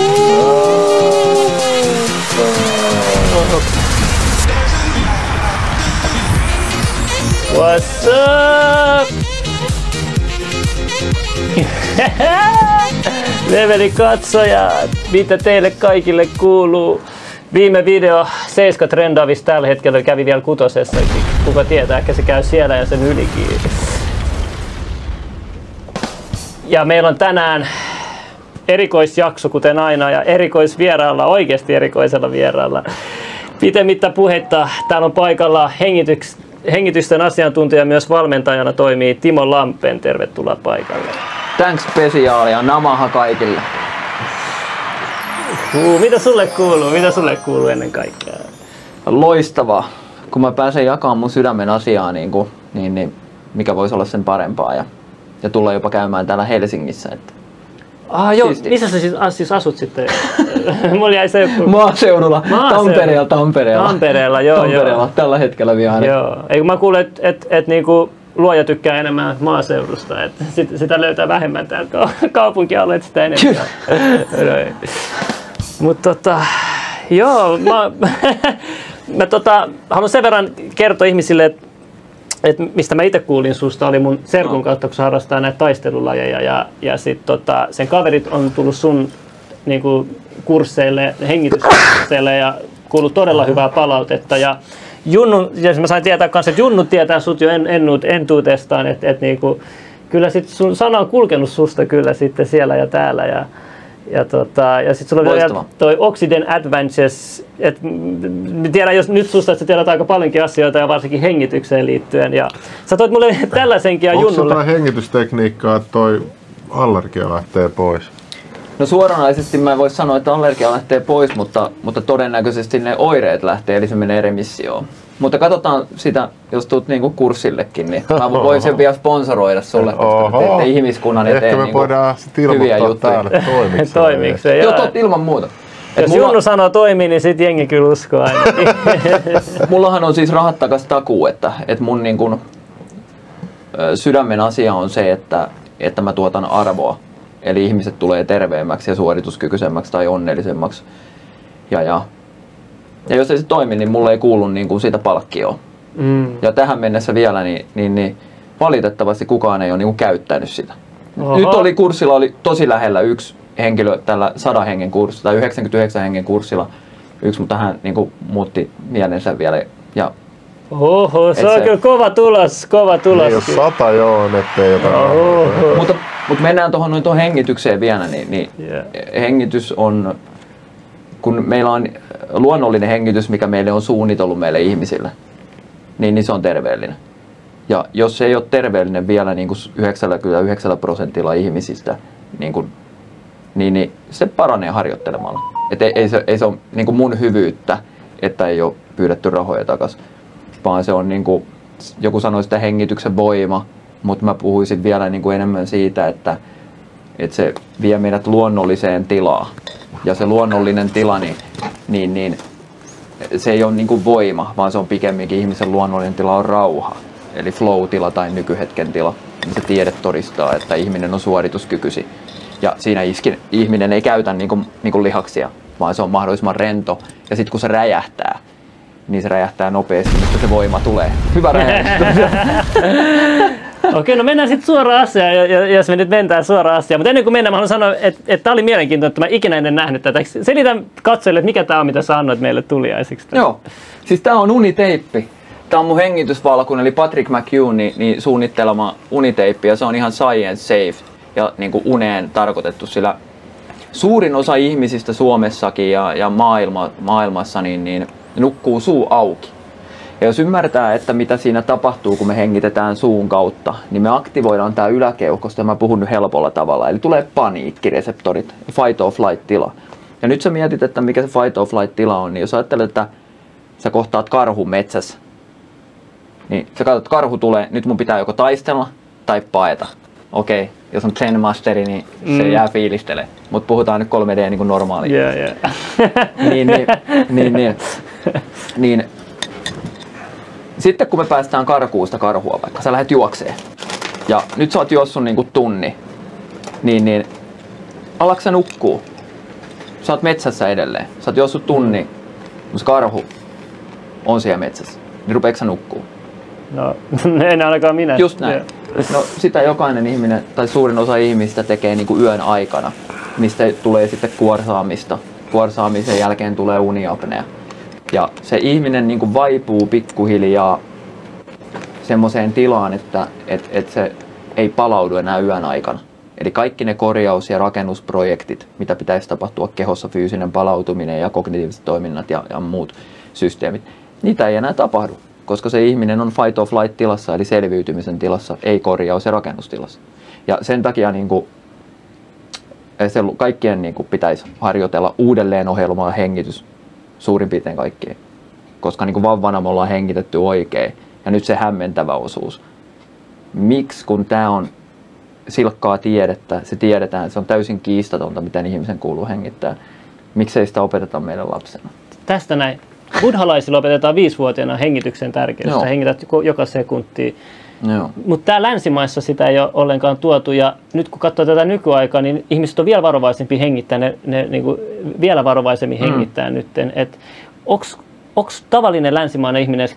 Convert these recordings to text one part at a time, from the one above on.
Ooh. What's up? Leveli katsojat, mitä teille kaikille kuuluu? Viime video 7 trendaavista tällä hetkellä kävi vielä kutosessa. Kuka tietää, ehkä se käy siellä ja sen ylikin. Ja meillä on tänään erikoisjakso, kuten aina, ja erikoisvieraalla, oikeasti erikoisella vieraalla. Pitemmittä puhetta, täällä on paikalla hengityks, hengitysten asiantuntija myös valmentajana toimii Timo Lampen. Tervetuloa paikalle. Thanks spesiaalia, namaha kaikille. Uh, mitä sulle kuuluu? Mitä sulle kuuluu ennen kaikkea? Loistavaa. Kun mä pääsen jakamaan mun sydämen asiaa, niin, kuin, niin, niin mikä voisi olla sen parempaa. Ja, ja tulla jopa käymään täällä Helsingissä. Että Ah, joo, Siisti. missä sä siis, siis asut sitten? Mulla jäi se joku... Maaseudulla, Maaseudulla. Tampereella, Tampereella. Tampereella, joo, Tampereella, joo. tällä hetkellä vielä. Joo, eikö mä kuulen, että et, et, niinku luoja tykkää enemmän maaseudusta, että sit, sitä löytää vähemmän täältä kaupunkialueet sitä enemmän. Mutta tota, joo, mä, mä tota, haluan sen verran kertoa ihmisille, että et mistä mä itse kuulin susta, oli mun serkun kautta, kun se harrastaa näitä taistelulajeja. Ja, ja sit tota, sen kaverit on tullut sun niinku, kursseille, hengityskursseille ja kuullut todella hyvää palautetta. Ja Junnu, ja mä sain tietää kanssa, että Junnu tietää sut jo en, ennut, entuutestaan, että et, niinku, kyllä sit sun sana on kulkenut susta kyllä sitten siellä ja täällä. Ja, ja, tota, ja sitten sulla on vielä toi Oxygen Adventures, että tiedän jos nyt susta, että sä tiedät aika paljonkin asioita ja varsinkin hengitykseen liittyen. Ja sä toit mulle tällaisenkin ja Onko Junnulle. Onko hengitystekniikkaa, että toi allergia lähtee pois? No suoranaisesti mä en voi sanoa, että allergia lähtee pois, mutta, mutta todennäköisesti ne oireet lähtee, eli se menee remissioon. Mutta katsotaan sitä, jos tulet niinku kurssillekin, niin mä voin sen vielä sponsoroida sulle, koska teette ihmiskunnan eteen Ehkä me niinku voidaan sitten hyviä juttuja. se? Joo, tot, ilman muuta. Et Jos mulla... Junnu sanoo toimii, niin sit jengi kyllä uskoo aina. Mullahan on siis rahat takas takuu, että, että mun niin kun, sydämen asia on se, että, että mä tuotan arvoa. Eli ihmiset tulee terveemmäksi ja suorituskykyisemmäksi tai onnellisemmaksi. Ja, ja, ja jos ei se toimi, niin mulle ei kuulu niin kuin siitä palkkioa. Mm. Ja tähän mennessä vielä, niin, niin, niin valitettavasti kukaan ei ole niin kuin käyttänyt sitä. Oho. Nyt oli kurssilla oli tosi lähellä yksi henkilö tällä 100 hengen kurssilla tai 99 hengen kurssilla. Yksi, mutta hän niin kuin, muutti mielensä vielä. Ja Oho, se on se... kyllä kova tulos, kova tulos. Niin, jos sata joo on, ettei jotain. Oho. Mutta, mutta mennään tuohon noin tuohon hengitykseen vielä, niin, niin yeah. hengitys on, kun meillä on luonnollinen hengitys, mikä meille on suunnitellut meille ihmisille, niin, niin se on terveellinen. Ja jos se ei ole terveellinen vielä niin kuin 99 prosentilla ihmisistä, niin, kuin, niin, niin se paranee harjoittelemalla. Et ei, ei, se, ei se ole niin kuin mun hyvyyttä, että ei ole pyydetty rahoja takaisin, vaan se on niin kuin, joku sanoi sitä hengityksen voima, mutta mä puhuisin vielä niin kuin enemmän siitä, että, että se vie meidät luonnolliseen tilaan. Ja se luonnollinen tila, niin, niin, niin se ei ole niin kuin voima, vaan se on pikemminkin ihmisen luonnollinen tila on rauha. Eli flow-tila tai nykyhetken tila. Se tiede todistaa, että ihminen on suorituskykyisin. Ja siinä iskin, ihminen ei käytä niin kuin, niin kuin lihaksia, vaan se on mahdollisimman rento. Ja sitten kun se räjähtää, niin se räjähtää nopeasti, mistä se voima tulee. Hyvä räjähtää. Okei, no mennään sitten suoraan asiaan, jos me nyt mentään suoraan asiaan. Mutta ennen kuin mennään, mä haluan sanoa, että, että tämä oli mielenkiintoista, että mä ikinä ennen nähnyt tätä. Selitän katsojille, että mikä tämä on, mitä sä annoit meille tuliaisiksi. Joo, siis tämä on uniteippi. Tämä on mun hengitysvalkun, eli Patrick McHugh niin, niin suunnittelema uniteippi, ja se on ihan science safe ja niin kuin uneen tarkoitettu, sillä suurin osa ihmisistä Suomessakin ja, ja maailma, maailmassa niin, niin nukkuu suu auki. Ja jos ymmärtää, että mitä siinä tapahtuu, kun me hengitetään suun kautta, niin me aktivoidaan tämä yläkeuhkosta, ja mä puhun nyt helpolla tavalla. Eli tulee paniikkireseptorit, fight or flight tila. Ja nyt sä mietit, että mikä se fight or flight tila on, niin jos ajattelet, että sä kohtaat karhun metsässä, Niin sä katsot, että karhu tulee, nyt mun pitää joko taistella tai paeta. Okei, okay. jos on Zen Masteri, niin se Mm. jää fiilistele. Mutta puhutaan nyt 3D niin kuin normaali. Yeah, yeah. Niin, niin, niin, niin, niin. Sitten kun me päästään karkuusta karhua, vaikka sä lähdet juokseen, ja nyt sä oot juossut niinku tunni, niin, niin alatko sä nukkuu? Sä oot metsässä edelleen. Sä oot juossut tunni, mutta se karhu on siellä metsässä. Niin rupeeko sä nukkuu? No, en ainakaan minä. Just näin. No sitä jokainen ihminen, tai suurin osa ihmistä tekee niin kuin yön aikana, mistä tulee sitten kuorsaamista. Kuorsaamisen jälkeen tulee uniapnea. Ja se ihminen niin kuin vaipuu pikkuhiljaa semmoiseen tilaan, että et, et se ei palaudu enää yön aikana. Eli kaikki ne korjaus- ja rakennusprojektit, mitä pitäisi tapahtua kehossa, fyysinen palautuminen ja kognitiiviset toiminnat ja, ja muut systeemit, niitä ei enää tapahdu, koska se ihminen on fight or flight tilassa, eli selviytymisen tilassa, ei korjaus- ja rakennustilassa. Ja sen takia niin kuin, se kaikkien niin kuin, pitäisi harjoitella uudelleen ohjelmaa hengitys suurin piirtein kaikkien. Koska niin kuin vauvana me ollaan hengitetty oikein. Ja nyt se hämmentävä osuus. Miksi, kun tämä on silkkaa tiedettä, se tiedetään, se on täysin kiistatonta, miten ihmisen kuuluu hengittää. Miksei sitä opeteta meidän lapsena? Tästä näin. Buddhalaisilla opetetaan viisivuotiaana hengityksen tärkeyttä. Joo. Hengität jo- joka sekunti. Joo. Mutta täällä länsimaissa sitä ei ole ollenkaan tuotu. Ja nyt kun katsoo tätä nykyaikaa, niin ihmiset on vielä varovaisempi hengittää. Ne, ne niin kuin vielä varovaisemmin Mm. hengittää nytten. Et onko tavallinen länsimainen ihminen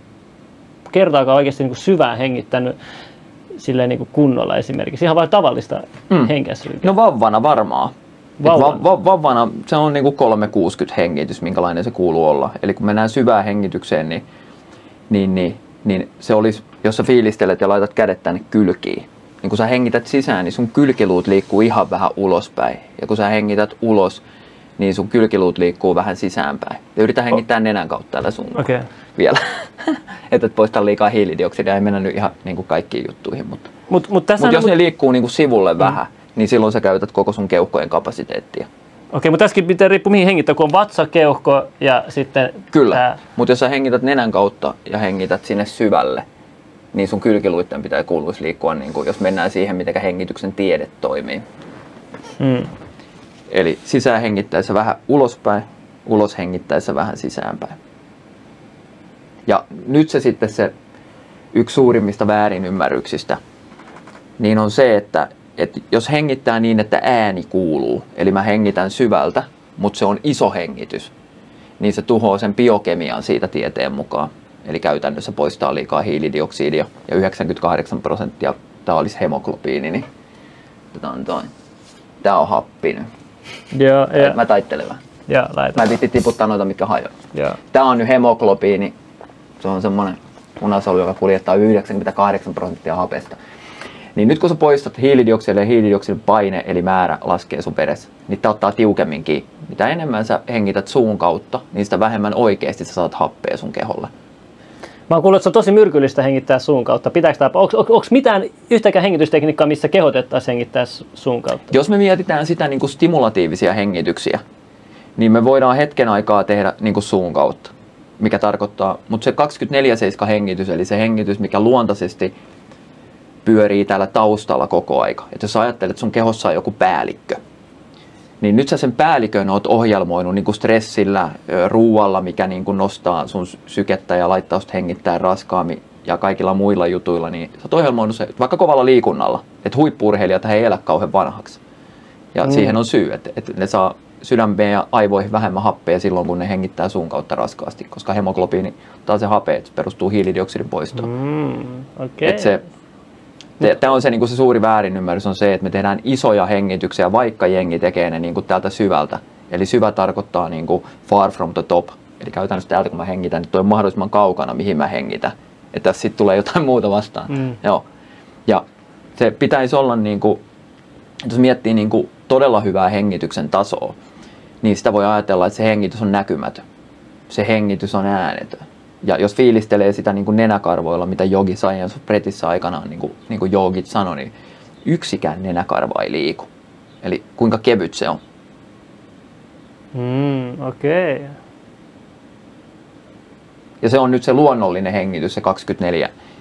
kertaakaan oikeasti niin kuin syvää hengittänyt silleen niin kuin kunnolla esimerkiksi? Ihan vain tavallista Mm. henkäsryä. No vauvana varmaan. Et Vauvana. Va- va- vauvana se on niinku 360 hengitys, minkälainen se kuuluu olla. Eli kun mennään syvään hengitykseen, niin, niin, niin, niin se olisi, jos sä fiilistelet ja laitat kädet tänne kylkiin, niin kun sä hengität sisään, niin sun kylkiluut liikkuu ihan vähän ulospäin. Ja kun sä hengität ulos, niin sun kylkiluut liikkuu vähän sisäänpäin. Ja yritä hengittää nenän kautta tällä sun. Okay. vielä. että et poista liikaa hiilidioksidia, ei mennä nyt ihan niin kuin kaikkiin juttuihin. Mutta Mut, mut tässä mutta on, jos ne liikkuu niin kuin sivulle vähän, niin silloin sä käytät koko sun keuhkojen kapasiteettia. Okei, mutta tässäkin pitää riippua mihin hengittää, kun on vatsa, keuhko ja sitten Kyllä, tää- mutta jos sä hengität nenän kautta ja hengität sinne syvälle, niin sun kylkiluitten pitää kuuluisi liikkua, niin kuin, jos mennään siihen, miten hengityksen tiede toimii. Mm. Eli sisään hengittäessä vähän ulospäin, ulos hengittäessä vähän sisäänpäin. Ja nyt se sitten se yksi suurimmista väärinymmärryksistä, niin on se, että, että jos hengittää niin, että ääni kuuluu, eli mä hengitän syvältä, mutta se on iso hengitys, niin se tuhoaa sen biokemian siitä tieteen mukaan. Eli käytännössä poistaa liikaa hiilidioksidia ja 98 prosenttia, tämä olisi hemoglobiini, niin tämä on toi. Tää on happi nyt. Joo, ja, Mä taittelen vähän. ja Mä laita. viitti tiputtaa noita, mitkä hajoaa. Joo. Tää on nyt hemoglobiini. Se on semmonen munasolu, joka kuljettaa 98 prosenttia hapesta. Niin nyt kun sä poistat hiilidioksidin ja hiilidioksidin paine, eli määrä laskee sun veressä, niin tää ottaa tiukemmin kiinni. Mitä enemmän sä hengität suun kautta, niin sitä vähemmän oikeasti sä saat happea sun keholle. Mä oon kuullut, että se on tosi myrkyllistä hengittää suun kautta. Pitääkö tämä, onko mitään yhtäkään hengitystekniikkaa, missä kehotettaisiin hengittää su- suun kautta? Jos me mietitään sitä niin kuin stimulatiivisia hengityksiä, niin me voidaan hetken aikaa tehdä niin kuin suun kautta, mikä tarkoittaa, mutta se 24-7 hengitys, eli se hengitys, mikä luontaisesti pyörii täällä taustalla koko aika. Et jos ajattelet, että sun kehossa on joku päällikkö, niin nyt sä sen päällikön oot ohjelmoinut niin kuin stressillä, ruualla, mikä niin kuin nostaa sun sykettä ja laittaa sut hengittää raskaammin ja kaikilla muilla jutuilla, niin sä oot ohjelmoinut se vaikka kovalla liikunnalla, että huippuurheilijat he ei elä kauhean vanhaksi. Ja mm. siihen on syy, että, että ne saa sydämeen ja aivoihin vähemmän happea silloin, kun ne hengittää suun kautta raskaasti, koska hemoglobiini ottaa se hape, että se perustuu hiilidioksidin poistoon. Mm, okei. Et se, Tämä on se, niin se suuri väärinymmärrys on se, että me tehdään isoja hengityksiä, vaikka jengi tekee ne niin kuin täältä syvältä. Eli syvä tarkoittaa niin kuin far from the top. Eli käytännössä täältä kun mä hengitän, niin toi on mahdollisimman kaukana, mihin mä hengitän. Että tässä sitten tulee jotain muuta vastaan. Mm. Joo. Ja se pitäisi olla, niin kuin, jos miettii niin kuin todella hyvää hengityksen tasoa, niin sitä voi ajatella, että se hengitys on näkymätön. Se hengitys on äänetön. Ja jos fiilistelee sitä niin kuin nenäkarvoilla, mitä Jogi Science of Pretissä aikanaan, niin kuin, niin kuin Jogit sanoi, niin yksikään nenäkarva ei liiku. Eli kuinka kevyt se on. Mm, okei. Okay. Ja se on nyt se luonnollinen hengitys, se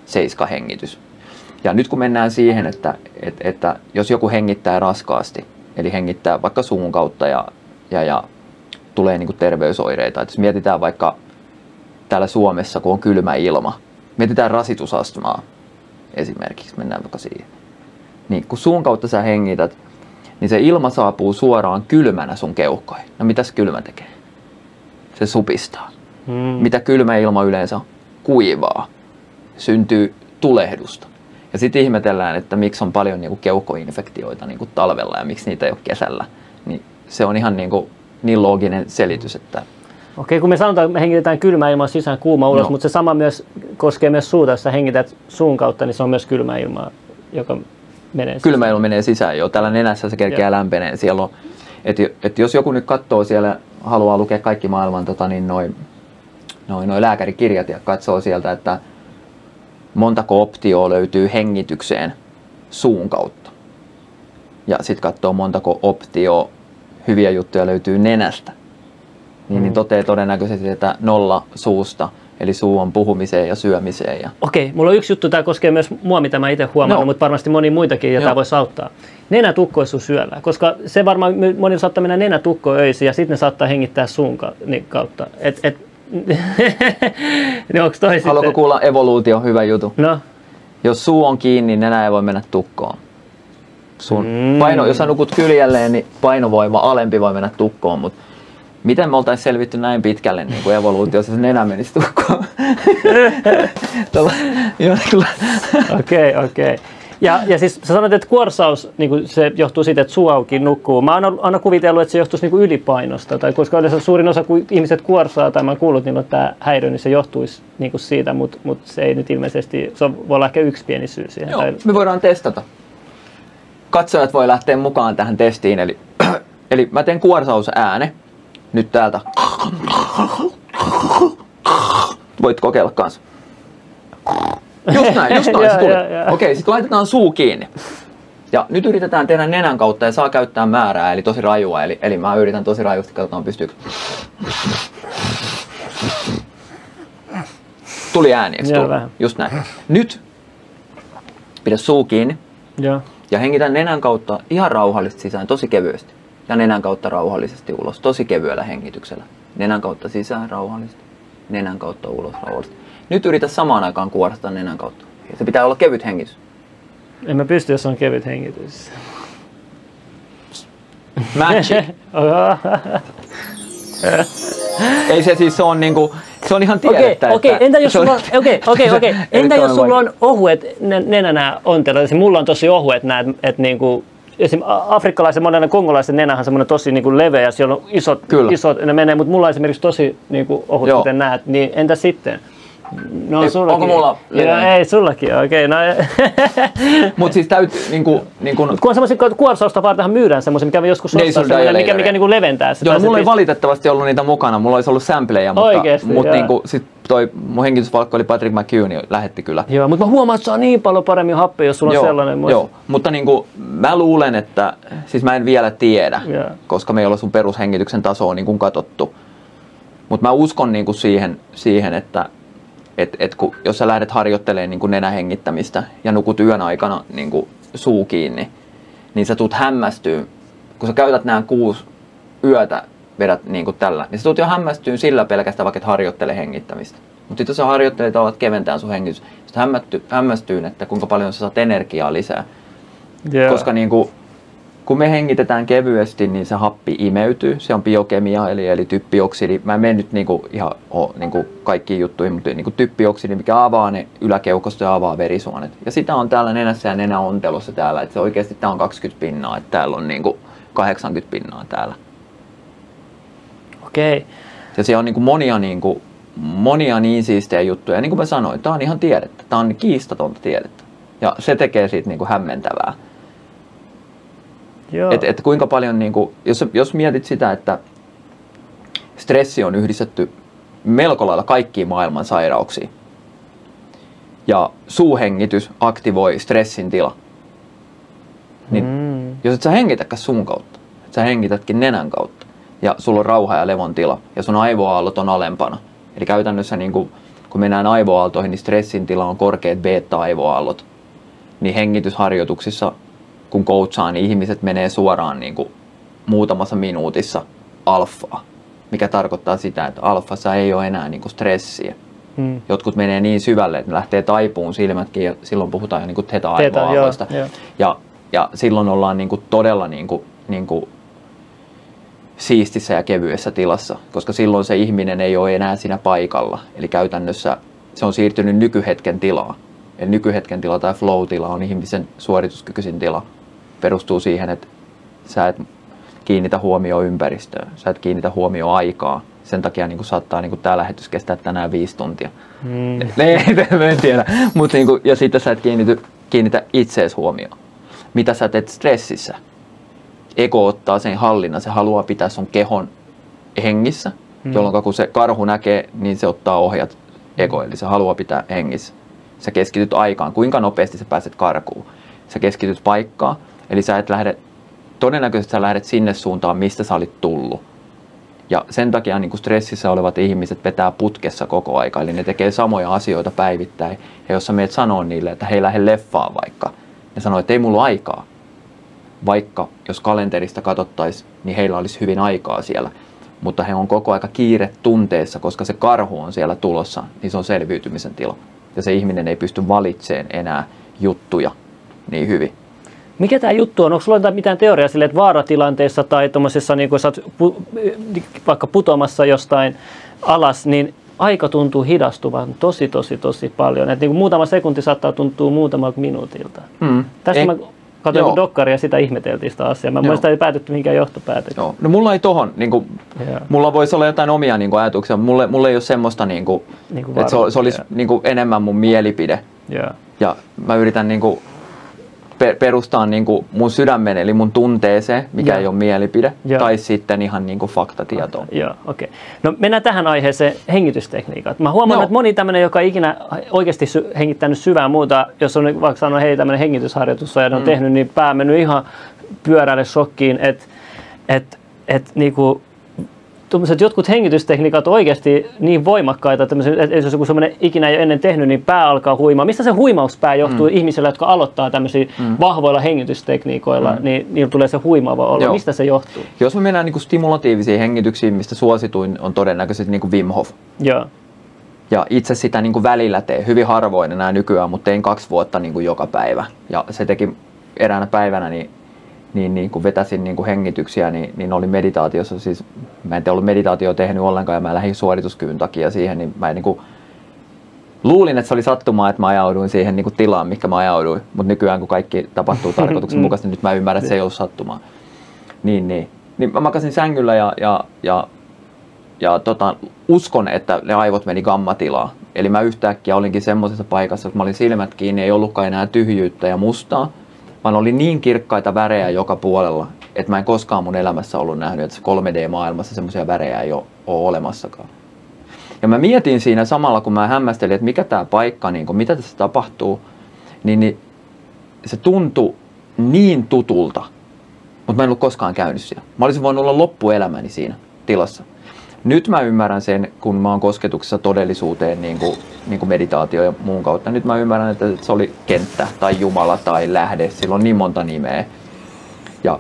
seiska hengitys. Ja nyt kun mennään siihen, että, että, että jos joku hengittää raskaasti, eli hengittää vaikka suun kautta ja, ja, ja tulee niin kuin terveysoireita, että jos mietitään vaikka täällä Suomessa, kun on kylmä ilma, mietitään rasitusastmaa esimerkiksi, mennään vaikka siihen. Niin kun suun kautta sä hengität, niin se ilma saapuu suoraan kylmänä sun keuhkoihin. No mitäs kylmä tekee? Se supistaa. Mm. Mitä kylmä ilma yleensä on? Kuivaa. Syntyy tulehdusta. Ja sitten ihmetellään, että miksi on paljon niinku keuhkoinfektioita niinku talvella ja miksi niitä ei ole kesällä. Niin se on ihan niinku niin looginen selitys, että Okei, kun me sanotaan, että me hengitetään kylmä ilmaa sisään, kuuma ulos, Joo. mutta se sama myös koskee myös suuta. Jos sä hengität suun kautta, niin se on myös kylmä ilmaa, joka menee sisään. kylmä ilma menee sisään jo. Täällä nenässä se kerkeää Joo. lämpenee. Siellä on, et, et jos joku nyt katsoo siellä, haluaa lukea kaikki maailman tota, niin noin noi, noi lääkärikirjat ja katsoo sieltä, että montako optioa löytyy hengitykseen suun kautta. Ja sitten katsoo montako optioa hyviä juttuja löytyy nenästä. Niin, niin Mm. toteaa todennäköisesti, että nolla suusta, eli suu on puhumiseen ja syömiseen. Ja... Okei, mulla on yksi juttu, tämä koskee myös mua, mitä mä itse huomannut, Joo. mutta varmasti moni muitakin, jota Joo. voisi auttaa. Nenätukkoisuus syöllä, koska se varmaan monilla saattaa mennä nenätukko öisin ja sitten ne saattaa hengittää suun niin kautta. Et, et, niin onko toi Haluatko sitten? kuulla evoluutio, hyvä juttu? No, Jos suu on kiinni, niin nenä ei voi mennä tukkoon. Sun Mm. paino, jos sä nukut kyljelleen, niin painovoima alempi voi mennä tukkoon, mutta miten me oltaisiin selvitty näin pitkälle niin kuin evoluutiossa, se nenä menisi tukkoon? Okei, okei. Ja, ja siis sä sanoit, että kuorsaus niin kuin se johtuu siitä, että suu auki nukkuu. Mä oon aina- kuvitellut, että se johtuisi niin kuin ylipainosta. Tai koska yleensä suurin osa, kun ihmiset kuorsaa, tai mä oon kuullut, niin on tämä häiriö, niin se johtuisi niin kuin siitä, mutta mut se ei nyt ilmeisesti, se voi olla ehkä yksi pieni syy siihen. Joo, Tai, me voidaan testata. Katsojat voi lähteä mukaan tähän testiin, eli, eli mä teen kuorsausääne nyt täältä. Voit kokeilla kanssa. Just näin, just noin se tuli. Okei, sitten laitetaan suu kiinni. Ja nyt yritetään tehdä nenän kautta ja saa käyttää määrää, eli tosi rajua. Eli, eli mä yritän tosi rajusti, katsotaan pystyykö. Tuli ääni, eikö tullut? vähän. Just näin. Nyt pidä suu kiinni joo. ja hengitä nenän kautta ihan rauhallisesti sisään, tosi kevyesti. Ja nenän kautta rauhallisesti ulos, tosi kevyellä hengityksellä. Nenän kautta sisään rauhallisesti, nenän kautta ulos rauhallisesti. Nyt yritä samaan aikaan kuorstata nenän kautta. Ja se pitää olla kevyt hengitys. En mä pysty, jos on kevyt hengitys. Magic. Ei se siis, on niinku, se on ihan tiedettä. okei, että- entä jos on- sulla on, okei, okei, okei. Entä Erittäin jos sulla on ohuet nä- nenänä ontelut? Siis mulla on tosi ohuet nämä, että niinku, esim. a- afrikkalaisen monen kongolaisen nenähän semmoinen tosi niinku leveä ja siellä on isot, Kyllä. isot ne menee, mutta mulla on esimerkiksi tosi niinku ohut, Joo. kuten näet, niin entä sitten? No, Ei, sullakin. onko mulla Joo, leveä? ei, sullakin, okei. No, Mut siis täytyy niinku, niinku, kun on semmoisia kuorsausta vartenhan myydään semmoisia, mikä joskus ostaa semmoinen, mikä, mikä niinku leventää sitä. Joo, no, mulla ei pist- valitettavasti ollut niitä mukana, mulla olisi ollut sampleja, mutta, Oikeesti, mutta joo. niinku, sit toi mun hengitysvalkko oli Patrick McHugh, niin lähetti kyllä. Joo, mutta mä huomaan, että saa niin paljon paremmin happea, jos sulla on sellainen. Mä- joo, mutta niinku, mä luulen, että, siis mä en vielä tiedä, Joo. koska me ei olla sun perushengityksen tasoa niin kuin katsottu. Mutta mä uskon niinku siihen, siihen, että et, et kun, jos sä lähdet harjoittelemaan niin kuin nenähengittämistä ja nukut yön aikana niin kuin suu kiinni, niin sä tuut hämmästyä, kun sä käytät nämä kuusi yötä vedät niin kuin tällä, niin sä tuut jo hämmästyä sillä pelkästään, vaikka et harjoittele hengittämistä. Mutta sitten jos sä harjoittelet alat keventää sun hengitys, sitten hämmästyy, hämmästyy, että kuinka paljon sä saat energiaa lisää. Joo. Koska niin kuin, kun me hengitetään kevyesti, niin se happi imeytyy. Se on biokemia, eli, eli typpioksidi. Mä en mene nyt niinku ihan o, niinku kaikkiin juttuihin, mutta niinku typpioksidi, mikä avaa ne yläkeukosta ja avaa verisuonet. Ja sitä on täällä nenässä ja nenäontelossa täällä. Että se oikeasti tää on 20 pinnaa, että täällä on niinku 80 pinnaa täällä. Okei. Ja siellä on niinku monia, niinku, monia niin siistejä juttuja. Ja niin kuin mä sanoin, tää on ihan tiedettä. Tää on kiistatonta tiedettä. Ja se tekee siitä niinku hämmentävää. Joo. Et, et kuinka paljon, niin kuin, jos, jos mietit sitä, että stressi on yhdistetty melko lailla kaikkiin maailman sairauksiin. Ja suuhengitys aktivoi stressin tila. Niin Mm. jos et sä hengitäkään suun kautta, et sä hengitätkin nenän kautta, ja sulla on rauha ja levon tila, ja sun aivoaallot on alempana. Eli käytännössä niin kuin kun mennään aivoaaltoihin, niin stressin tila on korkeat beta-aivoaallot. Niin hengitysharjoituksissa, kun coachaa, niin ihmiset menee suoraan niin kuin muutamassa minuutissa alfaa, mikä tarkoittaa sitä, että alfassa ei ole enää niin kuin stressiä. Hmm. Jotkut menee niin syvälle, että ne lähtee taipuun silmätkin ja silloin puhutaan jo niin kuin theta-aivoaalloista. Ja, ja silloin ollaan niin kuin todella niin kuin, niin kuin siistissä ja kevyessä tilassa, koska silloin se ihminen ei ole enää siinä paikalla. Eli käytännössä se on siirtynyt nykyhetken tilaa. Eli nykyhetken tila tai flow-tila on ihmisen suorituskykyisin tila. Perustuu siihen, että sä et kiinnitä huomioon ympäristöön, sä et kiinnitä huomioon aikaa. Sen takia niin kuin saattaa niin kuin tämä lähetys kestää tänään viisi tuntia. Mm. en tiedä. Mut niin kuin, ja sitten sä et kiinnity, kiinnitä itseesi huomioon. Mitä sä teet stressissä? Ego ottaa sen hallinnan, se haluaa pitää sun kehon hengissä, mm. jolloin kun se karhu näkee, niin se ottaa ohjat ego, eli se haluaa pitää hengissä. Sä keskityt aikaan, kuinka nopeasti sä pääset karkuun. Sä keskityt paikkaan, eli sä et lähde, todennäköisesti sä lähdet sinne suuntaan, mistä sä olit tullut. Ja sen takia niin kuin stressissä olevat ihmiset vetää putkessa koko aika, eli ne tekee samoja asioita päivittäin. Ja jos sä meet sanoa niille, että hei lähde leffaan vaikka, ne sanoo, että ei mulla aikaa vaikka jos kalenterista katsottaisiin, niin heillä olisi hyvin aikaa siellä. Mutta he on koko aika kiire tunteessa, koska se karhu on siellä tulossa, niin se on selviytymisen tila. Ja se ihminen ei pysty valitsemaan enää juttuja niin hyvin. Mikä tämä juttu on? Onko sulla mitään teoriaa sille, että vaaratilanteessa tai tuommoisessa, niin kun sä pu, vaikka putoamassa jostain alas, niin aika tuntuu hidastuvan tosi, tosi, tosi paljon. Et niin kuin muutama sekunti saattaa tuntua muutamalta minuutilta. Mm. Tästä eh, mä Katsoin Joo. dokkaria ja sitä ihmeteltiin sitä asiaa. Mä muistan, ei päätetty mihinkään johtopäätökseen. Joo. No mulla ei tohon, niin kuin, mulla voisi olla jotain omia niin kuin, ajatuksia, mutta mulle, mulle ei ole semmoista, niin kuin, niin kuin että se, se olisi niin kuin, enemmän mun mielipide. Yeah. Ja mä yritän niin kuin, perustaa niin kuin mun sydämen eli mun tunteeseen, mikä Joo. ei ole mielipide, Joo. tai sitten ihan niin kuin faktatietoon. Joo, okei. Okay. No mennään tähän aiheeseen hengitystekniikat. Mä huomaan, Joo. että moni tämmöinen, joka ikinä oikeasti sy- hengittänyt syvään muuta, jos on vaikka sanonut, hei tämmöinen hengitysharjoitus ja mm. on tehnyt, niin pää mennyt ihan pyörälle shokkiin, että et, et, niinku, tuommoiset jotkut hengitystekniikat on oikeasti niin voimakkaita, että jos joku semmoinen ikinä ei ole ennen tehnyt, niin pää alkaa huimaa. Mistä se huimauspää johtuu mm. ihmisillä, jotka aloittaa tämmöisiä mm. vahvoilla hengitystekniikoilla, mm. niin niillä tulee se huimaava olo. Joo. Mistä se johtuu? Jos me mennään niin stimulatiivisiin hengityksiin, mistä suosituin on todennäköisesti niin kuin Wim Hof. Joo. Ja itse sitä niin kuin välillä teen, hyvin harvoin enää nykyään, mutta tein kaksi vuotta niin kuin joka päivä. Ja se teki eräänä päivänä, niin niin, niin kun vetäsin niin kun hengityksiä, niin, niin oli meditaatiossa, siis mä en ollut meditaatio tehnyt ollenkaan ja mä lähdin suorituskyvyn takia siihen, niin mä en niin kuin, luulin, että se oli sattumaa, että mä ajauduin siihen niin kuin tilaan, mikä mä ajauduin, mutta nykyään kun kaikki tapahtuu tarkoituksenmukaisesti, niin nyt mä ymmärrän, että se ei ollut sattumaa. Niin, niin. niin mä makasin sängyllä ja, ja, ja, ja tota, uskon, että ne aivot meni gammatilaa. Eli mä yhtäkkiä olinkin semmoisessa paikassa, että mä olin silmät kiinni, ei ollutkaan enää tyhjyyttä ja mustaa, vaan oli niin kirkkaita värejä joka puolella, että mä en koskaan mun elämässä ollut nähnyt, että 3D-maailmassa semmoisia värejä ei ole, ole olemassakaan. Ja mä mietin siinä samalla, kun mä hämmästelin, että mikä tämä paikka, niin kun, mitä tässä tapahtuu, niin, niin se tuntui niin tutulta, mutta mä en ollut koskaan käynyt siellä. Mä olisin voinut olla loppuelämäni siinä tilassa. Nyt mä ymmärrän sen, kun mä oon kosketuksessa todellisuuteen niin kuin, niin kuin meditaatio ja muun kautta. Nyt mä ymmärrän, että se oli kenttä tai Jumala tai lähde. Sillä on niin monta nimeä. Ja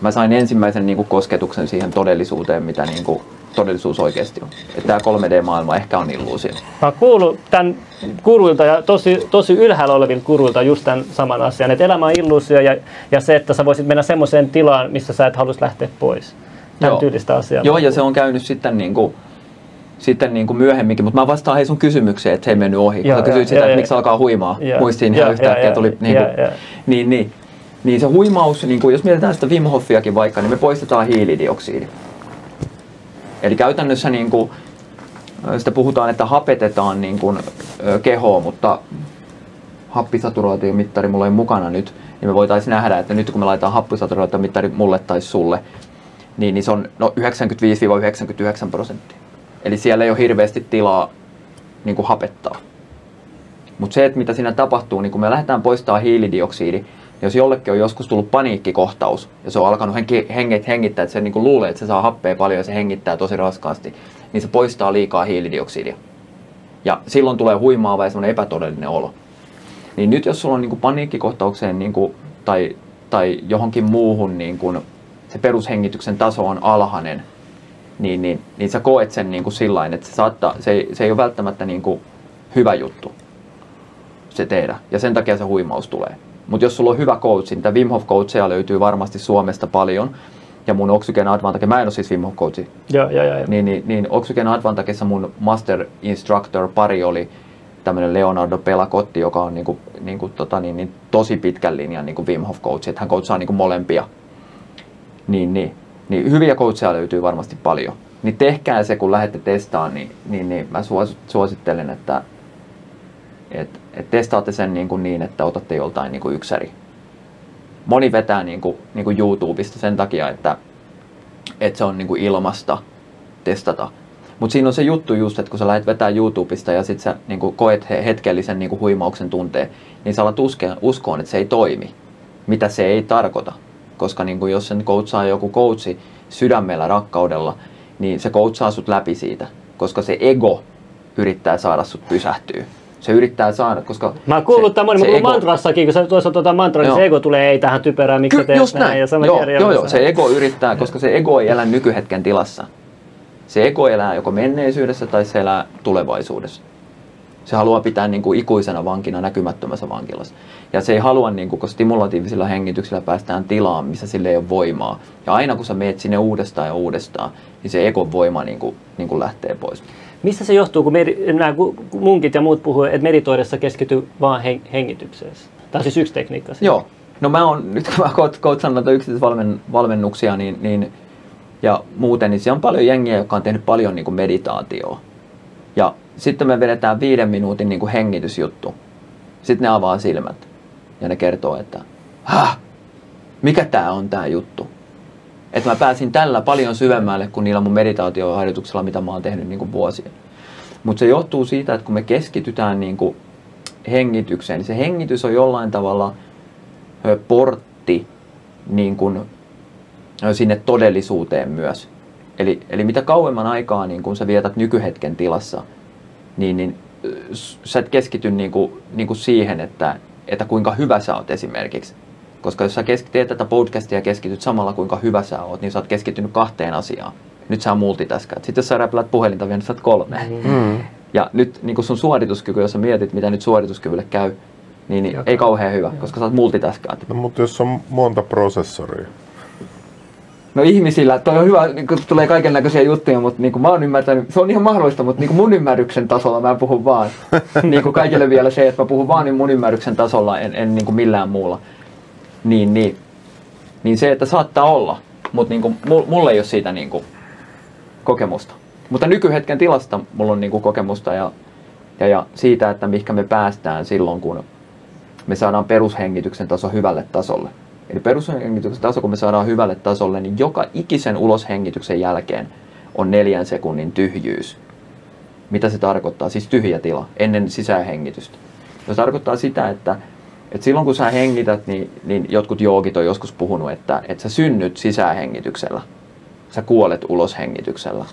mä sain ensimmäisen niin kuin kosketuksen siihen todellisuuteen, mitä niin kuin todellisuus oikeasti on. Että tämä 3D-maailma ehkä on illuusio. Mä kuulun tämän kuruilta ja tosi, tosi ylhäällä olevilta kuruilta just tämän saman asian, että elämä on illuusio ja, ja se, että sä voisit mennä semmoiseen tilaan, missä sä et halus lähteä pois tämän Joo. tyylistä asiaa. Joo, ja se on käynyt sitten niin kuin, sitten niin kuin myöhemminkin, mutta mä vastaan hei sun kysymykseen, että se ei mennyt ohi. Kun kysyit sitä, ja, että miksi alkaa huimaa. Ja, Muistiin ihan yhtäkkiä tuli niin, kuin, niin, niin, niin se huimaus, niin kuin, jos mietitään sitä Wim Hofiakin vaikka, niin me poistetaan hiilidioksidi. Eli käytännössä niin kuin, sitä puhutaan, että hapetetaan niin kuin, kehoa, mutta happisaturaatiomittari mulla ei mukana nyt, niin me voitaisiin nähdä, että nyt kun me laitetaan happisaturaatiomittari mulle tai sulle, niin, niin se on no 95-99 prosenttia. Eli siellä ei ole hirveästi tilaa niin kuin hapettaa. Mutta se, että mitä siinä tapahtuu, niin kun me lähdetään poistamaan hiilidioksidi, niin jos jollekin on joskus tullut paniikkikohtaus ja se on alkanut henki, hengit, hengittää, että se niin kuin luulee, että se saa happea paljon ja se hengittää tosi raskaasti, niin se poistaa liikaa hiilidioksidia. Ja silloin tulee huimaava ja semmoinen epätodellinen olo. Niin nyt jos sulla on niin kuin paniikkikohtaukseen niin kuin, tai, tai johonkin muuhun niin kuin, se perushengityksen taso on alhainen, niin, niin, niin sä koet sen niin kuin sillain, että se, saattaa, se, ei, se ei ole välttämättä niin kuin hyvä juttu se tehdä. Ja sen takia se huimaus tulee. Mutta jos sulla on hyvä coach, niin Wim Hof coacheja löytyy varmasti Suomesta paljon. Ja mun Oxygen Advantage, mä en ole siis Wim Hof coachi. Joo, joo, joo. Niin, niin, niin Oxygen Advantageissa mun master instructor pari oli tämmöinen Leonardo Pelacotti, joka on niinku, niinku, tota, niin, niin, tosi pitkän linjan niinku Wim Hof coach, että hän coachaa niinku molempia. Niin, niin, niin hyviä coacheja löytyy varmasti paljon. Niin tehkää se, kun lähdette testaamaan, niin, niin, niin mä suosittelen, että et, et testaatte sen niin, kuin niin, että otatte joltain niin kuin yksäri. Moni vetää niin kuin, niin kuin YouTubesta sen takia, että, että se on niin kuin ilmasta testata. Mutta siinä on se juttu just, että kun sä lähdet vetää YouTubesta ja sit sä niin kuin koet hetkellisen niin kuin huimauksen tunteen, niin sä alat uskoon, että se ei toimi. Mitä se ei tarkoita. Koska niin kuin jos sen coachaa joku coachi sydämellä, rakkaudella, niin se coachaa sut läpi siitä. Koska se ego yrittää saada sut pysähtyä se yrittää saada, koska... Mä oon kuullut tämän monen, ego... mantrassakin, kun sä toisaalta tuota mantraa, niin se ego tulee, ei tähän typerään, miksi Ky- teet just näin. Ja sama joo, joo, joo, se ego yrittää, koska se ego ei elä nykyhetken tilassa. Se ego elää joko menneisyydessä tai se elää tulevaisuudessa. Se haluaa pitää niin kuin ikuisena vankina näkymättömässä vankilassa. Ja se ei halua, niin kuin, kun stimulatiivisilla hengityksillä päästään tilaan, missä sille ei ole voimaa. Ja aina kun sä meet sinne uudestaan ja uudestaan, niin se egon voima niin kuin, niin kuin lähtee pois. Mistä se johtuu, kun meri, nämä munkit ja muut puhuu, että meditoidessa keskity vaan hengitykseen? Tämä on siis yksi tekniikka. Siitä. Joo. No mä oon, nyt kun mä coachan noita yksityisvalmennuksia niin, niin, ja muuten, niin siellä on paljon jengiä, jotka on tehnyt paljon niin kuin meditaatioa. Ja sitten me vedetään viiden minuutin niin kuin hengitysjuttu. Sitten ne avaa silmät ja ne kertoo, että Häh? mikä tämä on tämä juttu? Että mä pääsin tällä paljon syvemmälle kuin niillä mun meditaatioharjoituksella, mitä mä oon tehnyt niin kuin vuosia. Mutta se johtuu siitä, että kun me keskitytään niin kuin hengitykseen, niin se hengitys on jollain tavalla portti niin kuin sinne todellisuuteen myös. Eli, eli mitä kauemman aikaa niin kun sä vietät nykyhetken tilassa, niin, niin sä et keskity niin kuin, niin kuin siihen, että, että kuinka hyvä sä oot esimerkiksi. Koska jos sä teet tätä podcastia ja keskityt samalla kuinka hyvä sä oot, niin sä oot keskittynyt kahteen asiaan. Nyt sä multitaskat. Sitten jos sä räpläät puhelinta vielä, niin sä oot kolme. Mm. Ja nyt niin sun suorituskyky, jos sä mietit, mitä nyt suorituskyvylle käy, niin, niin ei kauhean hyvä, Joo. koska sä oot multitaskaat. No, mutta jos on monta prosessoria, No ihmisillä, toi on hyvä, niin kun tulee kaiken näköisiä juttuja, mutta niin kuin mä oon ymmärtänyt, se on ihan mahdollista, mutta niin kuin mun ymmärryksen tasolla mä puhun vaan. niin kuin kaikille vielä se, että mä puhun vaan niin mun ymmärryksen tasolla, en, en niin kuin millään muulla niin, niin, niin se, että saattaa olla, mutta niin kuin, mulla ei ole siitä niin kuin, kokemusta. Mutta nykyhetken tilasta mulla on niin kuin, kokemusta ja, ja, ja siitä, että mihinkä me päästään silloin, kun me saadaan perushengityksen taso hyvälle tasolle. Eli perushengityksen taso, kun me saadaan hyvälle tasolle, niin joka ikisen uloshengityksen jälkeen on neljän sekunnin tyhjyys. Mitä se tarkoittaa? Siis tyhjä tila ennen sisähengitystä. Se tarkoittaa sitä, että et silloin kun sä hengität, niin, niin jotkut joogit on joskus puhunut, että, että sä synnyt sisähengityksellä. Sä kuolet uloshengityksellä.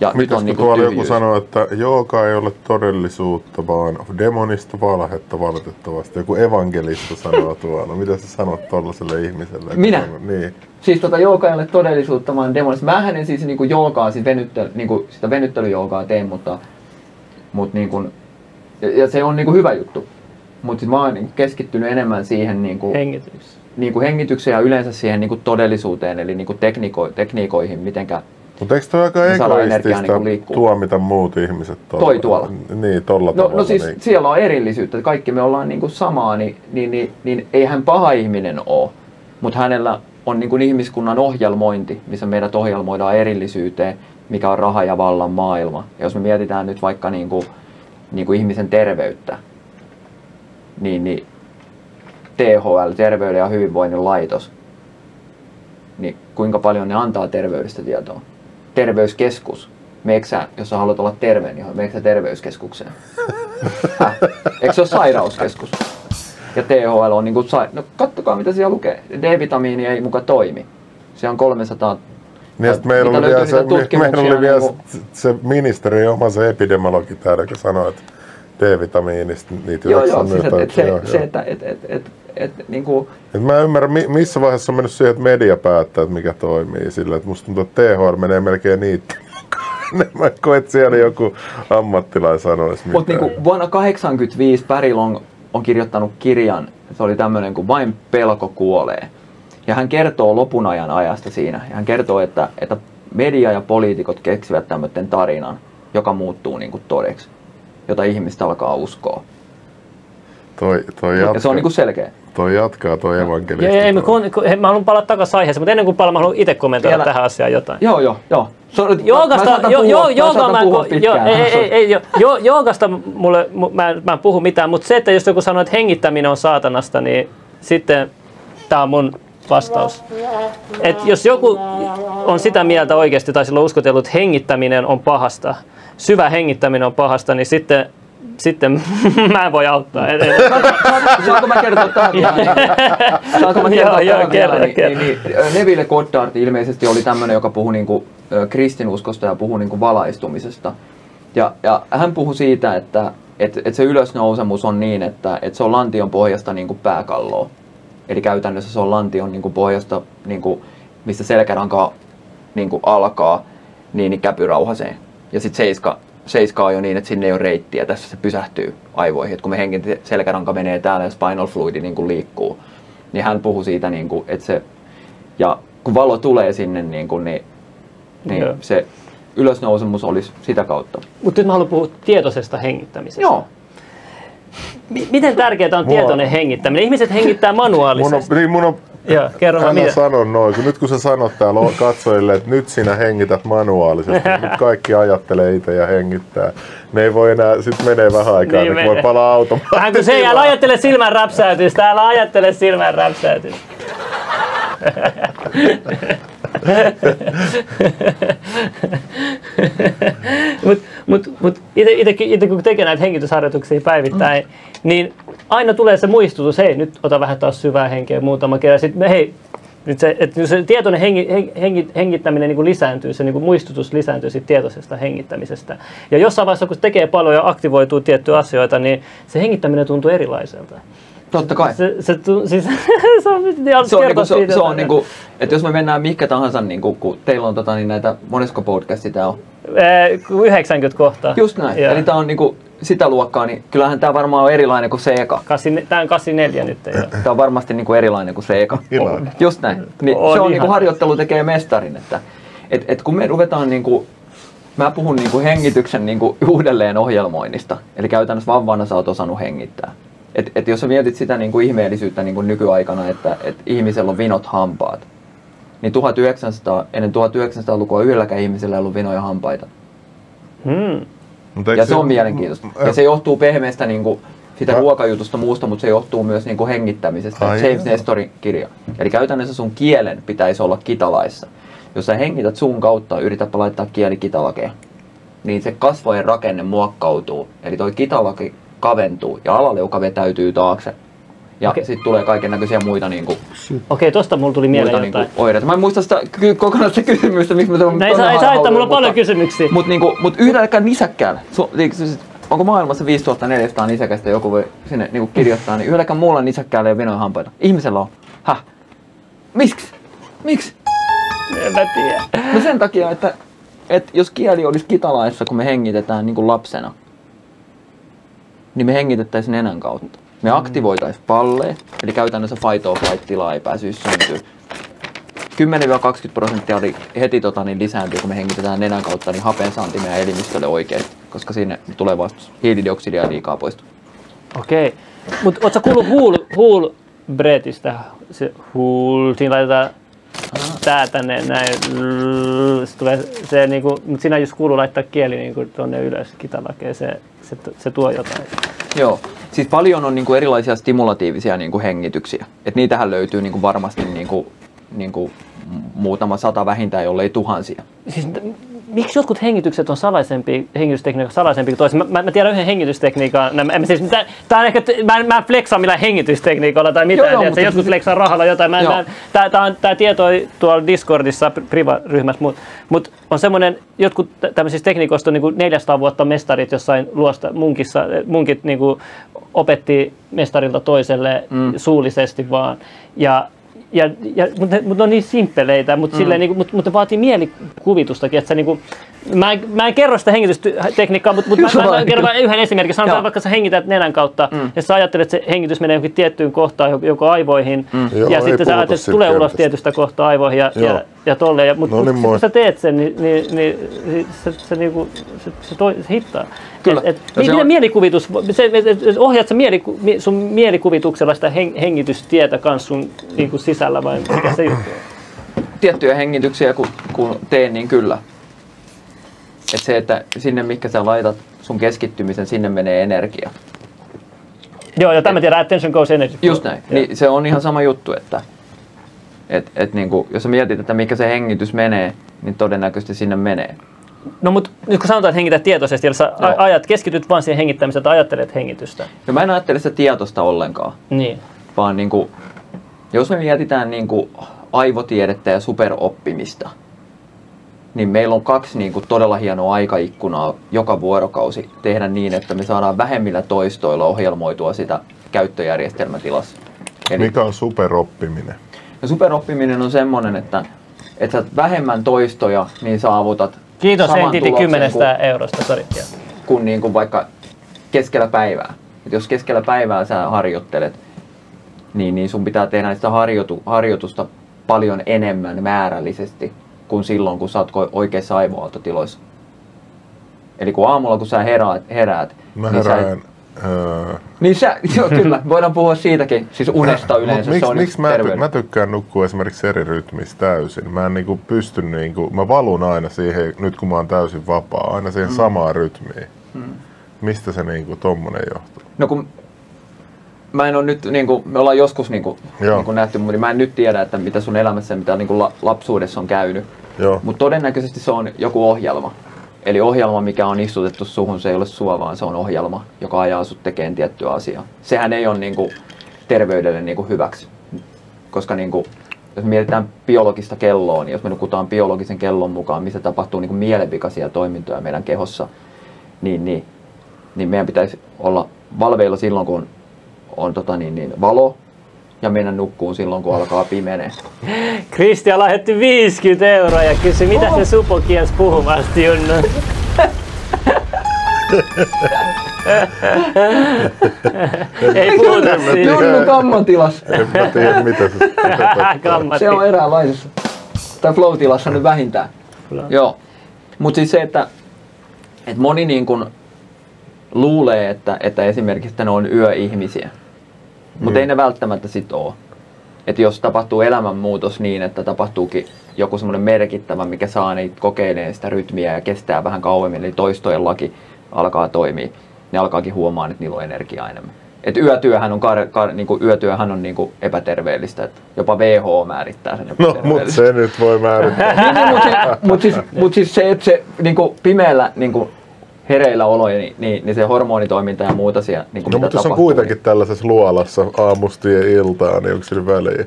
Ja Mitäs on niinku tuolla joku sanoo, että jooga ei ole todellisuutta, vaan demonista valhetta valitettavasti. Joku evankelista sanoo tuolla. Mitä sä sanot tuollaiselle ihmiselle? Minä? On, niin. Siis tota jooga ei ole todellisuutta, vaan demonista. Mä en siis niinku joogaa, siis venyttely, niinku sitä venyttelyjoogaa teen, mutta, mutta niinku, ja, ja se on niinku hyvä juttu. Mutta mä oon keskittynyt enemmän siihen niin kuin, Hengitys. niin kuin hengitykseen ja yleensä siihen niin kuin todellisuuteen, eli niin kuin tekniiko, tekniikoihin, mitenkä mutta eikö toi aika egoistista niin tuomita muut ihmiset tuolla? Toi tuolla. Niin, tolla no, tavalla. No siis niin. siellä on erillisyyttä, kaikki me ollaan niin kuin samaa, niin, niin, niin, niin ei hän paha ihminen ole, mutta hänellä on niin kuin ihmiskunnan ohjelmointi, missä meidät ohjelmoidaan erillisyyteen, mikä on raha ja vallan maailma. Ja jos me mietitään nyt vaikka niin kuin, niin kuin ihmisen terveyttä, niin, niin THL, Terveyden ja hyvinvoinnin laitos, niin kuinka paljon ne antaa terveydestä tietoa? Terveyskeskus. Meeksä, jos sä haluat olla terve, niin meeksä terveyskeskukseen? Häh? Eikö se ole sairauskeskus? Ja THL on niin kuin, no kattokaa mitä siellä lukee. D-vitamiini ei muka toimi. Se on 300 Niin meillä oli vielä, se, meillä oli vielä niin kuin... se ministeri oma se epidemiologi täällä, joka sanoi, että D-vitamiinista niitä joo, joo, siis et, et se, joo, se, että et, et, et, et, niin kuin... et mä en ymmärrä, missä vaiheessa on mennyt siihen, että media päättää, että mikä toimii sillä. Että musta tuntuu, että THR menee melkein niitä enemmän kuin että siellä joku ammattilainen sanoisi Mutta niin vuonna 1985 Pärilong on kirjoittanut kirjan, se oli tämmöinen kuin Vain pelko kuolee. Ja hän kertoo lopun ajan ajasta siinä. Ja hän kertoo, että, että media ja poliitikot keksivät tämmöisen tarinan, joka muuttuu niin kuin todeksi, jota ihmistä alkaa uskoa. Toi, toi jatka, ja se on niin kuin selkeä. Toi jatkaa toi evankelista. Ei, ei, kun, kun, mä haluan palata takaisin aiheeseen, mutta ennen kuin palaan, mä haluan itse kommentoida Vielä. tähän asiaan jotain. Joo, joo, joo. So, joogasta, mä, jo, jo, jooga, mä, jo, ei, ei, ei, jo, jo, joogasta mulle, mä, mä en puhu mitään, mutta se, että jos joku sanoo, että hengittäminen on saatanasta, niin sitten tämä on mun vastaus. Et jos joku on sitä mieltä oikeasti tai sillä on uskotellut, että hengittäminen on pahasta, syvä hengittäminen on pahasta, niin sitten sitten mä en voi auttaa. Saanko mä kertoa tähän vielä? Saanko mä kertoa tähän vielä? Niin, niin, niin, Neville Goddard ilmeisesti oli tämmöinen, joka puhui niinku, kristinuskosta ja puhui niinku valaistumisesta. Ja, ja hän puhui siitä, että et, et se ylösnousemus on niin, että et se on lantion pohjasta niinku pääkalloa. Eli käytännössä se on lantion niinku pohjasta, niinku, mistä selkäranka niinku alkaa, niin, niin käpyrauhaseen. Ja sitten seiska seiskaa jo niin, että sinne ei ole reittiä. Tässä se pysähtyy aivoihin. Et kun me henkin selkäranka menee täällä ja spinal fluidi niin kuin liikkuu, niin hän puhuu siitä, niin kuin, että se, ja kun valo tulee sinne, niin, kuin, niin, niin se ylösnousemus olisi sitä kautta. Mutta nyt mä haluan puhua tietoisesta hengittämisestä. Joo. M- miten tärkeää on tietoinen hengittäminen? Ihmiset hengittää manuaalisesti. Mun on, niin mun on Joo, kerro Hän on sanonut noin, kun nyt kun sä sanot täällä katsojille, että nyt sinä hengität manuaalisesti, nyt kaikki ajattelee itse ja hengittää. Ne ei voi enää, sit menee vähän aikaa, niin, niin voi palaa automaattiin. Vähän kun se ei ajattele silmän räpsäytystä, älä ajattele silmän räpsäytystä. Mutta mut, mut itse kun tekee näitä hengitysharjoituksia päivittäin, mm. niin aina tulee se muistutus, hei nyt ota vähän taas syvää henkeä muutama kerran. Sitten hei, nyt se, että se tietoinen hengi, hengi, hengittäminen niin kuin lisääntyy, se niin kuin muistutus lisääntyy siitä tietoisesta hengittämisestä. Ja jossain vaiheessa, kun tekee paljon ja aktivoituu tiettyjä asioita, niin se hengittäminen tuntuu erilaiselta. Totta kai. Se, se, siis, se on, se on, niinku, se, siitä, se on niinku, että jos me mennään mikä tahansa, niinku, kun teillä on tota, niin näitä, monesko podcasti tämä on? 90 kohtaa. Just näin. Ja. Eli tämä on niinku, sitä luokkaa, niin kyllähän tämä varmaan on erilainen kuin se eka. Tämä on 84 nyt. Tämä on varmasti niinku erilainen kuin se eka. Just näin. Niin, on se on niinku, harjoittelu tekee mestarin. Että, et, et kun me ruvetaan niinku, Mä puhun niinku hengityksen niinku uudelleen ohjelmoinnista. Eli käytännössä vauvana sä oot osannut hengittää. Et, et jos sä mietit sitä niin kuin ihmeellisyyttä niin kuin nykyaikana, että et ihmisellä on vinot hampaat, niin 1900, ennen 1900-lukua yhdelläkään ihmisellä ei ollut vinoja hampaita. Hmm. Ja se on mielenkiintoista. Ja se johtuu pehmeästä niin kuin, sitä ruokajutusta muusta, mutta se johtuu myös niin kuin hengittämisestä. Ai James Nestorin kirja. Eli käytännössä sun kielen pitäisi olla kitalaissa. Jos sä hengität suun kautta, yritäpä laittaa kieli kitalakeen, niin se kasvojen rakenne muokkautuu. Eli toi kitalake kaventuu ja alaleuka vetäytyy taakse. Ja okay. sitten tulee kaiken näköisiä muita niinku, Okei, okay, tosta mulla tuli mieleen muita, jotain. Niinku, oireita. Mä en muista sitä kokonaista kysymystä, miksi mä on Ei saa, ei saa että mulla on paljon kysymyksiä. Mutta niinku, mut yhdelläkään nisäkkäällä, su, siis, onko maailmassa 5400 nisäkästä joku voi sinne niinku kirjoittaa, niin yhdelläkään muulla nisäkkäällä ei ole vinoja hampaita. Ihmisellä on. Häh? Miksi? Miksi? En mä tiedä. No sen takia, että, että jos kieli olisi kitalaissa, kun me hengitetään niin kuin lapsena, niin me hengitettäisiin nenän kautta. Me mm. aktivoitaisiin palleet, eli käytännössä fight or flight tilaa ei pääsisi syntyä. 10-20 prosenttia oli heti tota, niin lisääntyy, kun me hengitetään nenän kautta, niin hapen saanti meidän elimistölle oikein, koska sinne tulee vastus. Hiilidioksidia liikaa poistuu. Okei. Okay. Mutta ootko kuullut huul, huul breetistä? Se huul, siinä laitetaan tää tänne näin, se tulee se niinku, mutta siinä jos kuuluu laittaa kieli niinku tonne ylös kitalakeen, se, se, se tuo jotain. Joo, siis paljon on niinku erilaisia stimulatiivisia niinku hengityksiä. Et niitähän löytyy niinku varmasti niinku, niinku muutama sata vähintään, jollei tuhansia. Siis miksi jotkut hengitykset on salaisempi, hengitystekniikka salaisempi kuin toiset? Mä, mä, mä tiedän yhden hengitystekniikan, mä, mä, siis, tää, tää on ehkä, mä, mä en flexaa millään hengitystekniikalla tai mitään, joo, joo, mutta... jotkut flexaa rahalla jotain. Mä, mä, tää, tää, on, tää tieto tuolla Discordissa, priva-ryhmässä, mutta mut on semmoinen, jotkut tämmöisistä tekniikoista on niin kuin 400 vuotta mestarit jossain luosta, munkissa, munkit niin opetti mestarilta toiselle mm. suullisesti vaan. Ja ja, ja, mutta, ne, mutta ne on niin simppeleitä, mutta, mm. silleen, niin kuin, mutta, mutta vaatii mielikuvitustakin. Että sä, niin kuin, mä, en, mä en kerro sitä hengitystekniikkaa, mutta, mutta mä, mä, mä kerron yhden esimerkin. Sanotaan vaikka sä hengität nenän kautta mm. ja sä ajattelet, että se hengitys menee johonkin tiettyyn kohtaan, joko aivoihin. Mm. Ja Joo, sitten sä ajattelet, että se tulee ulos tietystä kohtaa aivoihin ja, ja, ja tolleen. Ja, mutta no niin, kun sä teet sen, niin, niin, niin se, se, niinku, se, se, toi, se hittaa. Kyllä. Et, et, se on... mielikuvitus, se, et, ohjaat sä mieliku, sun mielikuvituksella sitä hengitystietä kanssa sun niin kuin sisällä vai mikä se juttu Tiettyjä hengityksiä kun, kun teen, niin kyllä. Et se, että sinne mikä sä laitat sun keskittymisen, sinne menee energia. Joo, ja tämä tiedän, attention goes energy. Just näin. Niin se on ihan sama juttu, että et, et niin kuin, jos sä mietit, että mikä se hengitys menee, niin todennäköisesti sinne menee. No mutta nyt kun sanotaan, että hengität tietoisesti, eli sä no. ajat, keskityt vaan siihen hengittämiseen, että ajattelet hengitystä. No mä en ajattele sitä tietosta ollenkaan. Niin. Vaan niin kuin, jos me mietitään niin kuin aivotiedettä ja superoppimista, niin meillä on kaksi niin kuin todella hienoa aikaikkunaa joka vuorokausi tehdä niin, että me saadaan vähemmillä toistoilla ohjelmoitua sitä käyttöjärjestelmätilassa. Eli, Mikä on superoppiminen? Ja superoppiminen on semmoinen, että, että sä vähemmän toistoja, niin saavutat Kiitos Entity 10 kuin, eurosta, sorry. Kun niin kuin vaikka keskellä päivää. Et jos keskellä päivää sä harjoittelet, niin, niin sun pitää tehdä sitä harjoitu, harjoitusta paljon enemmän määrällisesti kuin silloin, kun sä oot oikeissa aivoaaltotiloissa. Eli kun aamulla, kun sä heräät, heräät Mä niin herään sä Öö... Niin sä, joo, kyllä, voidaan puhua siitäkin, siis unesta yleensä. Miksi miks mä, ty- mä tykkään nukkua esimerkiksi eri rytmissä täysin? Mä en niinku pysty, niinku, mä valun aina siihen, nyt kun mä oon täysin vapaa, aina siihen mm. samaan rytmiin. Mm. Mistä se niinku tommonen johtuu? No kun mä en ole nyt, niin kuin, me ollaan joskus niin kuin, niin kuin nähty, mutta mä en nyt tiedä, että mitä sun elämässä, mitä niin kuin lapsuudessa on käynyt. Mutta todennäköisesti se on joku ohjelma. Eli ohjelma, mikä on istutettu suhun, se ei ole sua, vaan se on ohjelma, joka ajaa sut tekemään tiettyä asiaa. Sehän ei ole niin kuin, terveydelle niin kuin, hyväksi. Koska niin kuin, jos mietitään biologista kelloa, niin jos me nukutaan biologisen kellon mukaan, missä tapahtuu niin kuin, mielenvikaisia toimintoja meidän kehossa, niin, niin, niin meidän pitäisi olla valveilla silloin, kun on tota, niin, niin, valo, ja mennä nukkuun silloin, kun alkaa pimenee. Kristian lähetti 50 euroa ja kysyi, mitä oh. se supo kielsi puhumasta, Junnu? Ei puhuta siitä. Junnu kammatilas. En mä tiedä, mitä se, se on eräänlaisessa. Tai flow-tilassa nyt vähintään. Flow. Joo. Mutta siis se, että, että moni niin kun luulee, että, että esimerkiksi että ne on yöihmisiä. Mutta ei mm. ne välttämättä sit ole. Että jos tapahtuu elämänmuutos niin, että tapahtuukin joku semmoinen merkittävä, mikä saa niitä kokeilemaan sitä rytmiä ja kestää vähän kauemmin, eli toistojen laki alkaa toimia, niin alkaakin huomaa, että niillä on energiaa enemmän. Et yötyöhän on, kar, kar, niinku, yötyöhän on niinku epäterveellistä, että jopa WHO määrittää sen No, mutta se nyt voi määrittää. niin, niin, mutta siis, mut siis, mut siis se, että se niinku, pimeällä niinku, hereillä oloja, niin, niin, niin se hormonitoiminta ja muuta siellä, niin kuin no, mutta jos on kuitenkin niin... tällaisessa luolassa aamusta ja iltaa, niin onko sillä väliä?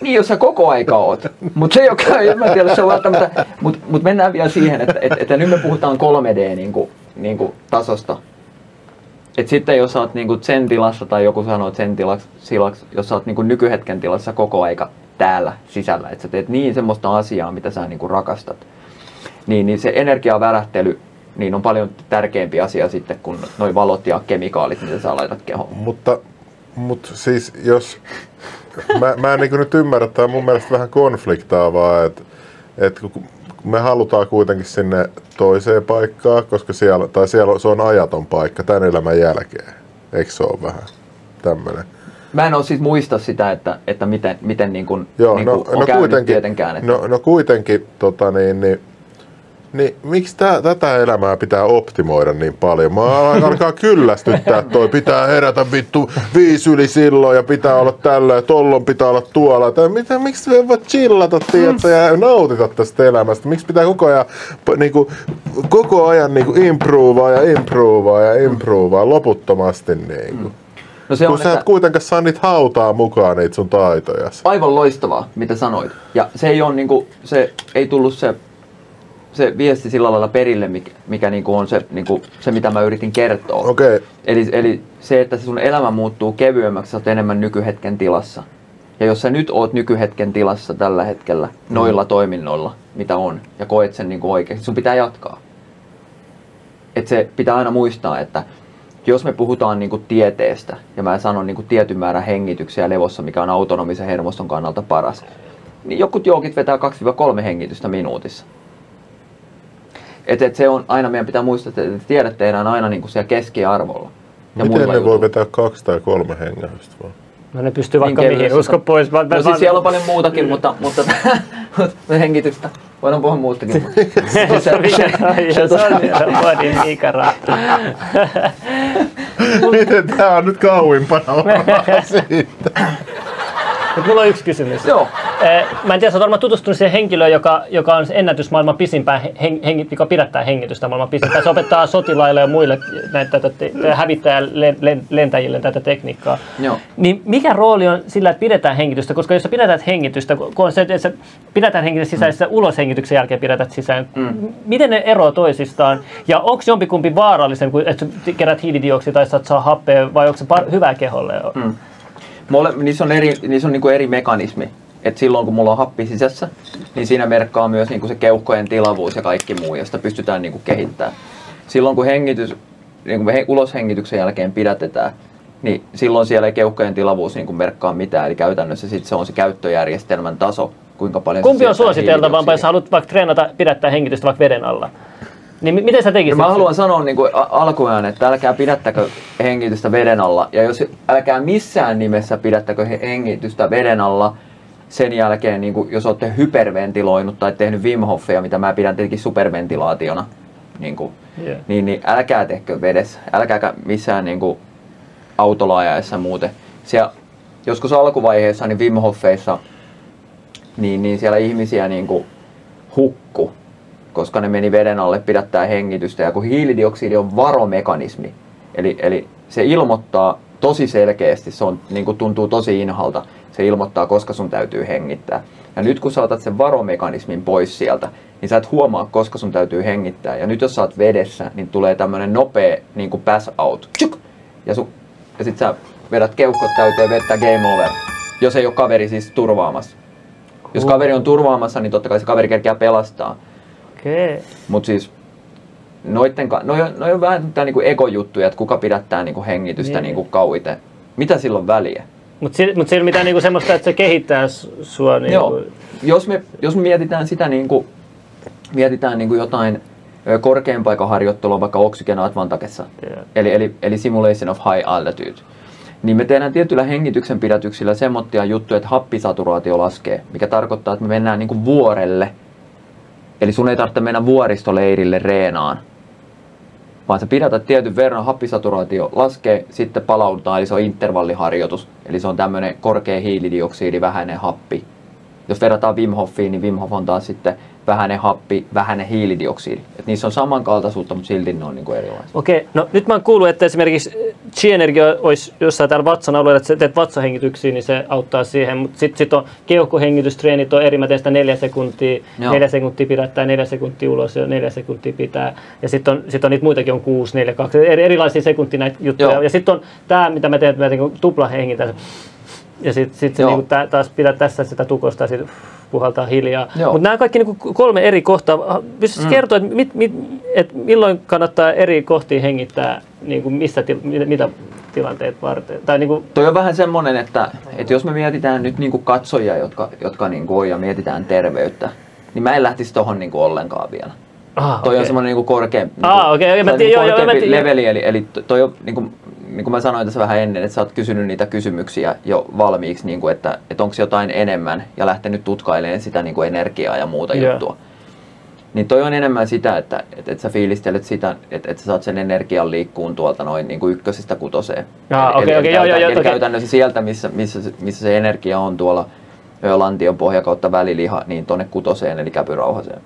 Niin, jos sä koko aika oot. Mutta se, joka, en mä tiedä, se on välttämättä, mutta mut mennään vielä siihen, että et, et, et nyt me puhutaan 3D niin kuin, niin kuin tasosta. Et sitten jos sä oot niin kuin sen tilassa, tai joku sanoo sen tilassa, silaks, jos sä oot niin kuin nykyhetken tilassa koko aika täällä sisällä, että sä teet niin semmoista asiaa, mitä sä niin kuin rakastat, niin, niin se energiavärähtely niin on paljon tärkeämpi asia sitten kuin noin valot ja kemikaalit, mitä sä laitat kehoon. Mutta, mutta siis jos, mä, mä en niin nyt ymmärrä, että mun mielestä vähän konfliktaavaa, että, että kun me halutaan kuitenkin sinne toiseen paikkaan, koska siellä, tai siellä se on ajaton paikka tämän elämän jälkeen. Eikö se ole vähän tämmöinen? Mä en ole siis muista sitä, että, että miten, miten niin kuin, Joo, niin kuin no, on no kuitenkin, tietenkään. Että... No, no kuitenkin tota niin, niin, niin miksi tää, tätä elämää pitää optimoida niin paljon? Mä alkaa kyllästyttää, että toi pitää herätä vittu viisi yli silloin ja pitää olla tällä ja tollon pitää olla tuolla. Tai mitä, miksi me voi chillata, tiedätkö, ja nautita tästä elämästä? Miksi pitää koko ajan, niinku, koko ajan niinku improvaa ja improvaa ja improvaa loputtomasti? Niinku. No se Kun on, sä et että kuitenkaan saa niitä hautaa mukaan niitä sun taitoja. aivan loistavaa, mitä sanoit. Ja se ei ole niinku, se ei tullut se, se viesti sillä lailla perille, mikä, mikä niinku on se, niinku, se, mitä mä yritin kertoa. Okay. Eli, eli se, että se sun elämä muuttuu kevyemmäksi, sä oot enemmän nykyhetken tilassa. Ja jos sä nyt oot nykyhetken tilassa tällä hetkellä, noilla toiminnoilla, mitä on, ja koet sen niin oikeasti, sun pitää jatkaa. Et se pitää aina muistaa, että jos me puhutaan niin kuin tieteestä, ja mä sanon niin kuin tietyn määrän hengityksiä levossa, mikä on autonomisen hermoston kannalta paras, niin jokut joukit vetää 2-3 hengitystä minuutissa. Et, et se on aina, meidän pitää muistaa, että te tiedät tehdään aina niin kuin siellä keskiarvolla. Ja Miten ne voi vetää kaksi tai kolme hengähystä vaan? No ne pystyy Niin vaikka mihin, kevyessä usko pois. Mä, mä, No siis siellä on paljon muutakin, mutta, mutta, hengitystä. Voidaan puhua muustakin. vuodin ikära. Miten tää on nyt kauimpana siitä? Mut mulla on yksi kysymys. Joo. Mä en tiedä, sä oot varmaan tutustunut siihen henkilöön, joka, joka on ennätys maailman pisimpään, heng, hengi, joka pidättää hengitystä maailman pisimpään. Se opettaa sotilaille ja muille näitä, tätä, te- hävittäjälentäjille tätä tekniikkaa. Joo. Niin mikä rooli on sillä, että pidetään hengitystä? Koska jos sä pidetään hengitystä, kun se, että sä pidetään hengitystä sisään, mm. sä ulos hengityksen jälkeen pidetät sisään, mm. miten ne eroavat toisistaan? Ja onko jompikumpi vaarallisen, kuin että sä kerät hiilidioksidia tai saat saa happea, vai onko se par- hyvä keholle? Mm. Mole, niissä on eri, niissä on niinku eri mekanismi. Et silloin kun mulla on happi sisässä, niin siinä merkkaa myös niinku se keuhkojen tilavuus ja kaikki muu, josta pystytään niinku kehittämään. Silloin kun hengitys, niinku he, uloshengityksen jälkeen pidätetään, niin silloin siellä ei keuhkojen tilavuus niinku merkkaa mitään. Eli käytännössä sit se on se käyttöjärjestelmän taso, kuinka paljon Kumpi on suositeltavampaa, jos haluat vaikka treenata, pidättää hengitystä vaikka veden alla? Niin mi- miten sä tekisit? mä haluan sanoa niin kuin alkujaan, että älkää pidättäkö hengitystä veden alla. Ja jos älkää missään nimessä pidättäkö he- hengitystä veden alla sen jälkeen, niin kuin, jos olette hyperventiloinut tai tehnyt Wim Hofia, mitä mä pidän tietenkin superventilaationa, niin, kuin, Yeah. niin, niin älkää tehkö vedessä. Älkääkä missään niin kuin, autolla ajaessa muuten. Siellä, joskus alkuvaiheessa niin Wim Hofeissa, niin, niin siellä ihmisiä niin kuin, hukku koska ne meni veden alle pidättää hengitystä. Ja kun hiilidioksidi on varomekanismi, eli, eli se ilmoittaa tosi selkeästi, se on, niin kuin tuntuu tosi inhalta, se ilmoittaa, koska sun täytyy hengittää. Ja nyt kun sä otat sen varomekanismin pois sieltä, niin sä et huomaa, koska sun täytyy hengittää. Ja nyt jos sä oot vedessä, niin tulee tämmönen nopea niin kuin pass out. Tjuk! Ja, sun, ja sit sä vedät keuhkot täyteen vettä game over. Jos ei ole kaveri siis turvaamassa. Jos kaveri on turvaamassa, niin totta kai se kaveri kerkeää pelastaa. Okei. Mutta siis noitten, noi, on- noi on vähän tää niinku egojuttuja, että kuka pidättää niinku hengitystä Niin. niinku kauiten. Mitä sillä on väliä? Mutta si- mut siellä mitään niinku semmoista, että se kehittää su- sua. Niinku, Joo. Jos me, jos me mietitään sitä niinku, mietitään niinku jotain korkean paikan harjoittelua vaikka Oxygen Advantakessa, Joo. eli, eli, eli Simulation of High Altitude, niin me tehdään tietyllä hengityksen pidätyksillä semmoittia juttuja, että happisaturaatio laskee, mikä tarkoittaa, että me mennään niinku vuorelle. Eli sun ei tarvitse mennä vuoristoleirille reenaan, vaan sä pidätät tietyn verran, happisaturaatio laskee, sitten palaudutaan, eli se on intervalliharjoitus. Eli se on tämmöinen korkea hiilidioksidi, vähäinen happi. Jos verrataan Wim Hofiin, niin Wim Hof on taas sitten vähäinen happi, vähäinen hiilidioksidi. Et niissä on samankaltaisuutta, mutta silti ne on niinku erilaisia. Okei, no nyt mä oon kuullut, että esimerkiksi G-energia olisi jossain täällä vatsan alueella, että sä teet vatsahengityksiä, niin se auttaa siihen, mutta sitten sit on keuhkohengitystreenit on eri, mä teen sitä neljä sekuntia, Joo. neljä sekuntia pidättää, neljä sekuntia ulos ja neljä sekuntia pitää. Ja sitten on, sit on niitä muitakin, on kuusi, neljä, kaksi, eri, erilaisia sekuntia näitä juttuja. Joo. Ja sitten on tämä, mitä mä teen, että mä teen tuplahengitän. Ja sitten sit se Joo. niinku taas pidät tässä sitä tukosta ja sitten puhaltaa hiljaa. Mutta nämä kaikki niinku kolme eri kohtaa. Pystytkö mm. kertoa, että mit, mit, et milloin kannattaa eri kohtia hengittää, niinku missä til, mitä, mitä tilanteet varten? Tai niinku, Toi on vähän semmonen, että, että jos me mietitään nyt niinku katsojia, jotka, jotka niinku on ja mietitään terveyttä, niin mä en lähtisi tohon niinku ollenkaan vielä. Ah, Toi on okei. semmoinen niinku korkea, niinku, Ah, okei, okei, mä tiedän, niinku joo, joo, mä korkeampi leveli, eli, eli to- toi on, niinku, niin kuin mä sanoin tässä vähän ennen, että sä oot kysynyt niitä kysymyksiä jo valmiiksi, niin kuin, että, että onko jotain enemmän ja lähtenyt tutkailemaan sitä niin kuin energiaa ja muuta Joo. juttua. Niin toi on enemmän sitä, että, että, että sä fiilistelet sitä, että, että sä saat sen energian liikkuun tuolta noin niin kuin ykkösestä kutoseen. Jaa, Eli- okei, eli okei, joo, joo, käytä- joo, eli okei. Käytännössä sieltä, missä, missä, missä se energia on tuolla lantion pohja kautta väliliha, niin tonne kutoseen eli käpyrauhaseen.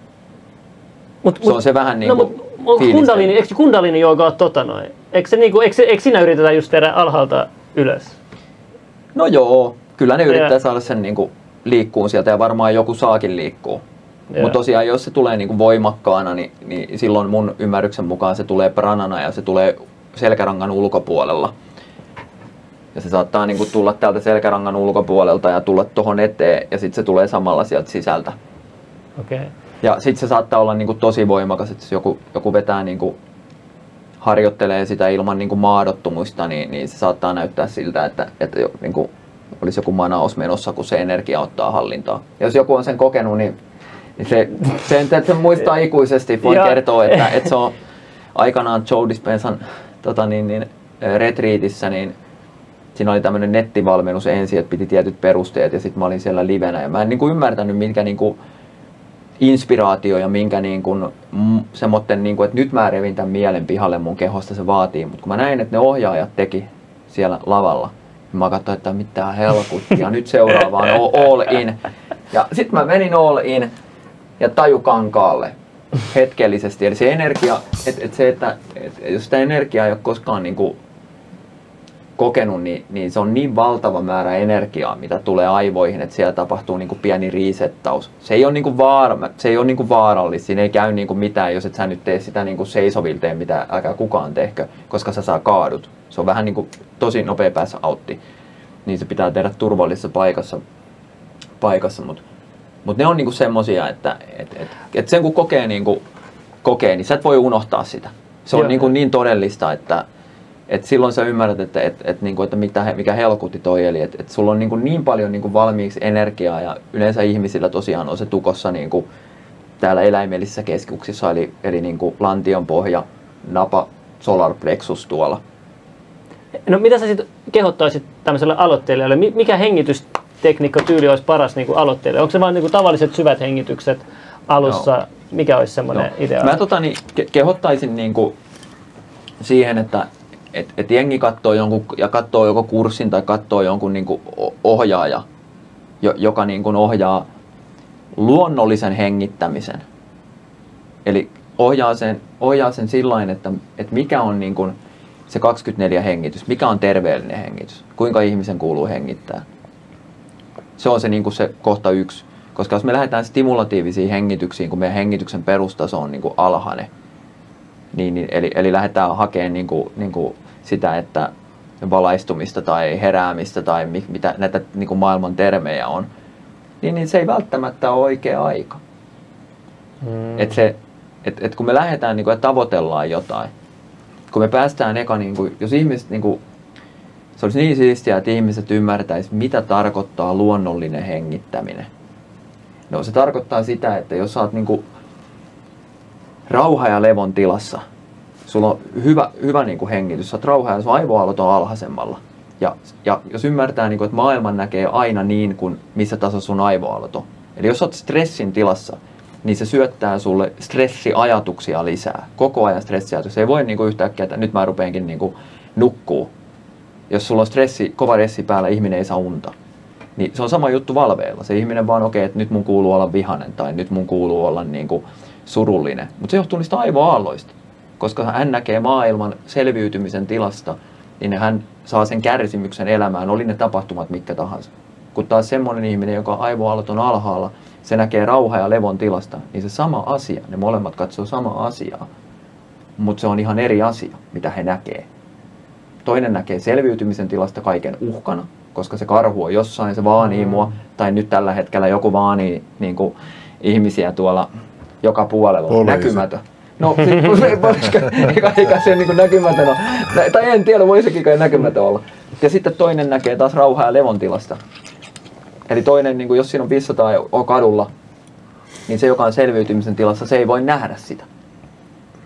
Mut, Se on se vähän niin no, kuin mut, onko fiilistely. kundalini, eikö kundalini jooga ole tota noin? Eikö, se niinku, eikö, eikö siinä yritetä just tehdä alhaalta ylös? No joo, kyllä ne yrittää Ja- saada sen niin kuin liikkuun sieltä ja varmaan joku saakin liikkuu. Mutta tosiaan jos se tulee niin kuin voimakkaana, niin, niin silloin mun ymmärryksen mukaan se tulee pranana ja se tulee selkärangan ulkopuolella. Ja se saattaa niin kuin tulla täältä selkärangan ulkopuolelta ja tulla tuohon eteen ja sitten se tulee samalla sieltä sisältä. Okei. Okay. Ja sitten se saattaa olla niin kuin tosi voimakas, että jos joku, joku vetää niin kuin harjoittelee sitä ilman niin kuin maadottumusta, niin, niin se saattaa näyttää siltä, että, että jo, niin kuin olisi joku manaus menossa, kun se energia ottaa hallintaa. Ja jos joku on sen kokenut, niin, niin se, sen, että se muistaa ikuisesti. Voin kertoa, että, että se on aikanaan Joe Dispensan tota niin, niin, retriitissä, niin siinä oli tämmöinen nettivalmennus ensin, että piti tietyt perusteet ja sitten mä olin siellä livenä ja mä en niin kuin ymmärtänyt, minkä niin kuin inspiraatio ja minkä niin kuin, mm, semmoinen, niin kuin, että nyt mä revin tämän mielen pihalle mun kehosta se vaatii, mutta kun mä näin, että ne ohjaajat teki siellä lavalla, niin mä katsoin, että mitä helkuttia, nyt seuraavaan all in. Ja sitten mä menin all in ja taju kankaalle hetkellisesti. Eli se energia, että et se, että et, jos sitä energiaa ei ole koskaan niin kuin kokenut, niin, niin se on niin valtava määrä energiaa, mitä tulee aivoihin, että siellä tapahtuu niin kuin pieni riisettaus. Se ei ole, niin kuin vaara, se ei ole niin kuin vaarallista, siinä ei käy niin kuin mitään, jos et sä nyt tee sitä niin kuin seisovilteen, mitä älkää kukaan tehkö, koska sä saa kaadut. Se on vähän niin kuin tosi nopea päässä autti. Niin se pitää tehdä turvallisessa paikassa, paikassa mutta mut ne on niinku semmosia, että et, et, et sen kun kokee, niinku, kokee, niin sä et voi unohtaa sitä. Se on Joo. niinku niin todellista, että et silloin sä ymmärrät, että, et, et, niinku, että mitä, mikä helkutti toi, eli että et sulla on niinku niin paljon niinku valmiiksi energiaa ja yleensä ihmisillä tosiaan on se tukossa niinku, täällä eläimellisissä keskuksissa, eli, eli niinku lantion pohja, napa, solar plexus tuolla. No mitä sä sitten kehottaisit tämmöiselle aloittelijalle? Mi- Mikä hengitystekniikka tyyli olisi paras niin kuin aloittelijalle? Onko se vain niin kuin tavalliset syvät hengitykset alussa? Joo. Mikä olisi semmoinen Joo. idea? Mä tota, niin, ke- kehottaisin niinku siihen, että et, et jengi katsoo jonkun, ja katsoo joko kurssin tai katsoo jonkun niinku o- ohjaaja, jo, joka niinku ohjaa luonnollisen hengittämisen. Eli ohjaa sen, ohjaa sen sillain, että, että mikä on niinku se 24 hengitys, mikä on terveellinen hengitys, kuinka ihmisen kuuluu hengittää. Se on se, niin kuin se kohta yksi. Koska jos me lähdetään stimulatiivisiin hengityksiin, kun meidän hengityksen perustaso on niin kuin alhainen, niin, niin, eli, eli lähdetään hakemaan niin kuin, niin kuin sitä, että valaistumista tai heräämistä tai mi, mitä näitä niin kuin maailman termejä on, niin, niin se ei välttämättä ole oikea aika. Mm. Et se, et, et kun me lähdetään niin kuin, ja tavoitellaan jotain, kun me päästään eka, niin kuin, jos ihmiset, niin kuin, se olisi niin siistiä, että ihmiset ymmärtäisivät, mitä tarkoittaa luonnollinen hengittäminen. No se tarkoittaa sitä, että jos sä oot niin kuin, rauha ja levon tilassa, sulla on hyvä, hyvä niin kuin hengitys, sä oot rauha ja sun aivoaallot on alhaisemmalla. Ja, ja jos ymmärtää, niin kuin, että maailman näkee aina niin kuin missä tasossa sun aivoaallot on. Eli jos oot stressin tilassa, niin se syöttää sulle stressiajatuksia lisää. Koko ajan stressiajatuksia. Se ei voi niin kuin yhtäkkiä, että nyt mä rupeenkin niin kuin nukkuu. Jos sulla on stressi, kova stressi päällä, ihminen ei saa unta. Niin se on sama juttu valveilla. Se ihminen vaan, okei, okay, että nyt mun kuuluu olla vihanen tai nyt mun kuuluu olla niin kuin surullinen. Mutta se johtuu niistä aivoaalloista. Koska hän näkee maailman selviytymisen tilasta, niin hän saa sen kärsimyksen elämään, oli ne tapahtumat mitkä tahansa. Kun taas semmoinen ihminen, joka on alhaalla, se näkee rauha ja levon tilasta, niin se sama asia, ne molemmat katsoo samaa asiaa. Mutta se on ihan eri asia, mitä he näkee. Toinen näkee selviytymisen tilasta kaiken uhkana, koska se karhu on jossain, se vaanii Mm. mua. Tai nyt tällä hetkellä joku vaanii niin kuin, ihmisiä tuolla joka puolella. Poliisi. Näkymätön. No, sit, se- voisiko, eikä, eikä se niin kuin näkymätön ole. Tai en tiedä, voisikin kai näkymätön olla. Ja sitten toinen näkee taas rauhaa ja levon tilasta. Eli toinen, niin kuin jos siinä on 500 euroa kadulla, niin se, joka on selviytymisen tilassa, se ei voi nähdä sitä.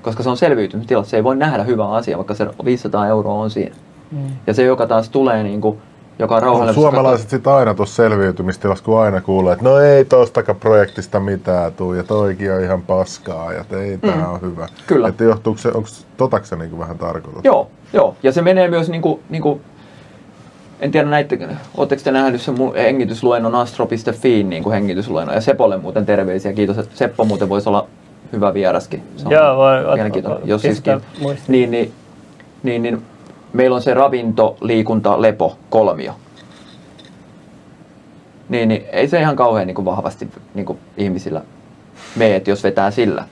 Koska se on selviytymisen tilassa, se ei voi nähdä hyvää asiaa, vaikka se 500 euroa on siinä. Mm. Ja se, joka taas tulee niin kuin joka on rauhallinen. Suomalaiset sitten aina tuossa selviytymistilassa, kun aina kuulee, että no ei tostakaan projektista mitään tuu ja toikin on ihan paskaa ja ei mm. tämä on hyvä. Kyllä. Että johtuuko se, onko totaksi niin vähän tarkoitus? Joo, joo, ja se menee myös niin kuin, niin kuin en tiedä näitä, oletteko te nähnyt sen mun hengitysluennon astro.fi niin kuin hengitysluennon ja Sepolle muuten terveisiä, kiitos, että Seppo muuten voisi olla hyvä vieraskin. Se on Joo, voi, mielenkiintoinen. Jos siis niin, niin, niin, niin, meillä on se ravinto, liikunta, lepo, kolmio. Niin, niin ei se ihan kauhean niin kuin vahvasti niin kuin ihmisillä mene, jos vetää sillä.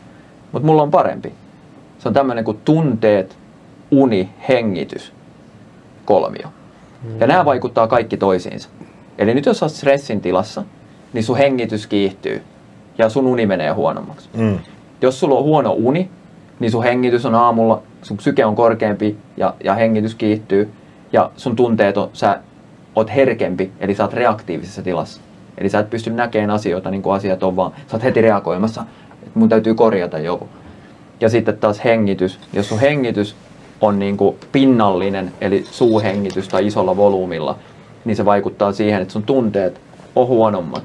Mutta mulla on parempi. Se on tämmöinen kuin tunteet, uni, hengitys, kolmio. Ja nämä vaikuttaa kaikki toisiinsa. Eli nyt jos olet stressin tilassa, niin sun hengitys kiihtyy ja sun uni menee huonommaksi. Mm. Jos sulla on huono uni, niin sun hengitys on aamulla, sun syke on korkeampi ja, ja hengitys kiihtyy ja sun tunteet on, sä oot herkempi, eli sä oot reaktiivisessa tilassa. Eli sä et pysty näkemään asioita niin kuin asiat on, vaan sä oot heti reagoimassa, että mun täytyy korjata joku. Ja sitten taas hengitys. Jos sun hengitys on niin kuin pinnallinen, eli suuhengitys tai isolla volyymilla, niin se vaikuttaa siihen, että sun tunteet on huonommat.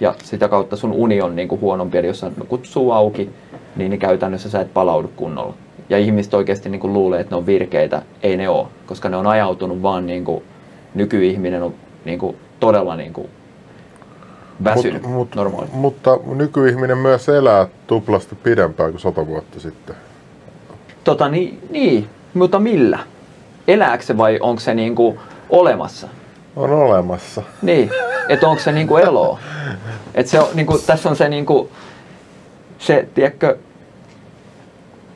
Ja sitä kautta sun uni on niin kuin huonompi, eli jos sä nukut suu auki, niin, niin käytännössä sä et palaudu kunnolla. Ja ihmiset oikeasti niin kuin luulee, että ne on virkeitä. Ei ne ole, koska ne on ajautunut vaan niin kuin nykyihminen on niin kuin todella niin kuin väsynyt mut, mut, normaali. Mutta nykyihminen myös elää tuplasti pidempään kuin sata vuotta sitten. Tota, niin, niin, mutta millä? Elääkö se vai onko se niinku olemassa? On olemassa. Niin, että onko se niinku eloa? Et se on, niinku, tässä on se, niinku, se tiedätkö,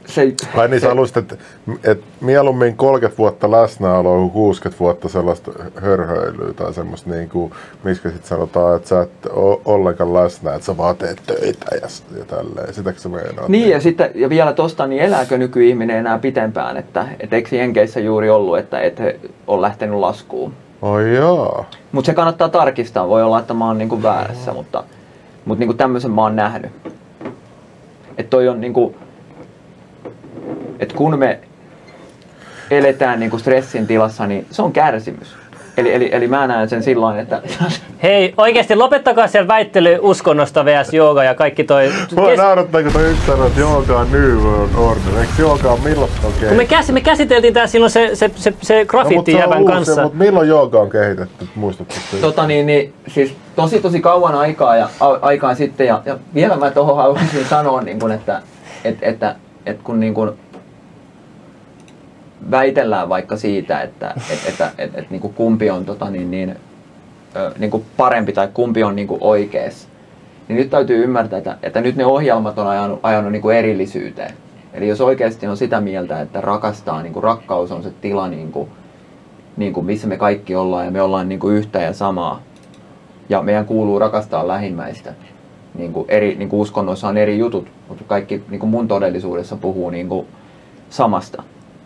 se, Ai niin, se, sä haluaisit, että, että mieluummin 30 vuotta läsnäoloa kuin 60 vuotta sellaista hörhöilyä tai semmoista, niin kuin, miksi sitten sanotaan, että sä et ole ollenkaan läsnä, että sä vaan teet töitä ja, ja tälleen. Sitäkö se meinaa? Niin, ja, sitten, ja vielä tosta, niin elääkö nykyihminen enää pitempään? Että, että eikö Jenkeissä juuri ollut, että et on lähtenyt laskuun? Oi joo. Mutta se kannattaa tarkistaa. Voi olla, että mä oon niinku väärässä, mutta, mutta niinku tämmöisen mä oon nähnyt. Että toi on niinku, että kun me eletään niin kuin stressin tilassa, niin se on kärsimys. Eli, eli, eli mä näen sen silloin, että... Hei, oikeasti lopettakaa siellä väittely uskonnosta vs. jooga ja kaikki toi... Mua kes... naurattaa, kun toi yksi sanoo, että jooga on New World Order. Eikö jooga on milloin on kehitetty? me, käs, me käsiteltiin tää silloin se, se, se, se graffiti no, kanssa. Mutta milloin jooga on kehitetty, muistatko? Tota niin, niin, siis tosi tosi kauan aikaa, ja, a, aikaa sitten. Ja, ja vielä mä tuohon haluaisin sanoa, niin kun, että, että, että, että kun niin kun, väitellään vaikka siitä, että et, et, et, et, niin kuin kumpi on tota, niin, niin, ö, niin kuin parempi tai kumpi on niin oikeassa, niin nyt täytyy ymmärtää, että, että nyt ne ohjelmat on ajanut, ajanut niin kuin erillisyyteen. Eli jos oikeasti on sitä mieltä, että rakastaa, niin kuin rakkaus on se tila, niin kuin, niin kuin missä me kaikki ollaan ja me ollaan niin kuin yhtä ja samaa, ja meidän kuuluu rakastaa lähimmäistä, niin kuin eri niin kuin uskonnoissa on eri jutut, mutta kaikki niin kuin mun todellisuudessa puhuu niin kuin samasta.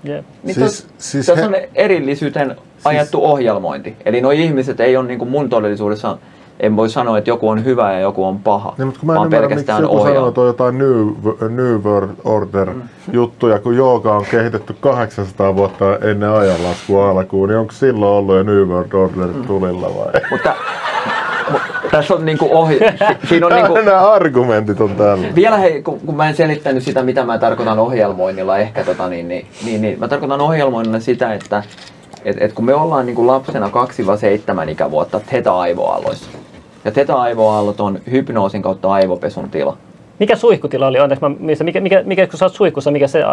Yeah. Niin siis, tos, siis tässä he... on erillisyyteen siis... ajattu ohjelmointi. Eli nuo ihmiset ei ole niin kuin mun todellisuudessa, en voi sanoa, että joku on hyvä ja joku on paha, niin, mutta kun mä en vaan ymmärrä, pelkästään joku sanoo, että on jotain New, New World Order mm. juttuja, kun jooga on kehitetty 800 vuotta ennen ajanlaskua alkuun, niin onko silloin ollut jo New World Order mm. tulilla vai? Mutta tässä on niinku ohi... Si, siinä on niinku, Nämä argumentit on täällä. Vielä hei, kun, kun mä en selittänyt sitä, mitä mä tarkoitan ohjelmoinnilla ehkä, tota, niin, niin, niin, niin, mä tarkoitan ohjelmoinnilla sitä, että et, et kun me ollaan niinku lapsena 2-7 ikävuotta theta-aivoaloissa. Ja theta-aivoaallot on hypnoosin kautta aivopesun tila. Mikä suihkutila oli? Anteeksi, mikä, mikä, mikä, mikä, kun sä oot suihkussa, mikä se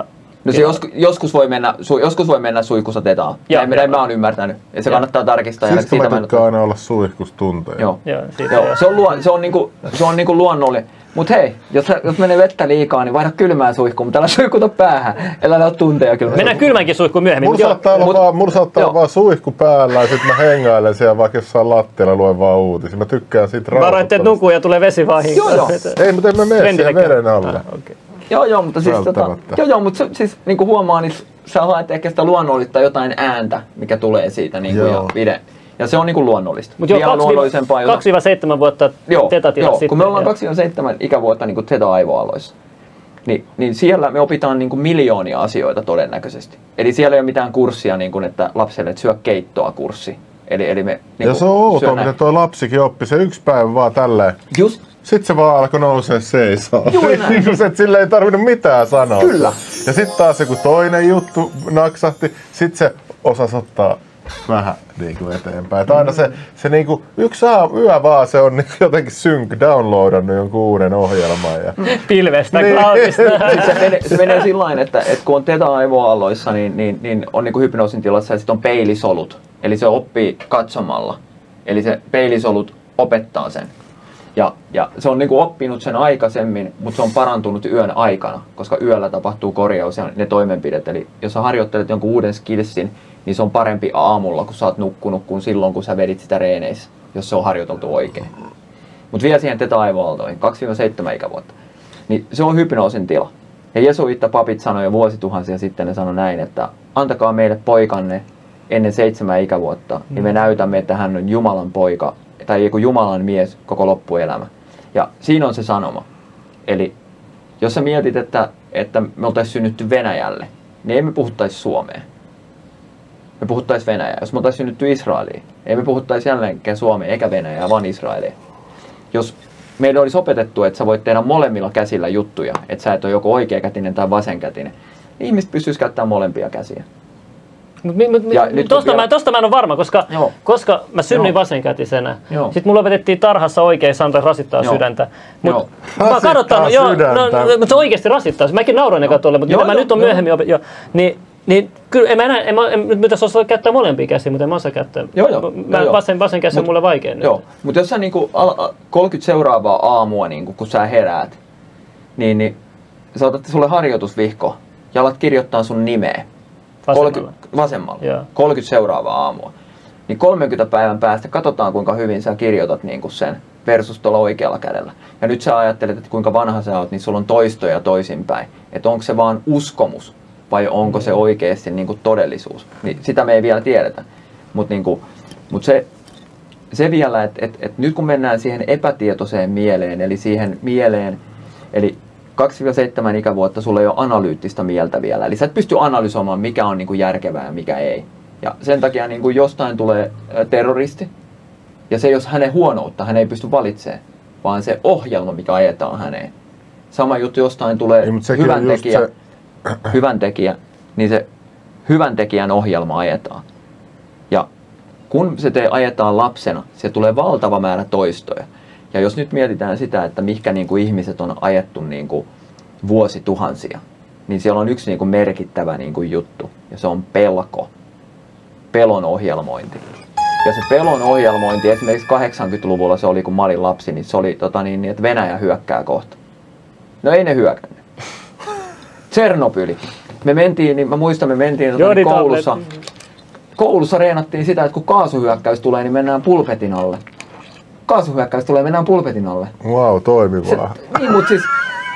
No se joskus, joskus, voi mennä, su, joskus voi mennä suihkussa tetaa. Joo, näin, näin mä oon ymmärtänyt. Ja se ja. kannattaa tarkistaa. Siis siitä mä tykkään aina olla suihkus tunteja. Joo. Joo, siitä joo. Se on, luo, se on, niinku, se on niinku luonnollinen. Mut hei, jos, jos menee vettä liikaa, niin vaihda kylmään suihkuun, mutta älä suihkuta päähän. Älä ole tunteja kyllä. Mennään kylmänkin suihkuun myöhemmin. Mulla saattaa olla, mut, vaan, mulla saattaa olla vaan suihku päällä ja sit mä hengailen siellä vaikka jossain lattialla luen vaan uutisia. Mä tykkään siitä Varo, että nukuu ja tulee vesivahinko. Joo, joo. Ei, mutta en mä mene siellä veden alle. Ah, okay. Joo, joo, mutta siis, tota, joo, joo, mutta se, siis niin kuin huomaa, niin sä haet ehkä sitä luonnollista jotain ääntä, mikä tulee siitä niin kuin, ja vide. Ja se on niin kuin luonnollista. Mutta joo, luonnollisempaa. 2-7 vuotta joo, joo, sitten. kun me ollaan 2-7 ikävuotta niin theta-aivoaloissa, niin, niin siellä me opitaan niin kuin miljoonia asioita todennäköisesti. Eli siellä ei ole mitään kurssia, niin kuin, että lapselle että syö keittoa kurssi. Eli, eli me, Ja niinku se on outoa, miten tuo lapsikin oppi se yksi päivä vaan tälleen. Just, Sitten se vaan alkoi nousee seisoo. Juuri näin. Niin kuin se, että sille ei tarvinnut mitään sanoa. Kyllä. Ja sitten taas joku toinen juttu naksahti, sitten se osasi ottaa vähän niin kuin eteenpäin. Et aina se, se niin kuin, yksi yö vaan se on niin jotenkin synk downloadannut jonkun uuden ohjelman. Ja... Pilvestä, Niin. cloudista. Siis se, menee, se menee sillä että, että kun on teta-aivoaalloissa, niin, niin, niin on niin kuin hypnoosin tilassa ja sitten on peilisolut. Eli se oppii katsomalla. Eli se peilisolut opettaa sen. Ja, ja se on niin kuin oppinut sen aikaisemmin, mutta se on parantunut yön aikana, koska yöllä tapahtuu korjaus ja ne toimenpidet. Eli jos sä harjoittelet jonkun uuden skillsin, niin se on parempi aamulla, kun sä oot nukkunut, kuin silloin, kun sä vedit sitä reeneissä, jos se on harjoiteltu oikein. Mutta vielä siihen teta-aivoaaltoihin, 2-7 ikävuotta. Niin se on hypnoosin tila. Ja jesuitta papit sanoi jo vuosituhansia sitten, ne sanoi näin, että antakaa meille poikanne ennen seitsemän ikävuotta, niin me näytämme, että hän on Jumalan poika tai joku Jumalan mies koko loppuelämä. Ja siinä on se sanoma. Eli jos sä mietit, että, että me oltaisiin synnytty Venäjälle, niin ei me puhuttaisi Suomeen. Me puhuttaisiin Venäjää. Jos me oltaisiin synnytty Israeliin, ei me puhuttaisi jälleenkään Suomeen eikä Venäjää, vaan Israeliin. Jos meille olisi opetettu, että sä voit tehdä molemmilla käsillä juttuja, että sä et ole joko oikeakätinen tai vasenkätinen, niin ihmiset pystyisi käyttämään molempia käsiä. Tosta, vielä- mä, tosta mä en ole varma, koska, Joo. koska mä synnyin Joo. vasenkätisenä. Joo. Sitten mulla opetettiin tarhassa oikein sanoa, että rasittaa Joo. sydäntä. Joo. Mut, mä oon Rasittaa kadottanut, joo, no, sydäntä. no, mutta se oikeasti rasittaa. Mäkin nauroin eka tuolle, mutta Joo, mitä mä joo, nyt on joo. myöhemmin opet, joo, niin, niin kyllä en mä enää, en mä, en, nyt pitäisi osaa käyttää molempia käsiä, mutta en mä osaa käyttää. Joo, joo, Mä, joo, joo. vasen, vasen käsi on Mut- mulle vaikea nyt. Joo, mutta jos sä niinku al- a- 30 seuraavaa aamua, niinku, kun sä heräät, niin, niin sä otat sulle harjoitusvihko ja alat kirjoittaa sun nimeä. Vasemmalla. 30, vasemmalla. Joo. 30 seuraavaa aamua. Niin 30 päivän päästä katsotaan kuinka hyvin sä kirjoitat niinku sen versus tuolla oikealla kädellä. Ja nyt sä ajattelet, että kuinka vanha sä oot, niin sulla on toistoja toisinpäin. Että onko se vaan uskomus vai onko se oikeasti niinku todellisuus. Niin sitä me ei vielä tiedetä. Mutta niinku, mut se, se vielä, että et, et nyt kun mennään siihen epätietoiseen mieleen, eli siihen mieleen, eli 2-7 ikävuotta sulla ei ole analyyttistä mieltä vielä. Eli sä et pysty analysoimaan, mikä on niin kuin järkevää ja mikä ei. Ja sen takia niin kuin jostain tulee terroristi, ja se jos hänen huonoutta, hän ei pysty valitsemaan, vaan se ohjelma, mikä ajetaan häneen. Sama juttu jostain tulee sekin hyvän tekijä, se- hyvän tekijä, niin se hyvän tekijän ohjelma ajetaan. Ja kun se te ajetaan lapsena, se tulee valtava määrä toistoja. Ja jos nyt mietitään sitä, että mihinkä niin kuin ihmiset on ajettu niin kuin vuosituhansia, niin siellä on yksi niin kuin merkittävä niin kuin juttu, ja se on pelko. Pelon ohjelmointi. Ja se pelon ohjelmointi, esimerkiksi 80-luvulla se oli, kun mä olin lapsi, niin se oli, tota niin, niin, että Venäjä hyökkää kohta. No ei ne hyökännyt. Tsernobyli. Me mentiin, niin mä muistan, me mentiin tota, Joo, niin koulussa, koulussa reenattiin sitä, että kun kaasuhyökkäys tulee, niin mennään pulpetin alle. Kaasuhyökkäys tulee, mennään pulpetin alle. Wow, Se, toimivaa. niin, mutta siis,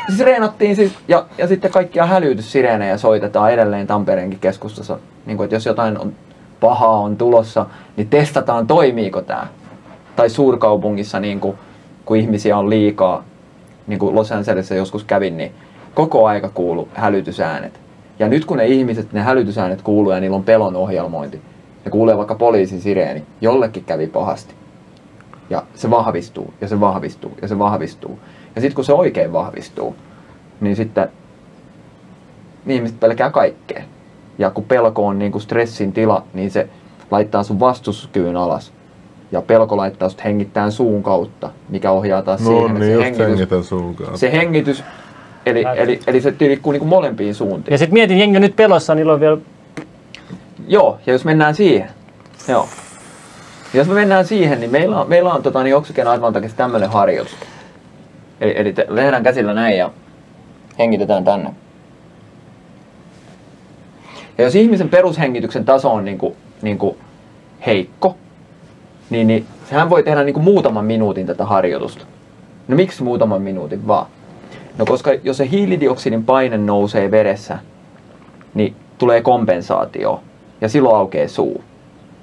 siis reenattiin siis, ja, ja sitten kaikkia hälytyssireenejä soitetaan edelleen Tampereenkin keskustassa. Niin kuin, että jos jotain on pahaa on tulossa, niin testataan toimiiko tämä. Tai suurkaupungissa, niin kuin, kun ihmisiä on liikaa, niin kuin Los Angelesissa joskus kävin, niin koko aika kuuluu hälytysäänet. Ja nyt kun ne ihmiset, ne hälytysäänet kuuluu ja niillä on pelon ohjelmointi, ne kuulee vaikka poliisin sireeni, jollekin kävi pahasti. Ja se vahvistuu, ja se vahvistuu, ja se vahvistuu. Ja sitten kun se oikein vahvistuu, niin sitten ihmiset pelkää kaikkea. Ja kun pelko on niin kuin stressin tila, niin se laittaa sun vastuskyvyn alas. Ja pelko laittaa sut hengittämään suun kautta, mikä ohjaa taas No siihen, että niin, se just hengitys, suun kanssa. se hengitys eli, eli, eli se liikkuu niin kuin molempiin suuntiin. Ja sitten mietin, jengi on nyt pelossa, niillä on vielä Joo, ja jos mennään siihen, joo. Jos me mennään siihen, niin meillä on, meillä on tota, niin Oxygen Advantageissa tämmöinen harjoitus. Eli, eli te, tehdään käsillä näin ja hengitetään tänne. Ja jos ihmisen perushengityksen taso on niin kuin, niin kuin heikko, niin, niin sehän voi tehdä niin kuin muutaman minuutin tätä harjoitusta. No miksi muutaman minuutin vaan? No koska jos se hiilidioksidin paine nousee veressä, niin tulee kompensaatio ja silloin aukeaa suu.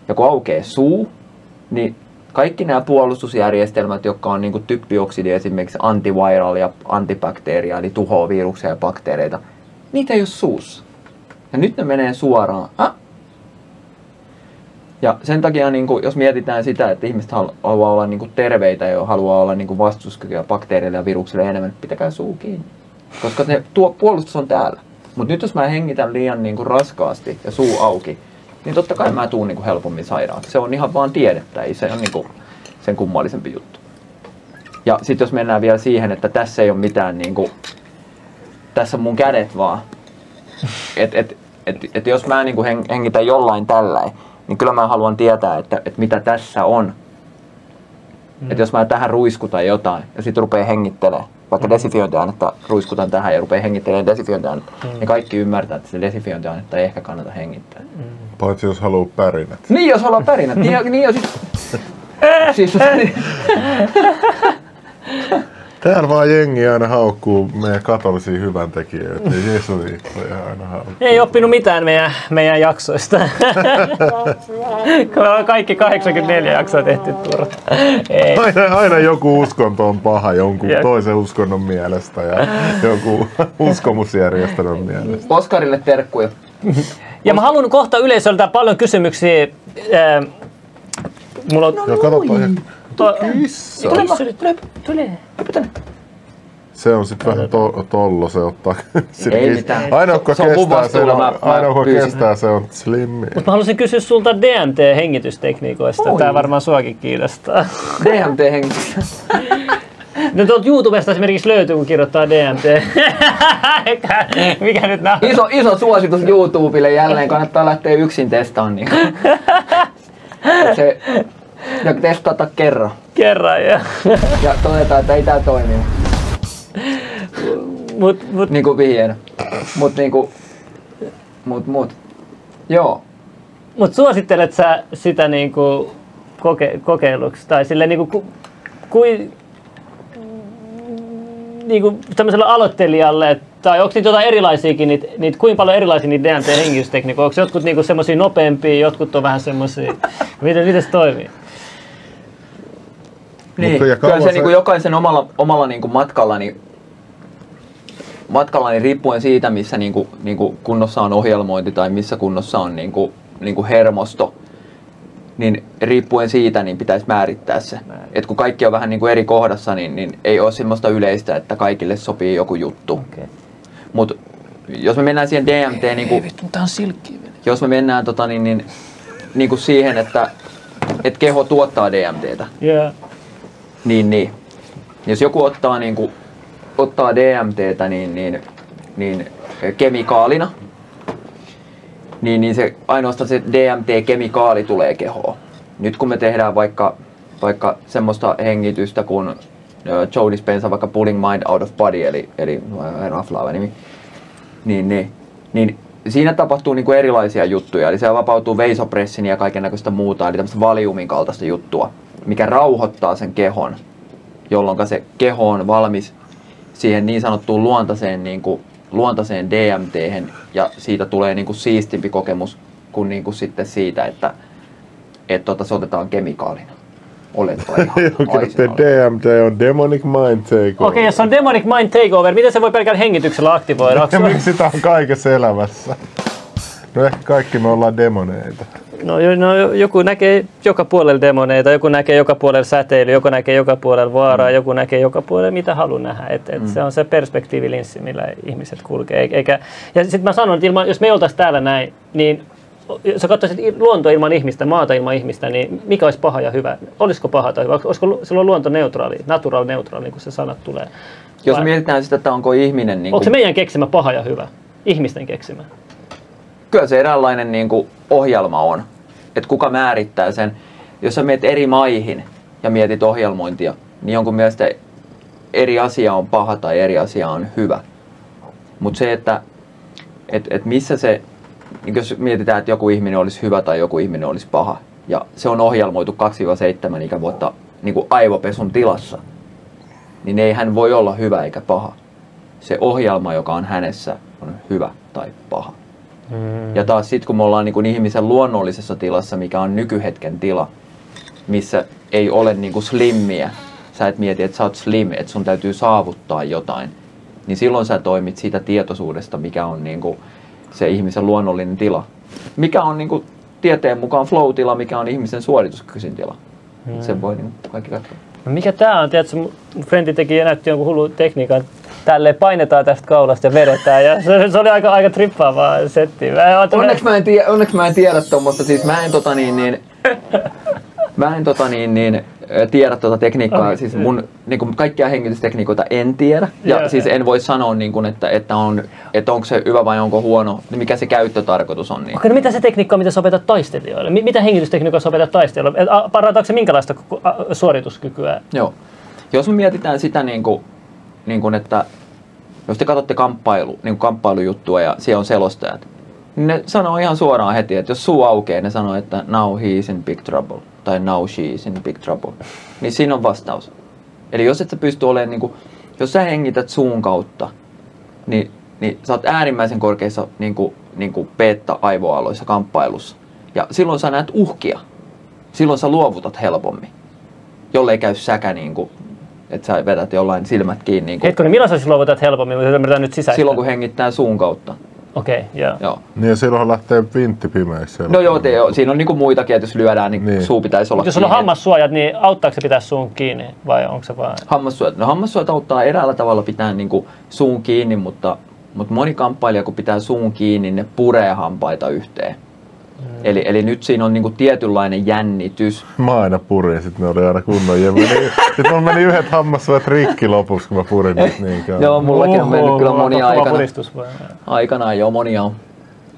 Ja kun aukeaa suu, niin kaikki nämä puolustusjärjestelmät, jotka on niin kuin typpioksidi esimerkiksi antiviral ja antibakteeria, eli tuhoaa viruksia ja bakteereita, niitä ei ole suussa. Ja nyt ne menee suoraan. Ah. Ja sen takia, niin kuin, jos mietitään sitä, että ihmiset halu- haluaa olla niin kuin terveitä ja haluaa olla niin kuin vastustuskykyä bakteereille ja viruksille enemmän, pitäkää suu kiinni. Koska ne, tuo puolustus on täällä. Mutta nyt jos mä hengitän liian niin kuin raskaasti ja suu auki, niin totta kai mä tuun niin kuin helpommin sairaaksi. Se on ihan vaan tiedettä, ei se ole niin kuin sen kummallisempi juttu. Ja sitten jos mennään vielä siihen, että tässä ei ole mitään niin kuin, tässä on mun kädet vaan. Et, et, et, et jos mä niin kuin hengitän jollain tälläin, niin kyllä mä haluan tietää, että, että mitä tässä on. Mm. Että jos mä tähän ruiskutan jotain ja sitten rupeaa hengittelemään, vaikka mm. desifiointiainetta ruiskutan tähän ja rupeaa hengittelemään desifiointiainetta, mm. niin kaikki ymmärtää, että se desifiointiainetta ei ehkä kannata hengittää. Mm. Paitsi jos haluaa pärinät. Niin, jos haluaa pärinät. niin, niin, jos siis, siis, Täällä vaan jengi aina haukkuu meidän katolisia hyväntekijöitä. Jesuiittoja aina haukkuu. Ei oppinut mitään meidän, meidän jaksoista. Kun me ollaan kaikki 84 jaksoa tehty turha. Ei. Aina, aina joku uskonto on paha jonkun Jep. toisen uskonnon mielestä ja joku uskomusjärjestelmän mielestä. Oskarille terkkuja. Ja mä haluan kohta yleisöltä paljon kysymyksiä. Mulla on... Ja katsotaan kissa. Tule, tule, tule. Se on sitten vähän to, tollo, se ottaa. Sinne Ei mitään. Ainoa, joka Se kestää, se on, mä- ainoa, joka kestää, se on slimmi. Mut mä haluaisin kysyä sulta DMT-hengitystekniikoista. Oi. Tää varmaan suakin kiinnostaa. DMT-hengitys. No tuolta YouTubesta esimerkiksi löytyy, kun kirjoittaa DMT. Mikä nyt nää Iso, iso suositus YouTubelle jälleen, kannattaa lähteä yksin testaamaan. Niin. Se, ja testata kerran. kerran. Ja. Ja todetaan, että ei tää toimi. Mut, mut, Niinku vihjeenä. Mut niinku... Mut mut. Joo. mut suosittelet sä sitä niinku koke, kokeiluksi? Tai sille niinku ku, kui, niinku tämmöiselle aloittelijalle, tai onko niitä jotain erilaisiakin, niitä, niitä, kuinka paljon erilaisia niitä DMT-hengitystekniikoita? Onko jotkut niinku semmoisia nopeampia, jotkut on vähän semmoisia, miten, miten se toimii? Niin, kyllä kauan se, se- niinku jokaisen omalla, omalla niinku matkalla, niin, matkalla niin riippuen siitä, missä niinku, niinku kunnossa on ohjelmointi tai missä kunnossa on niinku, niinku hermosto, niin riippuen siitä niin pitäisi määrittää se. Et kun kaikki on vähän niinku eri kohdassa, niin, niin ei ole semmoista yleistä, että kaikille sopii joku juttu. Okay. Mutta jos me mennään siihen DMT, niinku, vittu, tää on silkkiä. jos me mennään tota, niin, niin, niinku siihen, että et keho tuottaa DMTtä, Yeah. Niin, niin. Jos joku ottaa, niin kuin, ottaa DMTtä niin, niin, niin kemikaalina, niin, niin se, ainoastaan se DMT-kemikaali tulee kehoon. Nyt kun me tehdään vaikka, vaikka semmoista hengitystä kuin Joe Dispenza, vaikka Pulling Mind Out of Body, eli, eli raflaava nimi, niin, niin, niin siinä tapahtuu niin kuin erilaisia juttuja. Eli siellä vapautuu vasopressin ja kaiken näköistä muuta, eli tämmöistä valiumin kaltaista juttua, mikä rauhoittaa sen kehon, jolloin se keho on valmis siihen niin sanottuun luontaiseen, niin kuin, luontaiseen DMT, ja siitä tulee niin kuin siistimpi kokemus kuin, niin kuin sitten siitä, että et, tota, se otetaan kemikaalina. Että DMT on Demonic Mind Takeover. Okei, jos on Demonic Mind Takeover, miten se voi pelkällä hengityksellä aktivoida? Miksi sitä on kaikessa elämässä? No ehkä kaikki me ollaan demoneita. No, jo- no, joku näkee joka puolella demoneita, joku näkee joka puolella säteilyä, joku näkee joka puolella vaaraa, mm. joku näkee joka puolella mitä haluaa nähdä. Et, et mm. Se on se perspektiivilinssi, millä ihmiset kulkee. Eikä, ja sitten mä sanon, että ilman, jos me ei oltaisi täällä näin, niin jos sä katsoisit ilman ihmistä, maata ilman ihmistä, niin mikä olisi paha ja hyvä? Olisiko paha tai hyvä? Olisiko silloin luonto neutraali, natural neutraali, niin kuin se sanat tulee? Jos Vai- mietitään sitä, että onko ihminen... Niin Onko se meidän keksimä paha ja hyvä? Ihmisten keksimä? Kyllä se eräänlainen niin kuin ohjelma on. Että kuka määrittää sen. Jos sä meet eri maihin ja mietit ohjelmointia, niin jonkun mielestä eri asia on paha tai eri asia on hyvä. Mutta se, että et, et missä se, niin jos mietitään, että joku ihminen olisi hyvä tai joku ihminen olisi paha, ja se on ohjelmoitu 2-7 ikävuotta niin kuin aivopesun tilassa, niin ei hän voi olla hyvä eikä paha. Se ohjelma, joka on hänessä, on hyvä tai paha. Mm. Ja taas sitten kun me ollaan niin kuin ihmisen luonnollisessa tilassa, mikä on nykyhetken tila, missä ei ole niin kuin slimmiä, sä et mieti, että sä oot slim, että sun täytyy saavuttaa jotain, niin silloin sä toimit siitä tietoisuudesta, mikä on niin kuin se ihmisen luonnollinen tila. Mikä on niin kuin tieteen mukaan flow-tila, mikä on ihmisen suorituskykyisin tila. Hmm. Sen voi niin kaikki katsoa. No mikä tää on? Tiedätkö, mun frendi teki ja näytti jonkun hullu tekniikan. Tälleen painetaan tästä kaulasta ja vedetään. Ja se, se oli aika, aika trippaavaa setti. Mä, onneksi, mä en tiedä, onneksi mä en tiedä tuommoista. Siis mä en tota niin, niin mä en tota niin, niin tiedä tuota tekniikkaa, okay. siis mun niin kuin kaikkia hengitystekniikoita en tiedä. Ja yeah, siis yeah. en voi sanoa, niin kuin, että, että, on, että onko se hyvä vai onko huono, niin mikä se käyttötarkoitus on. Niin. Okay, no mitä se tekniikka mitä sä opetat taistelijoille? Mitä hengitystekniikkaa sä opetat taistelijoille? Parantaako se minkälaista suorituskykyä? Joo. Jos me mietitään sitä, niin kuin, niin kuin, että jos te katsotte kamppailu, niin kuin kamppailujuttua ja siellä on selostajat, niin ne sanoo ihan suoraan heti, että jos suu aukeaa, ne sanoo, että now he is in big trouble tai now she is in big trouble. Niin siinä on vastaus. Eli jos et sä pysty olemaan, niin kuin, jos sä hengität suun kautta, niin, niin sä oot äärimmäisen korkeissa niin kuin, niin kuin beta-aivoaloissa kamppailussa. Ja silloin sä näet uhkia. Silloin sä luovutat helpommin. Jollei käy säkä niin kuin, että sä vedät jollain silmät kiinni. Niin kuin, Hetkinen, milloin sä luovutat helpommin? Nyt Silloin kun hengittää suun kautta. Okei, okay, joo. joo. Niin ja silloinhan lähtee vintti pimeissä. No joo, te, joo, siinä on niinku muitakin, että jos lyödään, niin, niin. suu pitäisi olla Jos on hammassuojat, niin auttaako se pitää suun kiinni vai onko se vaan... Hammassuojat, no hammassuojat auttaa eräällä tavalla pitää niinku suun kiinni, mutta, mutta moni kamppailija kun pitää suun kiinni, ne puree hampaita yhteen. Eli, eli nyt siinä on niinku tietynlainen jännitys. Mä aina purin, sit ne oli aina kunnon ja meni, sit mulla meni yhdet hammassuojat rikki lopuksi, kun mä purin nyt niin kauan. Joo, mullakin on mennyt kyllä moni aikana. Aikanaan jo monia on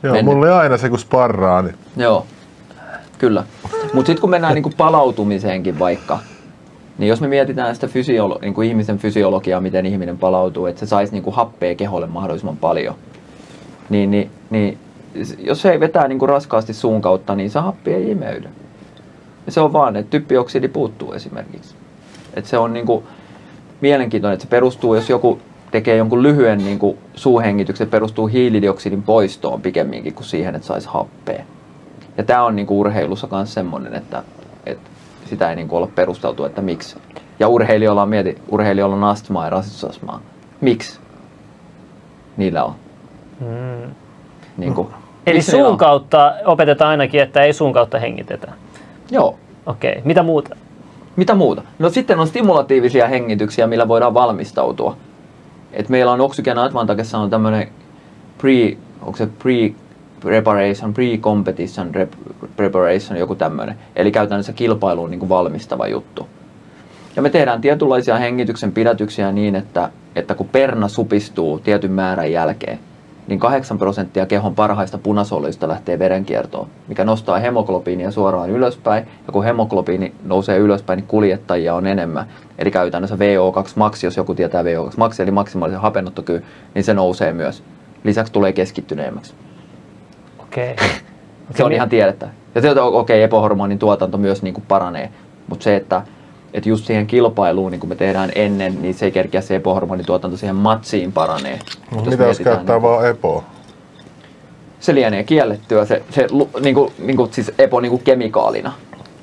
Joo, mennyt. mulla oli aina se kun sparraa. Niin... Joo, kyllä. Mutta sitten kun mennään niinku palautumiseenkin vaikka, niin jos me mietitään sitä fysiolo- niin kuin ihmisen fysiologiaa, miten ihminen palautuu, että se saisi niin kuin happea keholle mahdollisimman paljon, niin, niin, niin jos se ei vetää niin kuin raskaasti suun kautta, niin se happi ei imeydy. Ja se on vaan, että typpioksidi puuttuu esimerkiksi. Et se on niin kuin mielenkiintoinen, että se perustuu, jos joku tekee jonkun lyhyen niin kuin suuhengityksen, perustuu hiilidioksidin poistoon pikemminkin kuin siihen, että saisi happea. Ja tämä on niin kuin urheilussa myös semmoinen, että, että sitä ei niin kuin olla perusteltu, että miksi. Ja urheilijoilla on, mieti, urheilijoilla on astmaa ja rasistusastmaa. Miksi? Niillä on. Hmm. Niin kuin, Eli suun kautta opetetaan ainakin, että ei suun kautta hengitetä. Joo. Okei, okay. mitä muuta? Mitä muuta? No sitten on stimulatiivisia hengityksiä, millä voidaan valmistautua. Et meillä on Oxygen Advantakessa on tämmöinen pre, onko se pre preparation, pre-competition rep- preparation, joku tämmöinen. Eli käytännössä kilpailuun niin kuin valmistava juttu. Ja me tehdään tietynlaisia hengityksen pidätyksiä niin, että, että kun perna supistuu tietyn määrän jälkeen, niin 8 prosenttia kehon parhaista punasoluista lähtee verenkiertoon, mikä nostaa hemoglobiinia suoraan ylöspäin. Ja kun hemoglobiini nousee ylöspäin, niin kuljettajia on enemmän. Eli käytännössä VO2 max, jos joku tietää VO2 max, eli maksimaalisen hapenottokyky, niin se nousee myös. Lisäksi tulee keskittyneemmäksi. Okei. Okay. se on ihan tiedettä. Ja se, okei, okay, epohormonin tuotanto myös niin kuin paranee. Mutta se, että että just siihen kilpailuun, niin kun me tehdään ennen, niin se ei kerkeä se epohormonituotanto siihen matsiin paranee. No, mitä jos käyttää niin, vaan epoa? Se lienee kiellettyä, se, se niin kuin, niin kuin, siis epo niin kuin kemikaalina.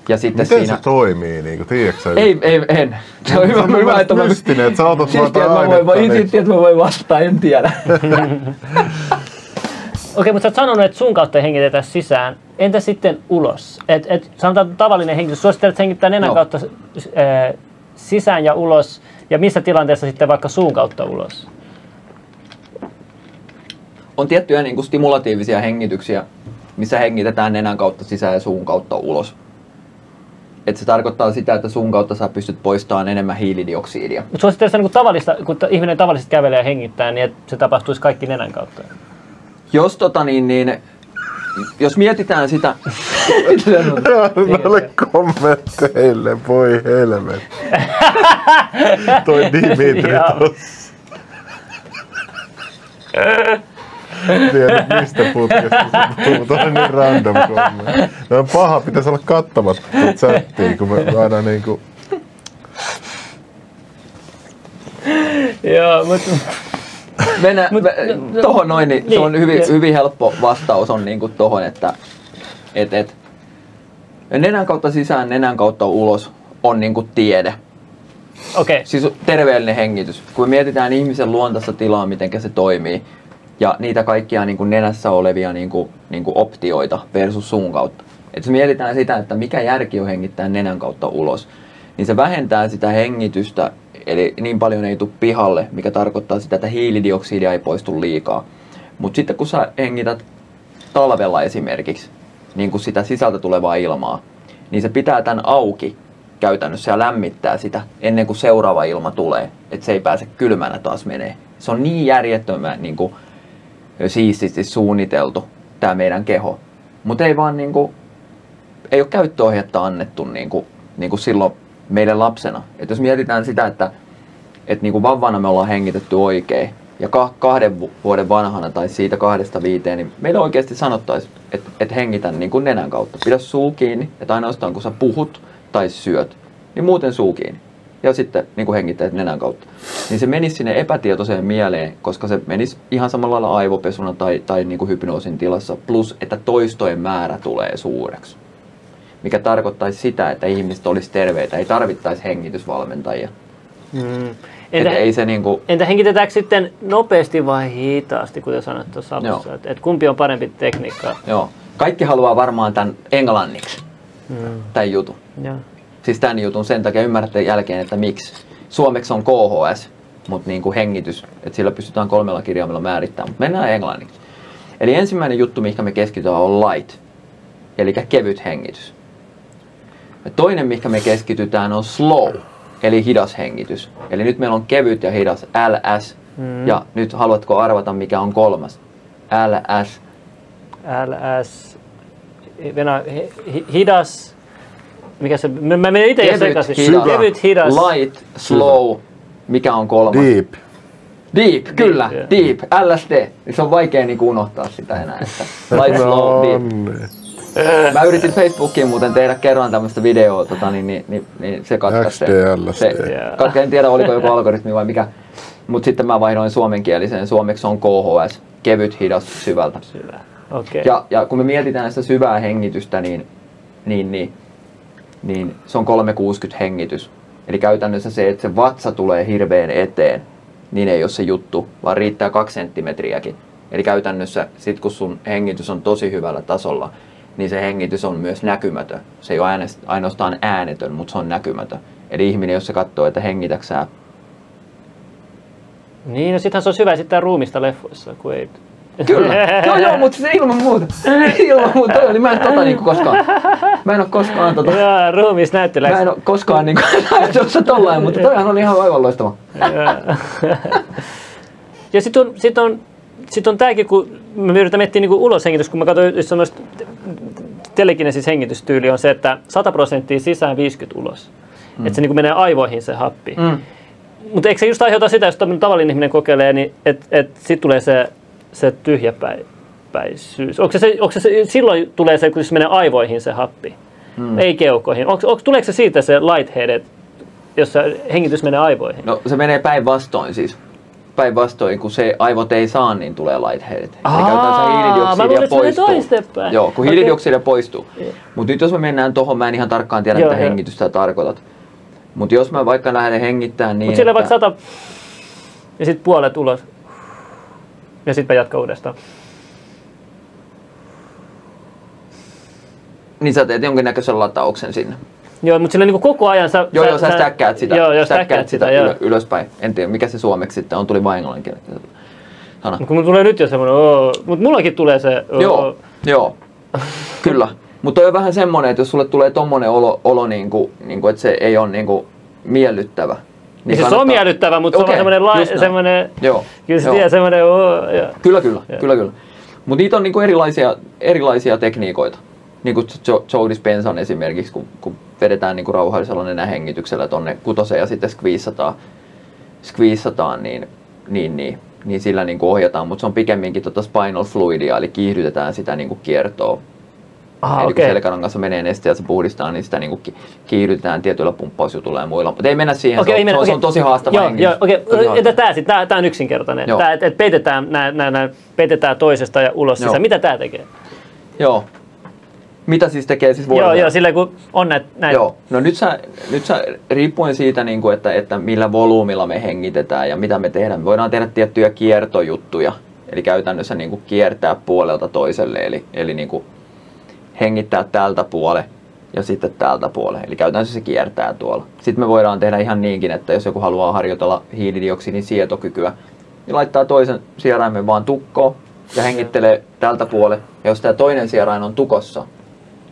Ja sitten Miten siinä... se toimii, niin kuin, tiedätkö Ei, ei, en. Se on hyvä, se hyvä että mä... Mystinen, että sä otat siis, mä voin, niin... Siis, että mä voin vastata, en tiedä. Okei, mutta sä oot sanonut, että sun kautta hengitetä sisään. Entä sitten ulos? Et, et, sanotaan tavallinen hengitys. Suosittelet hengittää nenän no. kautta äh, sisään ja ulos. Ja missä tilanteessa sitten vaikka suun kautta ulos? On tiettyjä niin kuin stimulatiivisia hengityksiä, missä hengitetään nenän kautta sisään ja suun kautta ulos. Et se tarkoittaa sitä, että suun kautta sä pystyt poistamaan enemmän hiilidioksidia. Mutta suosittelet niin tavallista, kun ihminen tavallisesti kävelee ja hengittää, niin että se tapahtuisi kaikki nenän kautta? Jos tota niin, niin jos mietitään sitä... Noille kommentteille, voi helvetti. Toi Dimitri tossa. Tiedät mistä putkesta se puhuu, toi on niin random kommentti. No on paha, pitäisi olla kattamatta chattiin, kun me aina niinku... Joo, mutta mennä, Mut, me, no, tohon noin, niin, niin se on niin, hyvin, yes. hyvin helppo vastaus on niinku tohon, että et, et, nenän kautta sisään, nenän kautta ulos on niinku tiede. Okay. Siis terveellinen hengitys. Kun mietitään ihmisen luontaista tilaa, miten se toimii, ja niitä kaikkia niin kuin nenässä olevia niin kuin, niin kuin optioita versus suun kautta. Et jos mietitään sitä, että mikä järki on hengittää nenän kautta ulos, niin se vähentää sitä hengitystä, eli niin paljon ei tule pihalle, mikä tarkoittaa sitä, että hiilidioksidia ei poistu liikaa. Mutta sitten kun sä hengität talvella esimerkiksi, niin kuin sitä sisältä tulevaa ilmaa, niin se pitää tämän auki käytännössä ja lämmittää sitä ennen kuin seuraava ilma tulee, että se ei pääse kylmänä taas menee. Se on niin järjettömän niin kuin, siististi suunniteltu tämä meidän keho. Mutta ei vaan niin kuin, ei ole käyttöohjetta annettu niin kuin, niin kuin silloin meille lapsena. Et jos mietitään sitä, että et niin kuin vauvana me ollaan hengitetty oikein ja kahden vuoden vanhana tai siitä kahdesta viiteen, niin meille oikeasti sanottaisiin, että et hengitä niin kuin nenän kautta. Pidä suu kiinni, että ainoastaan kun sä puhut tai syöt, niin muuten suu kiinni. Ja sitten niin kuin hengittäjät nenän kautta. Niin se menisi sinne epätietoiseen mieleen, koska se menisi ihan samalla lailla aivopesuna tai, tai niin kuin hypnoosin tilassa. Plus, että toistojen määrä tulee suureksi mikä tarkoittaisi sitä, että ihmiset olisi terveitä, ei tarvittaisi hengitysvalmentajia. Mm. Entä, ei se niinku... entä hengitetäänkö sitten nopeasti vai hitaasti, kuten sanoit tuossa alussa? Että et kumpi on parempi tekniikka? Joo. Kaikki haluaa varmaan tämän englanniksi, mm. tämän jutun. Joo. Siis tämän jutun sen takia ymmärrätte jälkeen, että miksi. Suomeksi on KHS, mutta niin kuin hengitys, että sillä pystytään kolmella kirjaimella määrittämään, mutta mennään englanniksi. Eli ensimmäinen juttu, mihin me keskitytään, on light, eli kevyt hengitys. Ja toinen, mikä me keskitytään, on slow, eli hidas hengitys. Eli nyt meillä on kevyt ja hidas LS. Mm. Ja nyt haluatko arvata, mikä on kolmas? LS. LS. Venä, hidas. Mikä se? Mä menen itse sekaisin. Hidas. Kevyt, hidas. Light, slow. Mikä on kolmas? Deep. Deep, kyllä, deep, deep. LSD. Se on vaikea niin unohtaa sitä enää. Että light, slow, deep. Mä yritin Facebookiin muuten tehdä kerran tämmöistä videoa, tota, niin, niin, niin, niin se katkaisi se. se katka, en tiedä oliko joku algoritmi vai mikä. Mutta sitten mä vaihdoin suomenkieliseen. Suomeksi on KHS, kevyt, hidas, syvältä. Syvä. Okay. Ja, ja kun me mietitään sitä syvää hengitystä, niin, niin, niin, niin se on 360 hengitys. Eli käytännössä se, että se vatsa tulee hirveän eteen, niin ei ole se juttu, vaan riittää kaksi senttimetriäkin. Eli käytännössä sit kun sun hengitys on tosi hyvällä tasolla, niin se hengitys on myös näkymätön. Se ei ole ainoastaan äänetön, mutta se on näkymätön. Eli ihminen, jos se katsoo, että hengitäksää niin, no sittenhän se on hyvä esittää ruumista leffoissa, kun ei... Kyllä, joo joo, mutta se ilman muuta. ilman muuta, toi oli, mä en tota niinku koskaan, mä en oo koskaan tota... Joo, ruumis näyttelee. Mä en oo koskaan niinku ajatussa tollain, mutta toihan oli ihan aivan loistava. ja sit on, sit on, sit on tääkin, kun me yritän miettiä niin uloshengitys, kun mä katsoin, jos on telekinesis hengitystyyli on se, että 100 prosenttia sisään 50 ulos. Mm. Että se niin menee aivoihin se happi. Mm. Mutta eikö se just aiheuta sitä, jos tavallinen ihminen kokeilee, niin että et sitten tulee se, se tyhjäpäisyys. Onko se, se, onko se, silloin tulee se, kun se menee aivoihin se happi, mm. ei keuhkoihin. Onko, onko, tuleeko se siitä se lightheaded, jossa hengitys menee aivoihin? No se menee päinvastoin siis päinvastoin, kun se aivot ei saa, niin tulee lightheaded. Eli käytännössä hiilidioksidia poistuu. Joo, kun okay. hiilidioksidia poistuu. Yeah. Mutta nyt jos me mennään tuohon, mä en ihan tarkkaan tiedä, Joo, mitä jo. hengitystä tarkoitat. Mutta jos mä vaikka lähden hengittämään niin, Mutta sillä että... vaikka sata ja sitten puolet ulos. Ja sitten mä jatkan uudestaan. Niin sä teet jonkinnäköisen latauksen sinne. Joo, mutta sillä niin koko ajan sä... Joo, sä, joo, sä, stäkkäät sitä, joo, joo, stäkkäät sitä, sitä ylö, ylöspäin. En tiedä, mikä se suomeksi sitten on, tuli vain englannin sana. Kun mulla tulee nyt jo semmoinen, oo, mutta mullakin tulee se... Oo. Joo, joo, kyllä. Mutta on vähän semmoinen, että jos sulle tulee tommonen olo, olo niin kuin, niin kuin, että se ei ole niin kuin miellyttävä, niin se kannattaa... on miellyttävä, mutta okay, se on semmoinen, la... semmoinen joo, kyllä se tiedät, semmoinen, oh, ja... Kyllä, kyllä, ja. kyllä, kyllä. Mutta niitä on niinku erilaisia, erilaisia tekniikoita. Niin kuin Joe Dispenza esimerkiksi, kun, kun vedetään niin kuin rauhallisella nenähengityksellä tonne kutoseen ja sitten skviissataan, skviissataan niin, niin, niin, niin sillä niin kuin ohjataan, mutta se on pikemminkin tota spinal fluidia, eli kiihdytetään sitä niin kuin kiertoa. Aha, eli okay. kun selkärangassa menee neste ja se puhdistaa, niin sitä niin kuin kiihdytetään tietyillä pumppausjutuilla ja muilla. Mutta ei mennä siihen, okay, se, on, mennä, se, on, okay. se on tosi haastava joo, Joo, okay. Tämä sitten? Tämä, tämä on yksinkertainen. Tämä, että peitetään, nää, nää, nää, peitetään toisesta ja ulos sisään. Mitä tämä tekee? Joo, mitä siis tekee siis vuorolla? Joo, joo, sillä kun on näitä. Näit. Joo, no nyt sä, nyt sä riippuen siitä, niin kuin, että, että millä volyymilla me hengitetään ja mitä me tehdään, me voidaan tehdä tiettyjä kiertojuttuja. Eli käytännössä niin kuin kiertää puolelta toiselle, eli, eli niin kuin hengittää tältä puole ja sitten täältä puolelle. Eli käytännössä se kiertää tuolla. Sitten me voidaan tehdä ihan niinkin, että jos joku haluaa harjoitella hiilidioksidin sietokykyä, niin laittaa toisen sieraimen vaan tukkoon ja hengittelee tältä puolelle. Ja jos tämä toinen sierain on tukossa,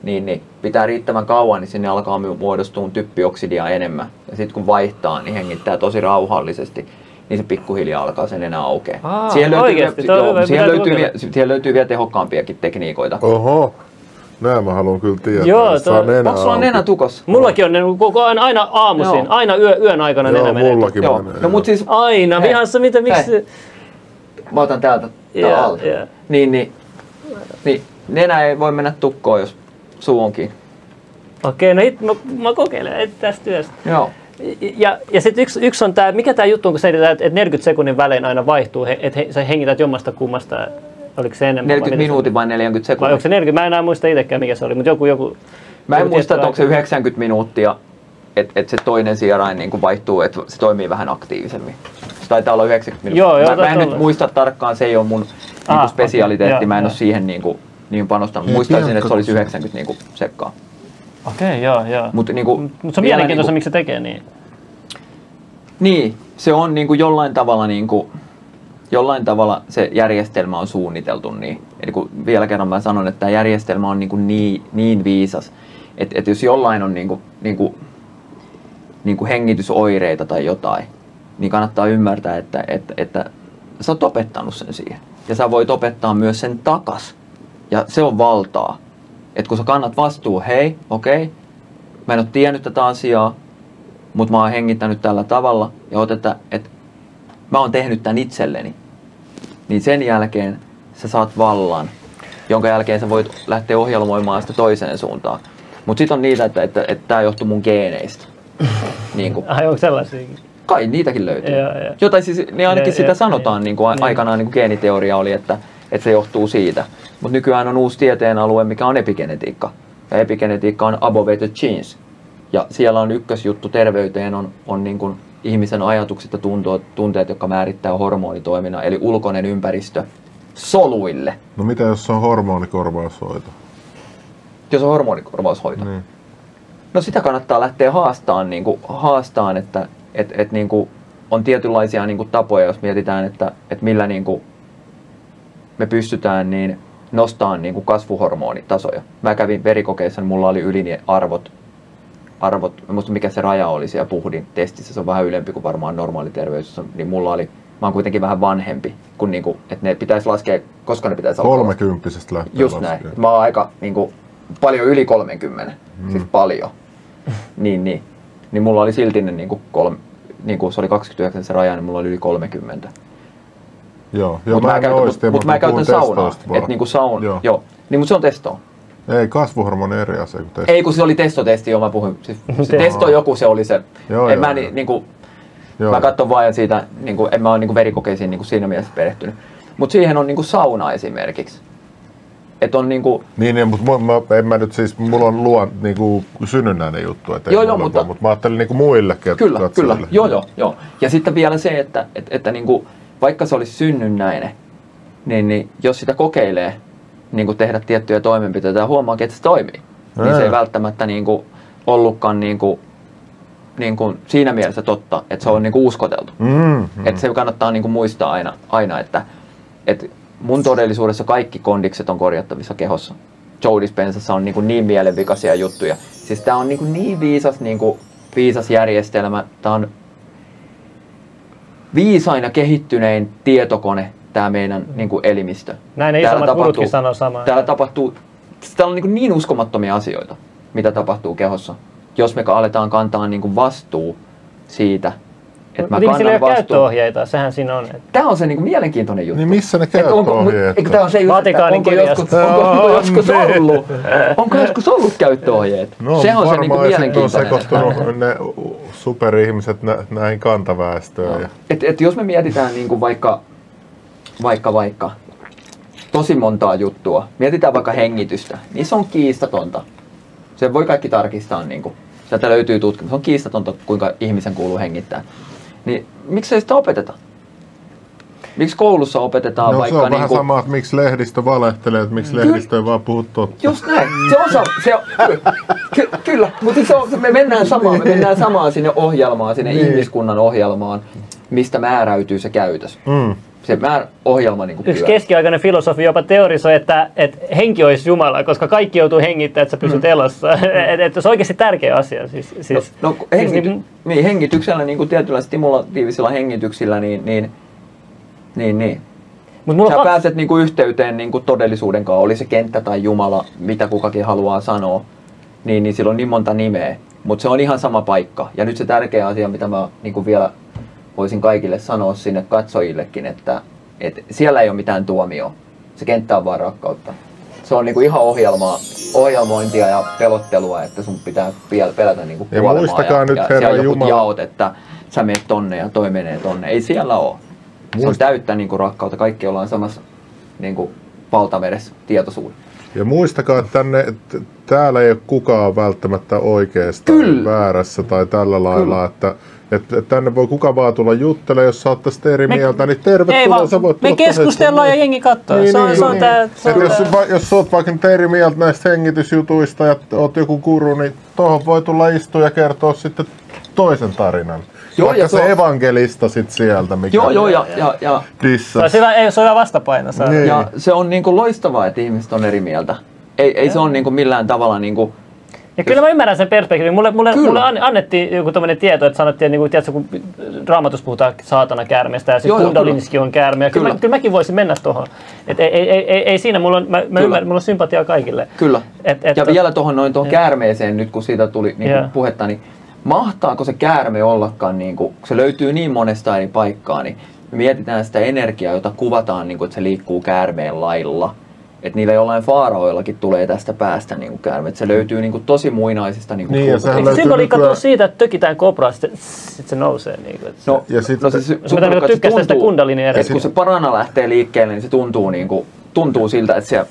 niin, niin pitää riittävän kauan, niin sinne alkaa muodostua typpioksidia enemmän. Ja sitten kun vaihtaa, niin hengittää tosi rauhallisesti niin se pikkuhiljaa alkaa sen enää aukea. Aa, siihen löytyy, oikeesti? vielä, joo, hyvä, siihen, löytyy, vielä, siihen löytyy vielä tehokkaampiakin tekniikoita. Oho, nämä mä haluan kyllä tietää. Joo, toi- nenä Onko sulla auki. nenä tukossa? Mullakin on ne koko ajan, aina aamuisin, Joo. aina yö, yön aikana Joo, nenä menee. mullakin Joo, menee. no mut siis Aina, Hei. vihassa, mitä, miksi? Hei. mä otan täältä alta. joo. Niin, niin, niin, nenä ei voi mennä tukkoon, jos suu on kiinni. Okei, no it, mä, mä kokeilen tästä työstä. Joo. Ja, ja sitten yksi, yksi on tämä, mikä tämä juttu on, kun sä edetään, että 40 sekunnin välein aina vaihtuu, että he, sä hengität jommasta kummasta, oliko se enemmän? vai 40 miten se- minuutin vai 40 Vai onko sekuntia? se 40? Mä en enää muista itsekään mikä se oli, mutta joku, joku... Mä en muista, että onko se aika. 90 minuuttia, että et se toinen sierain niin vaihtuu, että se toimii vähän aktiivisemmin. Se taitaa olla 90 minuuttia. Joo, joo, mä, mä en taitaa nyt olla. muista tarkkaan, se ei ole mun Ah, niinku spesialiteetti, okei, mä en joo, ole siihen niinku, niin panostanut. Ei, Muistaisin, että se olisi Bianca 90 niinku sekkaa. Okei, joo, joo. Mut niinku, Mutta se on mielenkiintoista, niinku- miksi se tekee niin. Niin, se on niinku jollain tavalla niinku, jollain tavalla se järjestelmä on suunniteltu niin. Eli kun vielä kerran mä sanon, että tämä järjestelmä on niinku niin, niin viisas, että et jos jollain on niinku, niinku, niinku hengitysoireita tai jotain, niin kannattaa ymmärtää, että, että, että sä oot opettanut sen siihen. Ja sä voit opettaa myös sen takas. Ja se on valtaa. Että kun sä kannat vastuu, hei, okei, okay, mä en ole tiennyt tätä asiaa, mutta mä oon hengittänyt tällä tavalla ja oteta, että mä oon tehnyt tämän itselleni, niin sen jälkeen sä saat vallan, jonka jälkeen sä voit lähteä ohjelmoimaan sitä toiseen suuntaan. Mutta sitten on niitä, että, että, että tämä johtuu mun geeneistä. niin kuin, Ai, onko sellaisiakin? kai niitäkin löytyy. Joo, joo. Jotain siis, niin ainakin Ne- sitä joo, sanotaan, niin. niin kuin Niin. aikanaan niin kuin geeniteoria oli, että, että se johtuu siitä. Mutta nykyään on uusi tieteen alue, mikä on epigenetiikka. Ja epigenetiikka on above the genes. Ja siellä on ykkösjuttu terveyteen on, on niin kuin ihmisen ajatukset ja tunteet, jotka määrittää hormonitoiminnan, eli ulkoinen ympäristö soluille, No mitä jos se on hormonikorvaushoito? jos on hormonikorvaushoito. Niin. No sitä kannattaa lähteä haastaan, niin kuin, haastaan että et, et, niin kuin, on tietynlaisia niin kuin, tapoja, jos mietitään, että, että millä niin kuin, me pystytään niin nostamaan niin kuin, kasvuhormonitasoja. Mä kävin verikokeissa, niin mulla oli yliarvot, arvot, en muista mikä se raja oli siellä puhdin testissä, se on vähän ylempi kuin varmaan normaali terveys, niin mulla oli, mä oon kuitenkin vähän vanhempi, kun niin kuin, että ne pitäisi laskea, koska ne pitäisi laskea. Kolmekymppisestä lähtee Just näin. laskemaan. Mä oon aika niin kuin, paljon yli 30, mm. siis paljon. niin, niin. Niin mulla oli silti ne niin kuin kolme, niin kuin se oli 29 se raja, niin mulla oli yli 30. Joo, joo Mutta mä, en käytän, mut, mut mä käytän saunaa. Et niinku saun, Joo. joo. Niin, mutta se on testoa. Ei, kasvuhormoni eri asia kuin testo. Ei, kun se oli testotesti, joo mä puhuin. Siis, se Testo. testo joku se oli se. Joo, en joo, mä, joo. ni, niinku, Joo. mä katson vaan siitä, niinku, en mä ole niinku verikokeisiin niinku siinä mielessä perehtynyt. Mutta siihen on niinku sauna esimerkiksi. Et on niinku, Niin, niin mutta mä, mä, en mä nyt siis, mulla on luon niinku synnynnäinen juttu, että Joo, joo, mutta- vaan, mutta mä ajattelin niinku muillekin Kyllä, katsojille. kyllä. Joo, joo, joo. Ja sitten vielä se, että, että, että niin kuin, vaikka se olisi synnynnäinen, niin, niin jos sitä kokeilee niin kuin tehdä tiettyjä toimenpiteitä ja huomaakin, että se toimii, niin se ei Ää. välttämättä niin kuin, ollutkaan niin kuin, niin kuin siinä mielessä totta, että se on niin kuin uskoteltu. Mm, mm. Että se kannattaa niin kuin muistaa aina, aina että, että mun todellisuudessa kaikki kondikset on korjattavissa kehossa. Joe Dispensassa on niin, kuin niin mielenvikaisia juttuja. Siis tää on niin, kuin niin viisas, niin kuin, viisas järjestelmä. Tää on viisain ja kehittynein tietokone, tämä meidän niin kuin elimistö. Näin ne Täällä isommat gurutkin sanoo samaa. Täällä tapahtuu, täällä on niin, kuin niin uskomattomia asioita, mitä tapahtuu kehossa. Jos me aletaan kantaa niin kuin vastuu siitä, että mä Mutta sillä ei kannan ole vastuun. käyttöohjeita, sehän siinä on. että- Tämä on se niinku mielenkiintoinen juttu. Niin missä ne käyttöohjeet? tämä on se just, että Vatikaanin onko joskus, onko, onko On, joskus niin. ollut, onko joskus ollut käyttöohjeet? No, se on se niinku ja sitten on mielenkiintoinen. sekoittunut ne superihmiset nä, näihin kantaväestöön. Ja, Et, et jos me mietitään niinku vaikka, vaikka, vaikka tosi montaa juttua, mietitään vaikka hengitystä, niin se on kiistatonta. Se voi kaikki tarkistaa, niin kuin, sieltä löytyy tutkimus, se on kiistatonta, kuinka ihmisen kuuluu hengittää. Niin miksei sitä opeteta? Miksi koulussa opetetaan No se vaikka on vähän niinku, sama, että miksi lehdistö valehtelee, että miksi lehdistö ei vaan puhu totta. Just näin. Se on, sa- se on ky- kyllä, mutta se on, me mennään samaan, me mennään samaan sinne ohjelmaan, sinne Niin. ihmiskunnan ohjelmaan, mistä määräytyy se käytös. Mm. Se määr, ohjelma niin Yksi keskiaikainen filosofi jopa teorisoi, että, että henki olisi Jumala, koska kaikki joutuu hengittämään, että sä pysyt elossa. että et, se on oikeasti tärkeä asia. Siis, siis, No, no siis hengity, niin- niin, hengityksellä, niin kuin tietyillä stimulatiivisilla hengityksillä, niin, niin, niin, niin. mut mulla Sä on pääset niin kuin yhteyteen niin kuin todellisuuden kanssa, oli se kenttä tai Jumala, mitä kukakin haluaa sanoa, niin, niin sillä on niin monta nimeä. Mutta se on ihan sama paikka. Ja nyt se tärkeä asia, mitä mä niin kuin vielä voisin kaikille sanoa sinne katsojillekin, että, että siellä ei ole mitään tuomioa. Se kenttä on vaan rakkautta. Se on niinku ihan ohjelmaa, ohjelmointia ja pelottelua, että sun pitää vielä pelätä niinku Ja kuolemaa. muistakaa ja, nyt, ja Herra Jumala- jaot, että sä menet tonne ja toi menee tonne. Ei siellä ole. Se on täyttä niinku rakkautta. Kaikki ollaan samassa niinku valtameressä tietoisuudessa. Ja muistakaa, että tänne, että täällä ei ole kukaan välttämättä oikeassa tai väärässä tai tällä lailla, Kyllä. että että tänne voi kuka vaan tulla juttelemaan, jos sä oot tästä eri Me- mieltä, niin ei tervetuloa, vaan, sä voit me keskustellaan ja jengi katsoo. Niin, se on, niin, se on niin. tää, se Et on jos, va- jos sä oot vaikka nyt eri mieltä näistä hengitysjutuista ja oot joku guru, niin tuohon voi tulla istua ja kertoa sitten toisen tarinan. Joo, Vaikka ja se se on- evankelista sit sieltä, mikä Joo, joo, ja, ja, ja, Se dissas. on hyvä, ei, se on hyvä vastapaino. Se on- Niin. ja se on niinku loistavaa, että ihmiset on eri mieltä. Ei, ei se on niinku millään tavalla niinku, Ja kyllä mä ymmärrän sen perspektiivin. Mulle, mulle, Kyllä. mulle an- annettiin joku tämmöinen tieto, että sanottiin, niin kuin, tiedätkö, kun raamatus puhutaan saatana käärmeestä ja Joo, sitten joo, kundaliniskin on käärme. Ja kyllä. Kyllä. Mä, kyllä mäkin voisin mennä tuohon. Et ei, ei, ei, ei, ei, siinä, mulla on, mä, mä Kyllä. ymmärrän, mulla on sympatiaa kaikille. Kyllä. Et- et- ja vielä tuohon noin tuohon käärmeeseen nyt, kun siitä tuli niin puhetta, niin mahtaako se käärme ollakaan, niin kuin, kun se löytyy niin monesta eri paikkaa, niin me mietitään sitä energiaa, jota kuvataan, niin kuin, että se liikkuu käärmeen lailla. Että niillä jollain faaraoillakin tulee tästä päästä niin kuin käärme. Et se löytyy niin kuin, tosi muinaisista niin kuin, Niin, ja sehän Eikö se löytyy symboliikka nykyään- tuo siitä, että tökitään kobraa, sitten sit se nousee? Niin kuin, että se, No, Ja sit- no se, se, Jos mä tarkoitan, se tykkästä sitä tuntuu- kundalini että eri- kun se parana lähtee liikkeelle, niin se tuntuu, niin kuin, tuntuu siltä, että se Joo.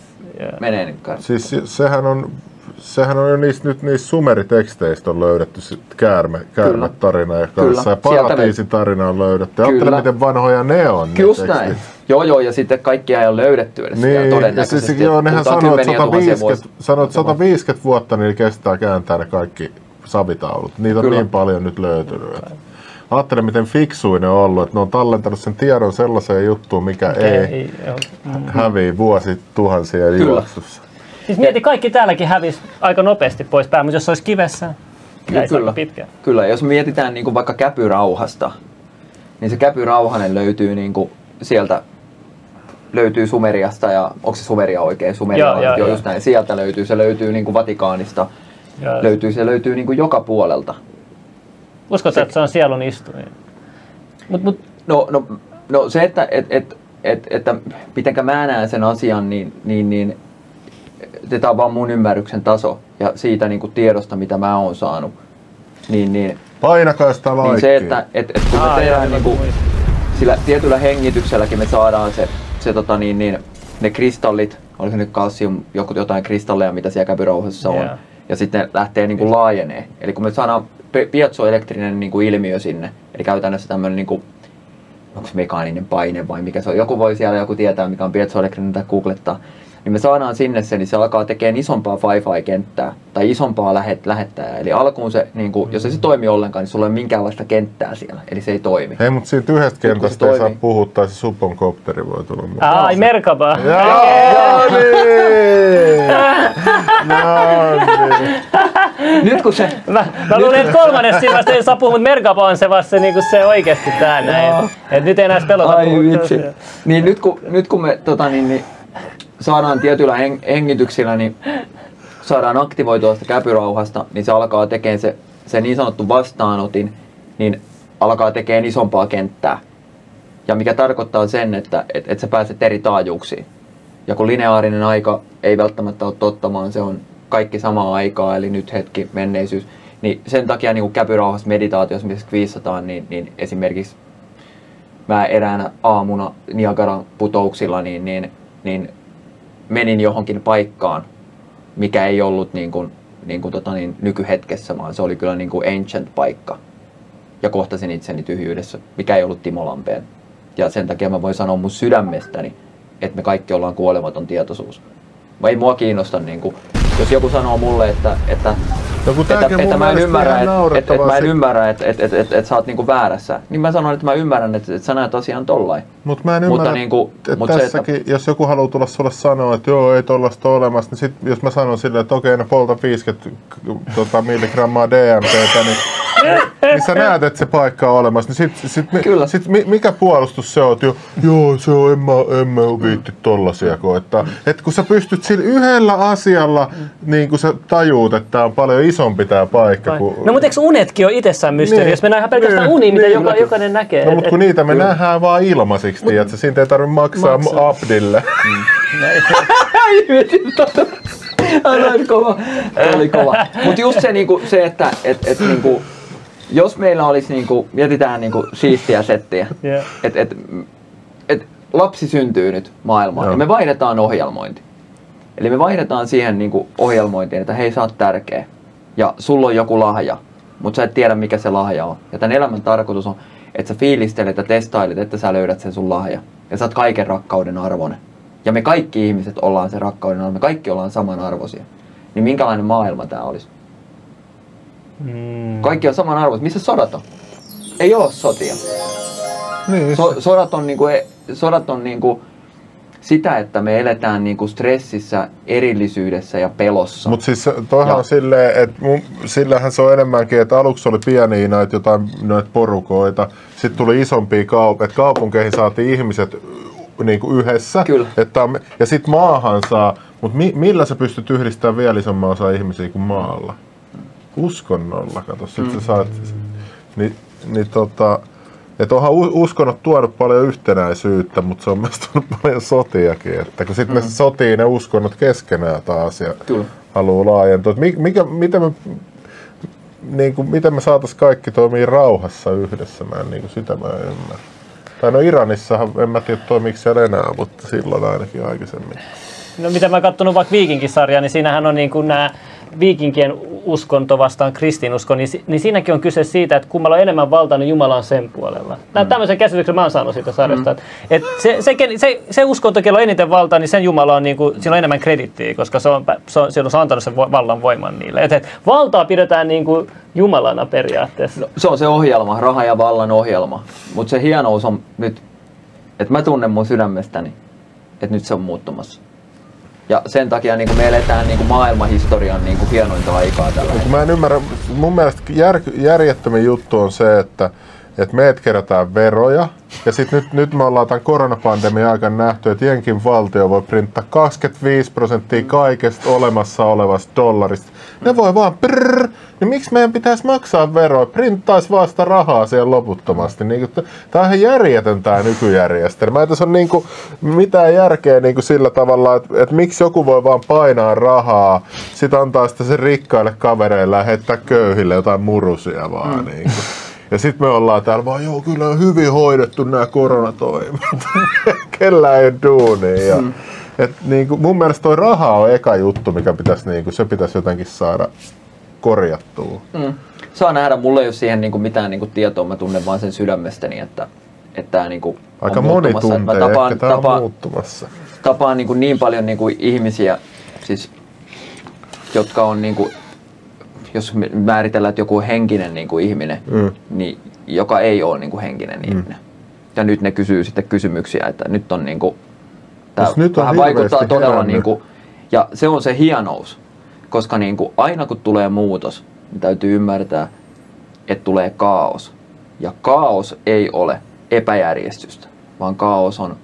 menee niin kuin, Siis se- sehän on, sehän on jo niistä, nyt niistä sumeriteksteistä on löydetty käärme, käärmetarina ja kanssa. Ja paratiisitarina on löydetty. Ajattele, miten vanhoja ne on. ne Just tekstit. näin. Joo, joo, ja sitten kaikkia ei ole löydetty edes vielä Niin, ja todennäköisesti. siis, joo, nehän sanoo, että kymmeniä tuhansia 150, vuosia. sanoo, että 150 vuotta niin kestää kääntää ne kaikki savitaulut. Niitä on Kyllä. niin paljon nyt löytynyt. Että Ajattele, miten fiksuin ne on ollut, että ne on tallentanut sen tiedon sellaiseen juttuun, mikä ei, ei, joo. hävii vuosi tuhansia juoksussa. Siis mieti, kaikki täälläkin hävisi aika nopeasti pois päin, mutta jos se olisi kivessä, Kyllä, kyllä. pitkään. Kyllä, jos mietitään niin kuin vaikka käpyrauhasta, niin se käpyrauhanen löytyy niin kuin sieltä löytyy Sumeriasta ja onko se Sumeria oikein? Sumeria Joo, joo, joo, just näin. Sieltä löytyy, se löytyy niin kuin Vatikaanista, Joo. löytyy, se löytyy niin kuin joka puolelta. Uskotko, että se on sielun istuin? Mut, mut, No, no, no se, että et, et, et, että mitenkä mä näen sen asian, niin, niin, niin tämä on vaan mun ymmärryksen taso ja siitä niin kuin tiedosta, mitä mä oon saanut. Niin, niin, Painakaa sitä niin laikkia. se, että et, et kun me Aa, tehdään niin kuin, sillä tietyllä hengitykselläkin me saadaan se, se tota niin, niin, ne kristallit, oliko se nyt kalsium, joku, jotain kristalleja, mitä siellä käpyrouhassa on, Joo. ja sitten ne lähtee niin kuin laajenee. Eli kun me saadaan piezoelektrinen niin kuin ilmiö sinne, eli käytännössä tämmöinen niin kuin, onko se mekaaninen paine vai mikä se on, joku voi siellä joku tietää mikä on piezoelektrinen tai googlettaa, niin me saadaan sinne se, niin se alkaa tekemään isompaa Wi-Fi-kenttää tai isompaa lähet, lähettäjää. Eli alkuun se, niin kuin, jos ei se toimi ollenkaan, niin sulla ei ole minkäänlaista kenttää siellä, eli se ei toimi. Hei, mutta siitä yhdestä kentästä ei saa puhua, tai se suponkopteri voi tulla mukaan. ai, Merkaba. Joo, no niin! No niin! Nyt kun se, Mä, mä luulin, että kolmannessa siinä vasta ei saa puhua, mutta Merkaba on se vasta se, niinku se oikeasti tää näin. Et, et nyt ei enää pelota Ai vitsi. Niin nyt kun, nyt kun me tota, niin, niin, saadaan tietyillä heng- hengityksillä, niin saadaan aktivoitua sitä käpyrauhasta, niin se alkaa tekemään se, se niin sanottu vastaanotin, niin alkaa tekemään isompaa kenttää. Ja mikä tarkoittaa sen, että et, et sä pääset eri taajuuksiin. Ja kun lineaarinen aika ei välttämättä ole totta, vaan se on kaikki samaa aikaa, eli nyt hetki, menneisyys, niin sen takia niin käpyrauhassa meditaatiossa, missä kviissataan, niin, niin esimerkiksi mä eräänä aamuna Niagaran putouksilla niin, niin, niin menin johonkin paikkaan, mikä ei ollut niin kuin, niin kuin tota niin, nykyhetkessä, vaan se oli kyllä niin kuin ancient paikka. Ja kohtasin itseni tyhjyydessä, mikä ei ollut Timo Lampeen Ja sen takia mä voin sanoa mun sydämestäni, että me kaikki ollaan kuolematon tietoisuus. Vai ei mua kiinnosta, niin kuin, jos joku sanoo mulle, että, että No kun että, että mun mä en ymmärrä, että, että, että naurettavaa mä en se- ymmärrä, että, että, että, että, että sä oot niinku väärässä. Niin mä sanon, että mä ymmärrän, että, että sä näet asian tollain. Mutta mä en Mutta ymmärrä, niinku- että mut se, että- tässäkin, jos joku haluaa tulla sulle sanoa, että joo, ei tollasta ole olemassa, niin sit, jos mä sanon silleen, että okei, ne polta 50 k- tota, milligrammaa DMTtä, niin, niin sä näet, että se paikka on olemassa. Niin sit, sit, mi- Kyllä. sit mi, mikä puolustus se on, että jo, joo, se on, en mä, en mä viitti tollasia koettaa. Et kun sä pystyt sillä yhdellä asialla, niin kun sä tajuut, että tää on paljon isompi tää paikka. Kuin, No mutta eikö unetkin ole itsessään mysteeri, Niin. jos mennään ihan pelkästään Niin, uniin, mitä niin, joka, kyllä. jokainen näkee. No, mutta kun niitä me nähdään vaan ilmaisiksi, tiedätkö? Siitä ei tarvitse maksaa, Maksaa. Abdille. Aina oli kova. Toi oli kova. Mutta just se, niinku, se että et, et, niinku, jos meillä olisi, niinku, mietitään niinku, siistiä settiä, Joo. että et, et, lapsi syntyy nyt maailmaan Joo. ja me vaihdetaan ohjelmointi. Eli me vaihdetaan siihen niinku, ohjelmointiin, että hei sä oot tärkeä ja sulla on joku lahja, mutta sä et tiedä mikä se lahja on. Ja tämän elämän tarkoitus on, että sä fiilistelet ja testailet, että sä löydät sen sun lahja. Ja sä oot kaiken rakkauden arvoinen. Ja me kaikki ihmiset ollaan se rakkauden arvoinen, me kaikki ollaan samanarvoisia. Niin minkälainen maailma tämä olisi? Mm. Kaikki on samanarvoisia. Missä sodat on? Ei ole sotia. Niin, So, sodat on, niinku, sodat on niinku sitä, että me eletään niinku stressissä, erillisyydessä ja pelossa. Mutta siis toihan on silleen, että sillähän se on enemmänkin, että aluksi oli pieniä näitä jotain noita porukoita, sitten tuli isompia kaupunkeja, että kaupunkeihin saatiin ihmiset niin kuin yhdessä, Kyllä. Että ja sitten maahan saa, mutta mi, millä sä pystyt yhdistämään vielä isomman osa ihmisiä kuin maalla? Uskonnolla, kato, sit Mm. sä saat, niin, niin tota, että onhan uskonnot tuonut paljon yhtenäisyyttä, mutta se on myös tuonut paljon sotiakin. Että kun sitten mm. ne sotii ne uskonnot keskenään taas ja Kyllä. haluaa laajentua. Et mi- Mikä, miten me, niin kuin, miten me saataisiin kaikki toimia rauhassa yhdessä? Mä en, niin kuin, sitä mä en ymmärrä. Tai no Iranissahan, en mä tiedä toimiiko siellä enää, mutta silloin ainakin aikaisemmin. No mitä mä oon kattonut vaikka Viikinkisarjaa, niin siinähän on niin kuin nämä viikinkien uskonto vastaan kristinusko, niin, si- niin siinäkin on kyse siitä, että kummalla on enemmän valtaa, niin Jumala on sen puolella. Mm. Tämmöisen käsityksen mä oon saanut siitä sarjasta. Mm. Et se, se, se, se uskonto, kello on eniten valtaa, niin sen Jumala on, niin kuin, sillä on enemmän kredittiä, koska se on, se on, se on antanut sen vallan voiman niille. Et, et, valtaa pidetään niin kuin Jumalana periaatteessa. No. Se on se ohjelma, raha ja vallan ohjelma. Mutta se hienous on nyt, että mä tunnen mun sydämestäni, että nyt se on muuttumassa. Ja sen takia niin me eletään niin maailmanhistorian niin hienointa aikaa tällä hetkellä. mä en ymmärrä, mun mielestä jär, järjettömin juttu on se, että että meet kerätään veroja, ja sitten nyt, nyt me ollaan tämän koronapandemian aikana nähty, että jenkin valtio voi printtaa 25 prosenttia kaikesta olemassa olevasta dollarista. Ne voi vaan prrrr, niin miksi meidän pitäisi maksaa veroa? Printtaisi vaan sitä rahaa siellä loputtomasti. Niin tämä on ihan järjetön tämä nykyjärjestelmä. Ei tässä ole niin kuin mitään järkeä niin kuin sillä tavalla, että, että miksi joku voi vaan painaa rahaa, sitten antaa sitä sen rikkaille kavereille ja heittää köyhille jotain murusia vaan. Mm. Niin kuin. Ja sitten me ollaan täällä vaan, joo, kyllä on hyvin hoidettu nämä koronatoimet. Kellä ei ole duunia. Ja, mm. et, niin kuin, mun mielestä toi raha on eka juttu, mikä pitäisi, niin kuin, se pitäisi jotenkin saada korjattua. Mm. Saa nähdä, mulla ei ole siihen niin mitään niin tietoa, mä tunnen vaan sen sydämestäni, että, että tämä niin Aika on moni. Että tuntee, Mä tapaan, ehkä tämä on tapaan, muuttumassa. tapaan niin, niin paljon niin ihmisiä, siis, jotka on, niin kuin, jos määritellään, että joku on henkinen niin ihminen, Mm. niin joka ei ole niin henkinen ihminen. Ja nyt ne kysyy sitten kysymyksiä, että nyt on niin kuin, tämä nyt on vähän vaikuttaa todella herännyt. niin kuin, ja se on se hienous, koska niin kuin, aina kun tulee muutos, niin täytyy ymmärtää, että tulee kaos. Ja kaos ei ole epäjärjestystä, vaan kaos on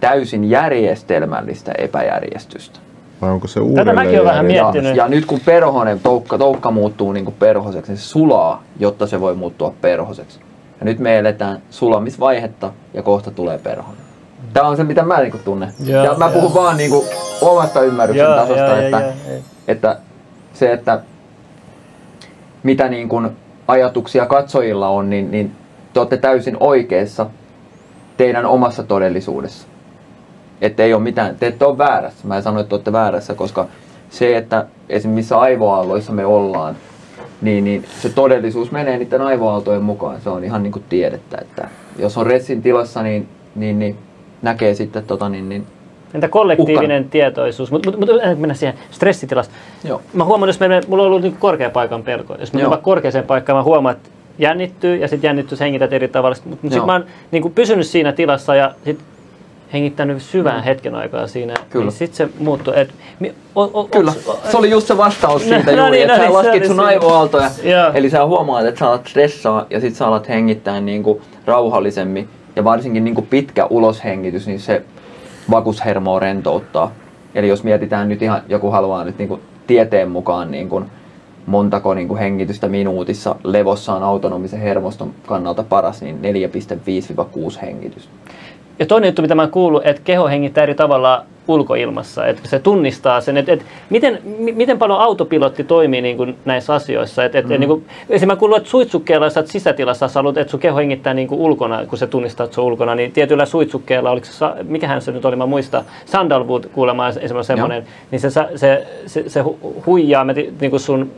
täysin järjestelmällistä epäjärjestystä. Vai onko se Tätä mäkin olen vähän miettinyt. Ja, ja nyt kun perhonen, toukka, toukka muuttuu niin kuin perhoseksi, niin se sulaa, jotta se voi muuttua perhoseksi. Ja nyt me eletään sulamisvaihetta ja kohta tulee perhonen. Tämä on se, mitä mä niin tunnen. Joo, ja mä puhun joo. vaan niin kuin omasta ymmärryksen Joo, tasosta, joo, että, joo, joo. että se, että mitä niin kuin ajatuksia katsojilla on, niin, niin te olette täysin oikeassa teidän omassa todellisuudessa. Että ei ole mitään, te ette ole väärässä. Mä en sano, että olette väärässä, koska se, että esimerkiksi missä aivoaalloissa me ollaan, niin, niin se todellisuus menee niiden aivoaaltojen mukaan. Se on ihan niin kuin tiedettä, että jos on ressin tilassa, niin niin, niin näkee sitten tota, niin, niin, Entä kollektiivinen uhkan. tietoisuus? Mutta mut, mut, mennä siihen stressitilasta. Joo. Mä huomaan, jos meillä, mulla on ollut niin korkea paikan pelko. Jos mä menen korkeaseen paikkaan, mä huomaan, että jännittyy ja sitten jännittyy hengität eri tavalla. Mutta sitten mä oon niin kuin pysynyt siinä tilassa ja sit hengittänyt syvään mm. hetken aikaa siinä, Kyllä. niin sitten se muuttui. Et, o, o, Kyllä, o, se oli just se vastaus siitä no, juuri, niin, että no, sä niin, laskit sun aivoaaltoja. Eli sä huomaat, että sä alat stressaa ja sitten sä alat hengittää niin kuin rauhallisemmin. Ja varsinkin niin kuin pitkä uloshengitys, niin se vakushermoa rentouttaa. Eli jos mietitään nyt ihan, joku haluaa nyt niin kuin tieteen mukaan niin kuin montako niin kuin hengitystä minuutissa levossa on autonomisen hermoston kannalta paras, niin 4,5-6 hengitystä. Ja toinen juttu, mitä mä kuullut, että keho hengittää eri tavalla ulkoilmassa, että se tunnistaa sen, että, että miten, miten paljon autopilotti toimii niin kuin näissä asioissa. Että, että, mm. niin kuin, esimerkiksi mä kuullut, että suitsukkeella, jos sisätilassa, sä haluat, että sun keho hengittää niin kuin ulkona, kun se tunnistaa, että se on ulkona, niin tietyllä suitsukkeella, oliko se, mikähän se nyt oli, mä muistan, Sandalwood kuulemma esimerkiksi semmoinen, niin se, se, se, se huijaa niin kuin sun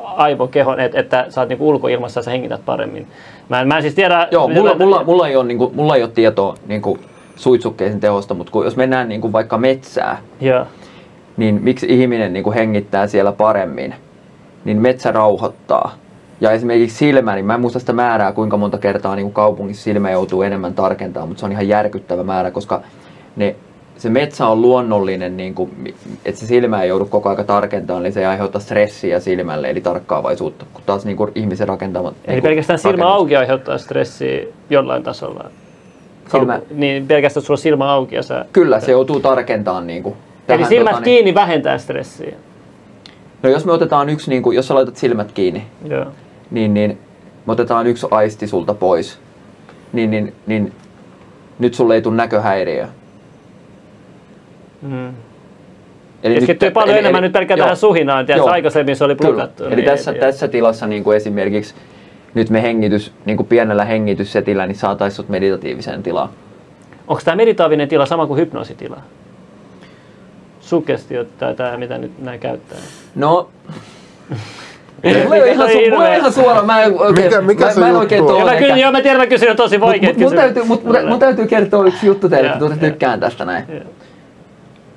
aivokehon, että, että sä oot niin ulkoilmassa ja sä hengität paremmin. Mä en, mä en siis tiedä... Joo, mulla, mulla, mulla, ei ole, niin kuin, mulla ei ole tietoa niin kuin suitsukkeisen tehosta, mutta kun, jos mennään niin kuin vaikka metsää, yeah. niin miksi ihminen niin kuin hengittää siellä paremmin? Niin metsä rauhoittaa. Ja esimerkiksi silmä, niin mä en muista sitä määrää, kuinka monta kertaa niin kuin kaupungissa silmä joutuu enemmän tarkentamaan, mutta se on ihan järkyttävä määrä, koska ne se metsä on luonnollinen, niin kuin, että se silmä ei joudu koko aika tarkentamaan, niin se ei aiheuta stressiä silmälle, eli tarkkaavaisuutta, kun taas niin kuin ihmisen rakentama... Eli niin pelkästään silmä auki aiheuttaa stressiä jollain tasolla? Silmä... Niin pelkästään, sulla silmä auki ja sä... Kyllä, se joutuu tarkentamaan niin kuin, tähän, Eli silmät tota, kiinni niin... vähentää stressiä? No jos me otetaan yksi, niin kuin, jos sä laitat silmät kiinni, Joo. niin, niin me otetaan yksi aisti sulta pois, niin, niin, niin nyt sulle ei tule näköhäiriö Mm. Eli Keskittyy nyt, paljon eli, enemmän eli, nyt pelkään tähän suhinaan, tiedätkö, aikaisemmin se oli blokattu. Eli niin, tässä, niin, tässä tilassa niin kuin esimerkiksi nyt me hengitys, niin kuin pienellä hengityssetillä, niin saataisiin sut meditatiiviseen tilaan. Onko tämä meditaavinen tila sama kuin hypnoositila? Sugestio tai tämä, mitä nyt näin käyttää? No, Mulla ei ihan, su- mulla ihan suora, mä en oikein, mikä, mikä mä, mä en oikein tuo. Mä kysyn, joo, mä tiedän, mä kysyn tosi vaikeat mut, mut, mun, täytyy, mut, mun täytyy kertoa yksi juttu teille, että tuotte tykkään tästä näin. Yeah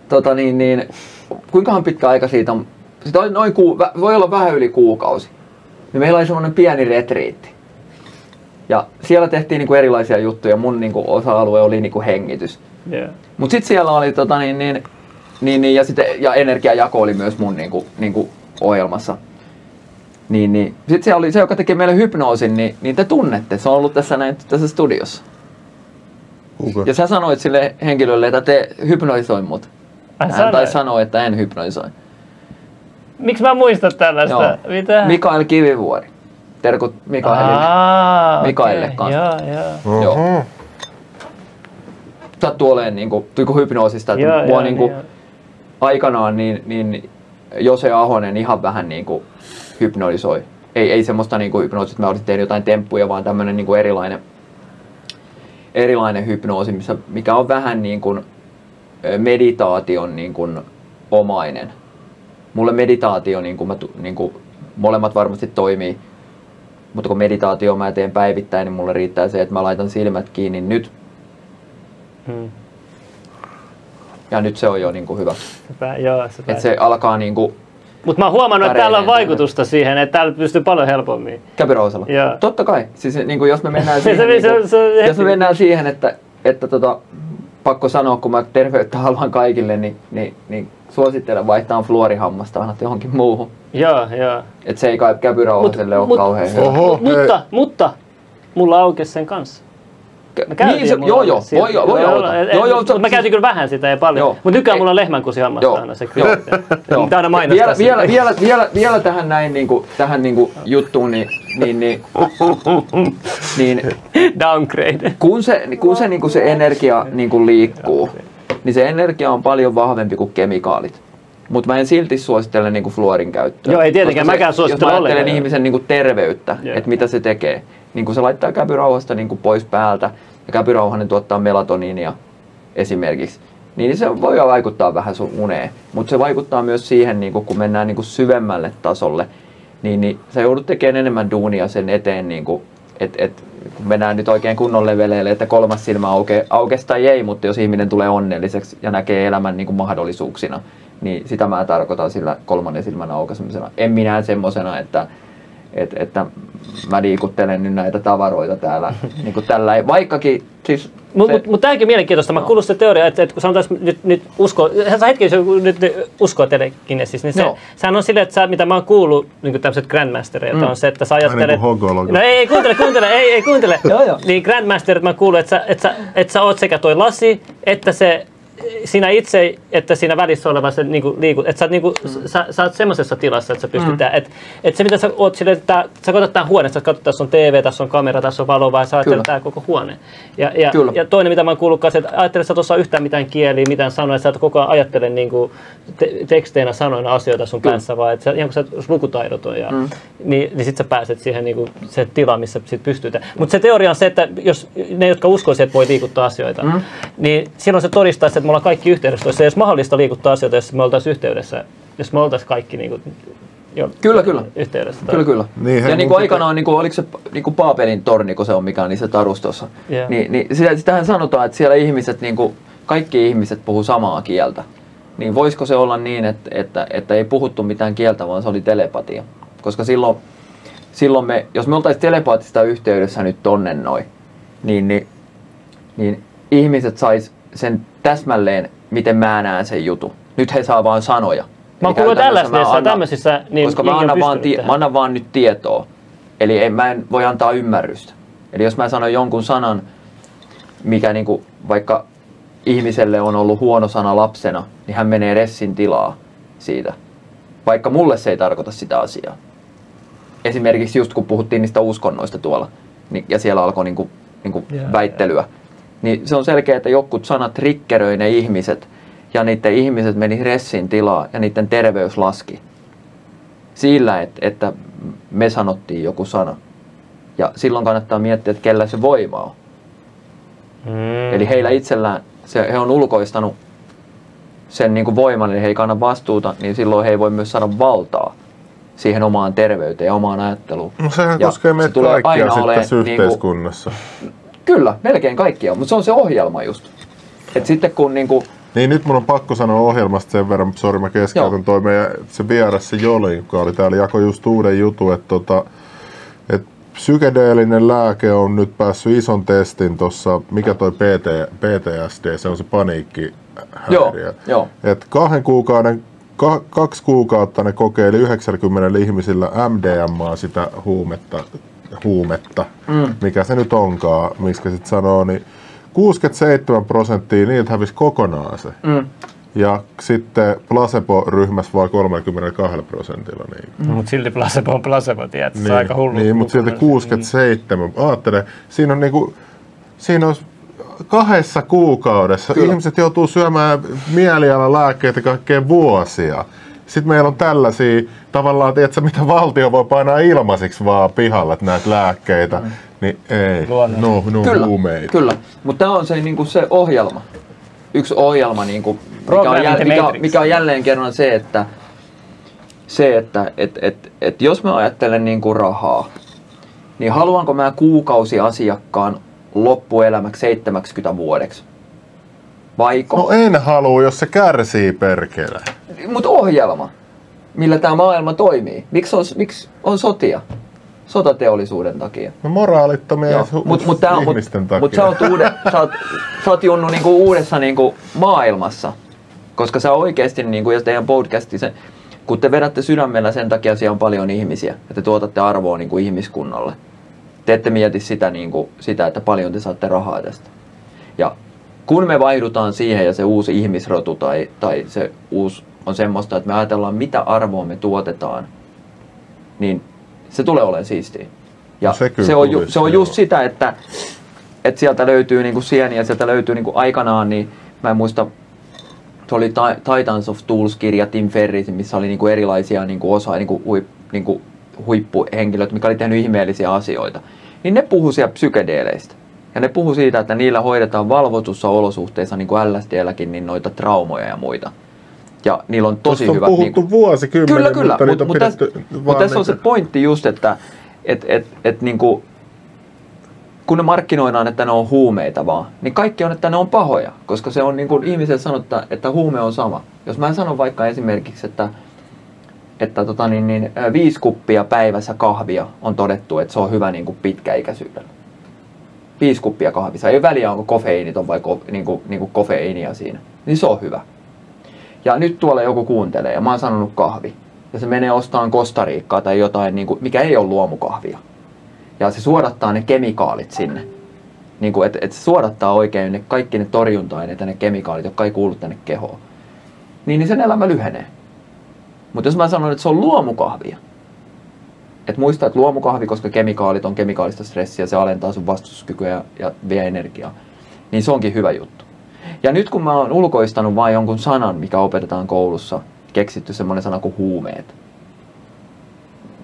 tota niin, niin, kuinkahan pitkä aika siitä on? Siitä on noin kuu, voi olla vähän yli kuukausi. Niin meillä oli semmoinen pieni retriitti. Ja siellä tehtiin niinku erilaisia juttuja. Mun niinku osa-alue oli niinku hengitys. Yeah. Mutta sitten siellä oli tota niin, niin, niin, niin, ja, sitten, ja energiajako oli myös mun niinku, niinku ohjelmassa. Niin, niin. Sitten se oli se, joka teki meille hypnoosin, niin, niin te tunnette. Se on ollut tässä näin tässä studiossa. Okay. Ja sä sanoit sille henkilölle, että te hypnoisoi mut. Hän sanoi. taisi sanoa, että en hypnoisoi. Miksi mä muistan tällaista? Joo. Mitä? Mikael Kivivuori. Terkut Mikaelille. Aa, Mikaelille okay. kanssa. Joo, joo. joo. Sattuu olemaan niin kuin, niin kuin hypnoosista, että joo, mua joo, niin kuin, joo. aikanaan niin, niin Jose Ahonen ihan vähän niin kuin hypnoisoi. Ei, ei semmoista niin kuin hypnoosista, että mä olisin tehnyt jotain temppuja, vaan tämmöinen niin kuin erilainen, erilainen hypnoosi, missä, mikä on vähän niin kuin meditaation niin kuin omainen. Mulle meditaatio, niin kuin mä, niin kuin, molemmat varmasti toimii, mutta kun meditaatio mä teen päivittäin, niin mulle riittää se, että mä laitan silmät kiinni nyt. Hmm. Ja nyt se on jo niin kuin hyvä. Sepä, joo, sepä. Et se alkaa niin kuin mutta mä oon huomannut, että täällä on vaikutusta siihen, että täällä pystyy paljon helpommin. Käpyrousella. Totta kai. Siis niin kuin jos me mennään siihen, niin kuin, jos me mennään siihen että, että tota, pakko sanoa, kun mä terveyttä haluan kaikille, niin, niin, niin suosittelen vaihtaa fluorihammasta aina johonkin muuhun. Joo, joo. Et se ei kai käpyrauhaselle ole mut, kauhean hyvä. Oho, mutta, mutta, mulla aukesi sen kanssa. Mä niin, se, joo, joo, voi, voi, voi joo, joo, joo, joo, mä käytin kyllä vähän sitä ja paljon, mutta nykyään mulla on lehmänkusihammasta aina se joo, joo. aina mainostaa vielä, vielä, vielä, vielä, vielä, tähän näin niin kuin, tähän niin kuin juttuun, niin, niin, niin, niin downgrade. Kun se, kun se, niin kuin se energia niin kuin liikkuu, niin se energia on paljon vahvempi kuin kemikaalit. Mutta mä en silti suosittele niinku fluorin käyttöä. Joo, ei tietenkään. mäkään suosittele Jos mä ajattelen ihmisen niinku terveyttä, yeah. että mitä se tekee, niin kun se laittaa käpyrauhasta niin kuin pois päältä ja käpyrauhanen tuottaa melatoniinia esimerkiksi, niin se voi vaikuttaa vähän sun uneen. Mutta se vaikuttaa myös siihen, niin kun mennään niin syvemmälle tasolle, niin, niin sä joudut tekemään enemmän duunia sen eteen, niin että et, kun mennään nyt oikein kunnon leveleille, että kolmas silmä auke, aukesi tai ei, mutta jos ihminen tulee onnelliseksi ja näkee elämän niin kuin mahdollisuuksina, niin sitä mä tarkoitan sillä kolmannen silmän aukaisemisena. En minä semmoisena, että, että, että mä liikuttelen nyt näitä tavaroita täällä. niin kuin tällä, vaikkakin siis mutta mut, mut tämäkin on mielenkiintoista. Mä kuulin se teoria, että, että kun sanotaan nyt, nyt usko, sä hetki nyt, nyt uskoo telekinesis, niin se, Joo. sehän on silleen, että sä, mitä mä oon kuullut niin tämmöiset grandmastereilta mm. on se, että sä ajattelet... Niin no ei, ei kuuntele, kuuntele, ei, ei kuuntele. joo, joo. Niin grandmasterit mä kuullut, että sä, että, sä, että sä oot sekä toi lasi, että se sinä itse, että siinä välissä oleva se niinku liikut, että sä, niinku, mm. sä, sä oot semmoisessa tilassa, että sä pystyt, mm. että et se mitä sä oot sille, että sä katsot tämän huoneen, sä katsot, tässä on TV, tässä on kamera, tässä on valo, vai sä ajattelet tämä koko huone. Ja, ja, ja, toinen, mitä mä oon kuullut, että ajattelet sä tuossa yhtään mitään kieliä, mitään sanoja, sä et koko ajan ajattele niinku te, teksteinä, sanoina asioita sun Kyllä. päässä, vaan että sä, ihan kun sä lukutaidoton, ja, mm. niin, niin sit sä pääset siihen niinku, se tila, missä sit pystyt. Mutta se teoria on se, että jos ne, jotka uskoisivat, että voi liikuttaa asioita, mm. niin silloin se todistaa, että me ollaan kaikki yhteydessä. Olisi edes mahdollista liikuttaa asioita, jos me oltaisiin yhteydessä, jos me oltaisiin kaikki niin kuin, jo kyllä, kyllä. yhteydessä. Tai... Kyllä, kyllä. Niin, ja niin kuin aikanaan, niin kuin, oliko se niin kuin Paapelin torni, kun se on mikä niin se tarustossa, yeah. niin, niin sitähän sanotaan, että siellä ihmiset, niin kuin, kaikki ihmiset puhuu samaa kieltä. Niin voisiko se olla niin, että, että, että ei puhuttu mitään kieltä, vaan se oli telepatia? Koska silloin, silloin me, jos me oltaisiin telepaatista yhteydessä nyt tonne noin, niin, niin, niin ihmiset sais sen täsmälleen, miten mä näen sen jutun. Nyt he saa vaan sanoja. Mä oon kuullut LSDssä tämmöisissä, niin koska mä annan, vaan tie, mä annan vaan nyt tietoa. Eli en, mä en voi antaa ymmärrystä. Eli jos mä sanon jonkun sanan, mikä niinku, vaikka ihmiselle on ollut huono sana lapsena, niin hän menee ressin tilaa siitä. Vaikka mulle se ei tarkoita sitä asiaa. Esimerkiksi just kun puhuttiin niistä uskonnoista tuolla, niin, ja siellä alkoi niinku, niinku yeah, väittelyä. Yeah niin se on selkeä, että jokut sanat triggeröi ne ihmiset ja niiden ihmiset meni ressin tilaa ja niiden terveys laski. Sillä, että, että me sanottiin joku sana. Ja silloin kannattaa miettiä, että kellä se voima on. Mm. Eli heillä itsellään, se, he on ulkoistanut sen niin kuin voiman, eli he ei kanna vastuuta, niin silloin he ei voi myös saada valtaa siihen omaan terveyteen ja omaan ajatteluun. No sehän ja koskee meitä kaikkia sitten tässä niin kuin, yhteiskunnassa. Kyllä, melkein kaikkia, mutta se on se ohjelma just. Et sitten kun niinku... Niin nyt mun on pakko sanoa ohjelmasta sen verran, sori mä keskeytän toi meidän se vieras se Joli, joka oli täällä, jako just uuden jutun, että tota, et psykedeellinen lääke on nyt päässyt ison testin tuossa, mikä toi PT, PTSD, se on se paniikki Joo, joo. Et kahden kuukauden kaksi kuukautta ne kokeili 90 ihmisillä MDMA sitä huumetta huumetta, mm. mikä se nyt onkaan, miskä sitten sanoo, niin 67 prosenttia niiltä hävisi kokonaan se. Mm. Ja sitten placebo-ryhmässä vain 32 prosentilla. Niin. Mm. Mutta silti placebo on placebo, tiedätkö? Niin, se on aika hullu. Niin, mutta silti 67. Mm. Aattele, siinä on niinku, siinä on kahdessa kuukaudessa. Kyllä. Ihmiset joutuu syömään mielialalääkkeitä kaikkeen vuosia. Sitten meillä on tällaisia tavallaan, tiedätkö, mitä valtio voi painaa ilmaisiksi vaan pihalle näitä lääkkeitä. Mm. Niin ei, no, no kyllä, huumeita. Kyllä, mutta tämä on se, niin kuin se ohjelma. Yksi ohjelma, niin kuin, mikä, on jäl, mikä, mikä on jälleen kerran se, että se, että et, et, et jos mä ajattelen niin kuin rahaa, niin haluanko mä kuukausi asiakkaan loppuelämäksi 70 vuodeksi? Vaiko? No en halua, jos se kärsii perkele. Mutta ohjelma, millä tämä maailma toimii. Miksi on, miksi on sotia? Sotateollisuuden takia. No moraalittomia hu- mut, mut tää, ihmisten mut, takia. Mutta sä oot, uude, sä oot, sä oot Junnu niinku uudessa niinku maailmassa. Koska sä oikeasti, niinku, jos teidän podcasti, se, kun te vedätte sydämellä sen takia, siellä on paljon ihmisiä, ja te tuotatte arvoa niinku ihmiskunnalle. Te ette mieti sitä, niinku, sitä, että paljon te saatte rahaa tästä. Ja kun me vaihdutaan siihen ja se uusi ihmisrotu tai, tai se uusi on semmoista, että me ajatellaan mitä arvoa me tuotetaan, niin se tulee olemaan siistiä. Ja no se, se, on, ju, se on just sitä, että, että sieltä löytyy niinku sieniä, sieltä löytyy niinku aikanaan, niin mä en muista, se oli Titans of Tools-kirja Tim Ferrisin, missä oli niinku erilaisia niinku osa, niinku, huip, niinku huippuhenkilöt, mikä oli tehnyt ihmeellisiä asioita. Niin ne puhuu siellä psykedeeleistä. Ja ne puhuu siitä, että niillä hoidetaan valvotussa olosuhteissa, niin kuin LSDlläkin, niin noita traumoja ja muita. Ja niillä on tosi Tuosta on hyvät... puhuttu niin, vuosikymmenen, kyllä, kyllä, mutta niitä mut, on mut tässä, mut tässä on se pointti just, että et, et, et, niin kuin, kun ne markkinoidaan, että ne on huumeita vaan, niin kaikki on, että ne on pahoja, koska se on niin kuin ihmiselle sanottu, että huume on sama. Jos mä sanon vaikka esimerkiksi, että, että tota niin, niin, viisi kuppia päivässä kahvia on todettu, että se on hyvä niin kuin pitkäikäisyydellä. Viisi kuppia kahvissa. Ei väliä, onko kofeiiniton vai ko, niin kuin, niin kuin kofeiinia siinä. Niin se on hyvä. Ja nyt tuolla joku kuuntelee ja mä oon sanonut kahvi. Ja se menee ostamaan Kostariikkaa tai jotain, niin kuin, mikä ei ole luomukahvia. Ja se suodattaa ne kemikaalit sinne. Niin kuin, että et se suodattaa oikein ne, kaikki ne torjunta-aineet ja ne kemikaalit, jotka ei kuulu tänne kehoon. Niin, niin sen elämä lyhenee. Mutta jos mä sanon, että se on luomukahvia, että muista, että luomukahvi, koska kemikaalit on kemikaalista stressiä, se alentaa sun vastustuskykyä ja, ja vie energiaa, niin se onkin hyvä juttu. Ja nyt kun mä oon ulkoistanut vain jonkun sanan, mikä opetetaan koulussa, keksitty semmoinen sana kuin huumeet,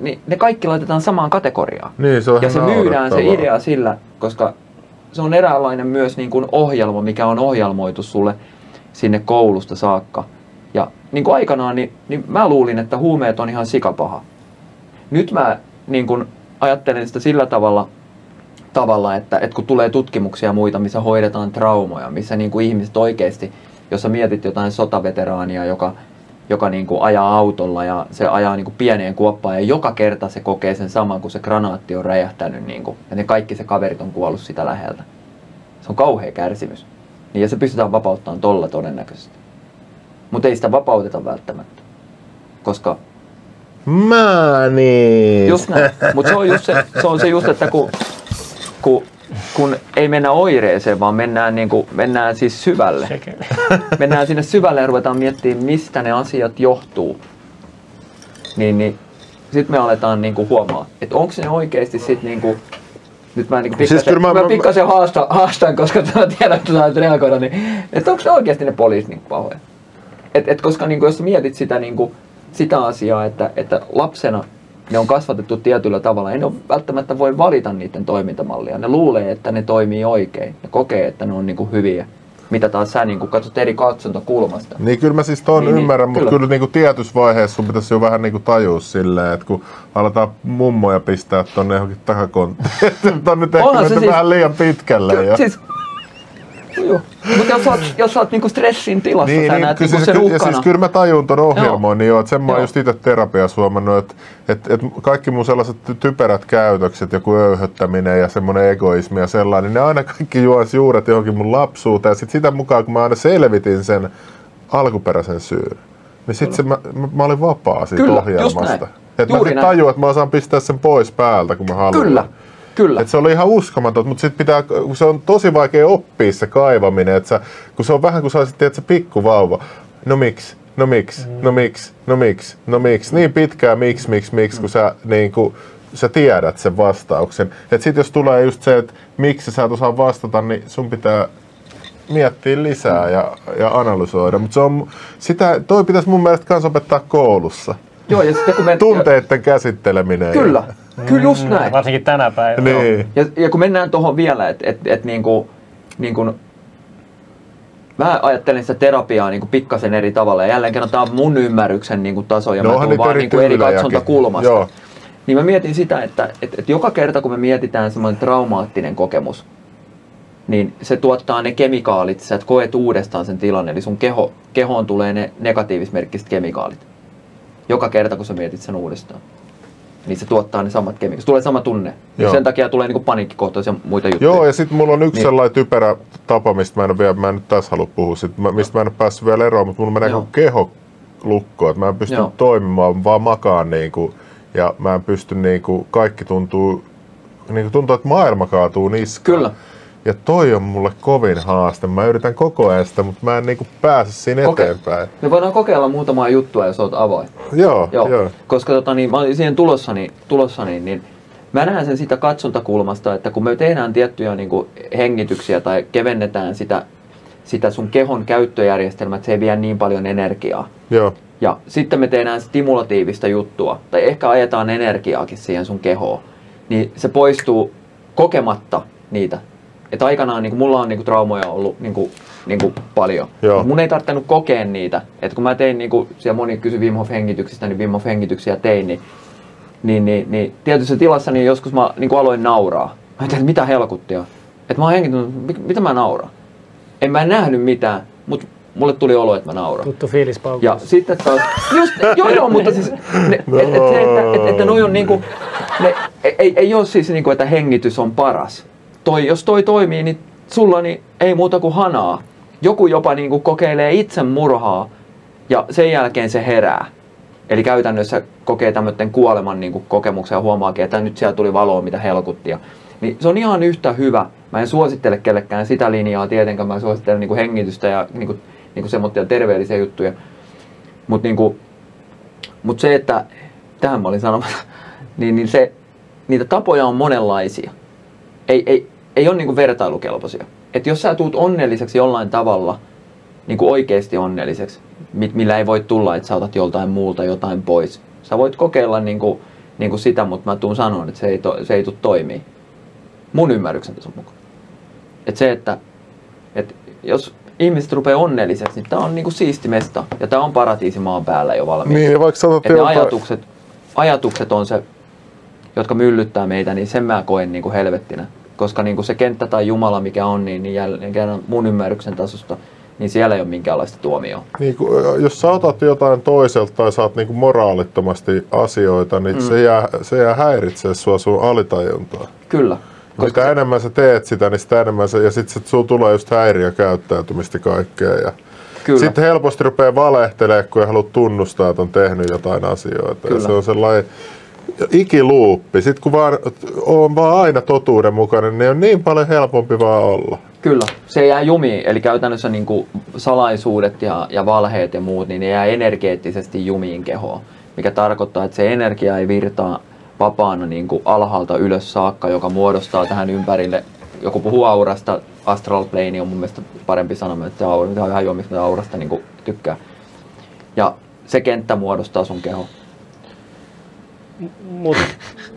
niin ne kaikki laitetaan samaan kategoriaan. Niin, se on ja se myydään se idea sillä, koska se on eräänlainen myös niin kuin ohjelma, mikä on ohjelmoitu sulle sinne koulusta saakka. Ja niin kuin aikanaan, niin, niin mä luulin, että huumeet on ihan sikapaha. Nyt mä niin kuin ajattelen sitä sillä tavalla, tavalla että, että kun tulee tutkimuksia ja muita, missä hoidetaan traumoja, missä niin kuin ihmiset oikeasti, jos sä mietit jotain sotaveteraania, joka, joka niin kuin ajaa autolla ja se ajaa niin pieneen kuoppaan ja joka kerta se kokee sen saman, kun se granaatti on räjähtänyt niin kuin, ja ne kaikki se kaverit on kuollut sitä läheltä. Se on kauhea kärsimys. Niin ja se pystytään vapauttamaan tolla todennäköisesti. Mutta ei sitä vapauteta välttämättä. Koska Mä niin. Just näin. Mutta se on, just se, se on se just, että kun, kun, kun ei mennä oireeseen, vaan mennään, niin kuin, mennään siis syvälle. Sekeli. Mennään sinne syvälle ja ruvetaan miettimään, mistä ne asiat johtuu. Niin, niin sitten me aletaan niin kuin huomaa, että onko ne oikeasti sitten niin kuin, nyt mä, niin Siis pikkasen, mä- mä, mä- pikkasen haastan, haastan, koska mä tiedän, että sä reagoida, niin että onko ne oikeasti ne poliisit niin pahoja? Et, et koska niin kuin, jos mietit sitä, niin kuin, sitä asiaa, että, että lapsena ne on kasvatettu tietyllä tavalla, ei ne ole välttämättä voi valita niiden toimintamallia. Ne luulee, että ne toimii oikein. Ne kokee, että ne on niin kuin hyviä. Mitä taas sä niin kuin katsot eri katsontokulmasta. Niin kyllä mä siis ton Niin, niin, ymmärrän, mutta kyllä. kyllä niinku tietyssä vaiheessa sun pitäisi jo vähän niinku tajua silleen, että kun aletaan mummoja pistää tonne johonkin takakonttiin, on nyt ehkä se siis- vähän liian pitkälle jo. Siis, joo. Mutta jos oot, jos oot niinku stressin tilassa, Niin, sä niin, kyllä, niinku siis, sen ky- ja uhkana. siis kyllä mä tajun ton ohjelmoinnin jo, että sen mä oon Joo. just itse terapiassa huomannut, että et, et kaikki mun sellaiset ty- typerät käytökset, joku öyhöttäminen ja semmoinen egoismi ja sellainen, niin ne aina kaikki juonsi juuret johonkin mun lapsuuteen ja sit sitä mukaan, kun mä aina selvitin sen alkuperäisen syyn, niin sit se, mä, mä, mä olin vapaa siitä Kyllä, ohjelmasta. Että mä sit näin. tajuan, että mä osaan pistää sen pois päältä, kun mä haluan. Kyllä, kyllä. Et se oli ihan uskomaton, mutta sit pitää, kun se on tosi vaikea oppia se kaivaminen, että kun se on vähän kuin olisit, tiedät, se pikkuvauva. No miksi? No miksi? No miksi? No miksi? No miksi? Niin pitkään miksi, miksi, miksi, kun sä niin kuin, sä tiedät sen vastauksen. Et sit jos tulee just se, että miksi sä et osaa vastata, niin sun pitää miettiä lisää ja, ja analysoida. Mutta se on, sitä, toi pitäisi mun mielestä kans opettaa koulussa. Joo, ja sitten kun me... Tunteiden käsitteleminen. ja- Kyllä, kyllä just näin. Varsinkin tänä päivänä. Niin. Ja, ja kun mennään tuohon vielä, että et, et niinku, niinku, mä ajattelen sitä terapiaa niinku pikkasen eri tavalla. Ja jälleen kerran tämä on mun ymmärryksen niinku taso ja No mä tuun vaan eri niinku eri katsontakulmasta. Joo. Niin mä mietin sitä, että et, et joka kerta kun me mietitään semmoinen traumaattinen kokemus, niin se tuottaa ne kemikaalit, sä et koet uudestaan sen tilanne, eli sun keho, kehoon tulee ne negatiivismerkkiset kemikaalit. Joka kerta kun sä mietit sen uudestaan. Niin se tuottaa ne samat kemikaalit. Tulee sama tunne. Joo. sen takia tulee niinku paniikkikohtaisia ja muita juttuja. Joo, ja sitten mulla on yksi Niin. sellainen typerä tapa, mistä mä en, vielä, mä en nyt tässä halua puhua, sit, mä, mistä mä en ole päässyt vielä eroon, mutta mulla menee Joo. kuin keho lukkoon, että mä en pysty Joo. toimimaan, vaan makaan niinku, ja mä en pysty niinku, kaikki tuntuu, niinku tuntuu, että maailma kaatuu niskaan. Kyllä. Ja toi on mulle kovin haaste. Mä yritän koko ajan sitä, mutta mä en niinku pääse siinä Koke- eteenpäin. Me voidaan kokeilla muutamaa juttua, jos olet avoin. Joo, Joo. joo. Koska tota, niin, mä olin siihen tulossa, niin, tulossa niin, niin mä näen sen sitä katsontakulmasta, että kun me tehdään tiettyjä niin kuin, hengityksiä tai kevennetään sitä, sitä sun kehon käyttöjärjestelmää, että se ei vie niin paljon energiaa. joo. Ja sitten me tehdään stimulatiivista juttua, tai ehkä ajetaan energiaakin siihen sun kehoon, niin se poistuu kokematta niitä. Että aikanaan niin mulla on niin kuin, traumoja ollut niin kuin, niin kuin, paljon. Joo. Mut mun ei tarvinnut kokea niitä. Että kun mä tein, niin kuin, siellä moni kysyi Wim Hof hengityksistä, niin Wim Hof hengityksiä tein, niin, niin, niin, niin tietyssä tilassa niin joskus mä niin kuin aloin nauraa. ajattelin, että mitä helkuttia. Että mä oon hengittänyt, mitä mä nauraan. En mä nähnyt mitään, mutta mulle tuli olo, että mä nauraan. Tuttu fiilis paukus. Ja sitten taas, just, joo joo, mutta siis, ne, et, et se, että et, että noi on niinku, ne, ei, ei ole siis niinku, että hengitys on paras. Toi, jos toi toimii, niin sulla niin ei muuta kuin hanaa. Joku jopa niinku kokeilee itsemurhaa ja sen jälkeen se herää. Eli käytännössä kokee tämmöiden kuoleman niinku kokemuksen ja huomaakin, että nyt siellä tuli valoa, mitä helkuttia. Niin se on ihan yhtä hyvä. Mä en suosittele kellekään sitä linjaa tietenkään, mä suosittelen niinku hengitystä ja niinku, niinku semmoisia terveellisiä juttuja. Mutta niinku, mut se, että tähän mä olin sanomassa, niin, niin se, niitä tapoja on monenlaisia. Ei, ei, ei ole niinku vertailukelpoisia. Et jos sä tuut onnelliseksi jollain tavalla, niinku oikeasti onnelliseksi, millä ei voi tulla, että sä otat joltain muulta jotain pois. Sä voit kokeilla niinku, niinku sitä, mutta mä tuun sanoa, että se ei, to, se ei tule toimii. Mun ymmärryksen tason mukaan. Et se, että et jos ihmiset rupeaa onnelliseksi, niin tää on niinku siisti mesta. Ja tää on paratiisi maan päällä jo valmiiksi. Niin, vaikka sanot ne jotain- ajatukset, ajatukset on se, jotka myllyttää meitä, niin sen mä koen niin kuin helvettinä. Koska niin kuin se kenttä tai Jumala, mikä on, niin, niin jälleen kerran mun ymmärryksen tasosta, niin siellä ei ole minkäänlaista tuomioa. niin kuin, jos sä otat jotain toiselta tai saat niin kuin moraalittomasti asioita, niin mm. se, jää, se jää häiritsee sua sun alitajuntaa. Kyllä. Koska mitä enemmän sä teet sitä, niin sitä enemmän se, ja sitten sulla tulee just häiriökäyttäytymistä ja kaikkea. Ja Kyllä. Sitten helposti rupeaa valehtelemaan, kun ei halua tunnustaa, että on tehnyt jotain asioita. Ja Kyllä. se on sellainen ikiluuppi. Sitten kun vaan on vaan aina totuudenmukainen, niin on niin paljon helpompi vaan olla. Kyllä, se jää jumiin. Eli käytännössä niin kuin salaisuudet ja, ja valheet ja muut, niin ne jää energeettisesti jumiin kehoon. Mikä tarkoittaa, että se energia ei virtaa vapaana niin kuin alhaalta ylös saakka, joka muodostaa tähän ympärille. Joku puhuu aurasta, astral plane on mun mielestä parempi sana, että se aura, se on ihan mistä aurasta niin kuin tykkää. Ja se kenttä muodostaa sun keho. Mut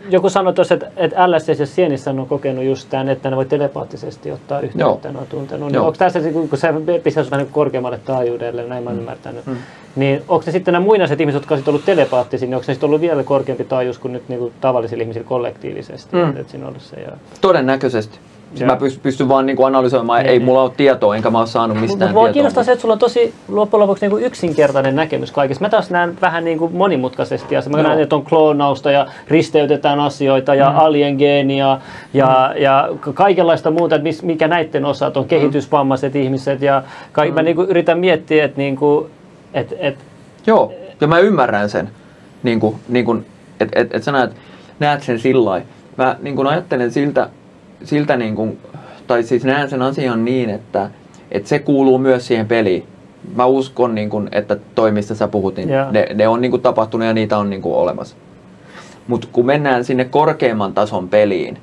joku sanoi tuossa, että, että LSD ja Sienissä on kokenut just tämän, että ne voi telepaattisesti ottaa yhteyttä, ne on tuntenut. Niin onko tässä, se, kun se pistäisi vähän niin korkeammalle taajuudelle, näin mä oon ymmärtänyt, niin onko ne sitten nämä muinaiset ihmiset, jotka ovat ollut telepaattisia, niin onko ne sitten ollut vielä korkeampi taajuus kuin nyt niin kuin tavallisilla ihmisillä kollektiivisesti? Mm. Että, että siinä on ollut se ja... Todennäköisesti. Joo. Mä pystyn, pystyn vaan niin kuin analysoimaan, Niin, ei niin. mulla ole tietoa, enkä mä ole saanut mistään Mutta mua tietoa. kiinnostaa se, että sulla on tosi loppujen lopuksi niin kuin yksinkertainen näkemys kaikesta. Mä taas näen vähän niin kuin monimutkaisesti. Ja mä Joo. näen, että on kloonausta ja risteytetään asioita ja mm. aliengeenia ja, mm. ja ka- kaikenlaista muuta, että mikä näiden osat on, kehitysvammaiset ihmiset. Ja ka- mm. mä niin kuin yritän miettiä, että, niin kuin, että, että Joo, ja mä ymmärrän sen, niin kuin, niin kuin, että et, et sä näet, näet sen sillä lailla. Mä niin kuin ajattelen siltä, siltä niin kuin, tai siis näen sen asian niin, että, että se kuuluu myös siihen peliin. Mä uskon, niin kuin, että toi, mistä sä puhut, niin Joo. ne, ne on niin kuin tapahtunut ja niitä on niin kuin olemassa. Mutta kun mennään sinne korkeimman tason peliin,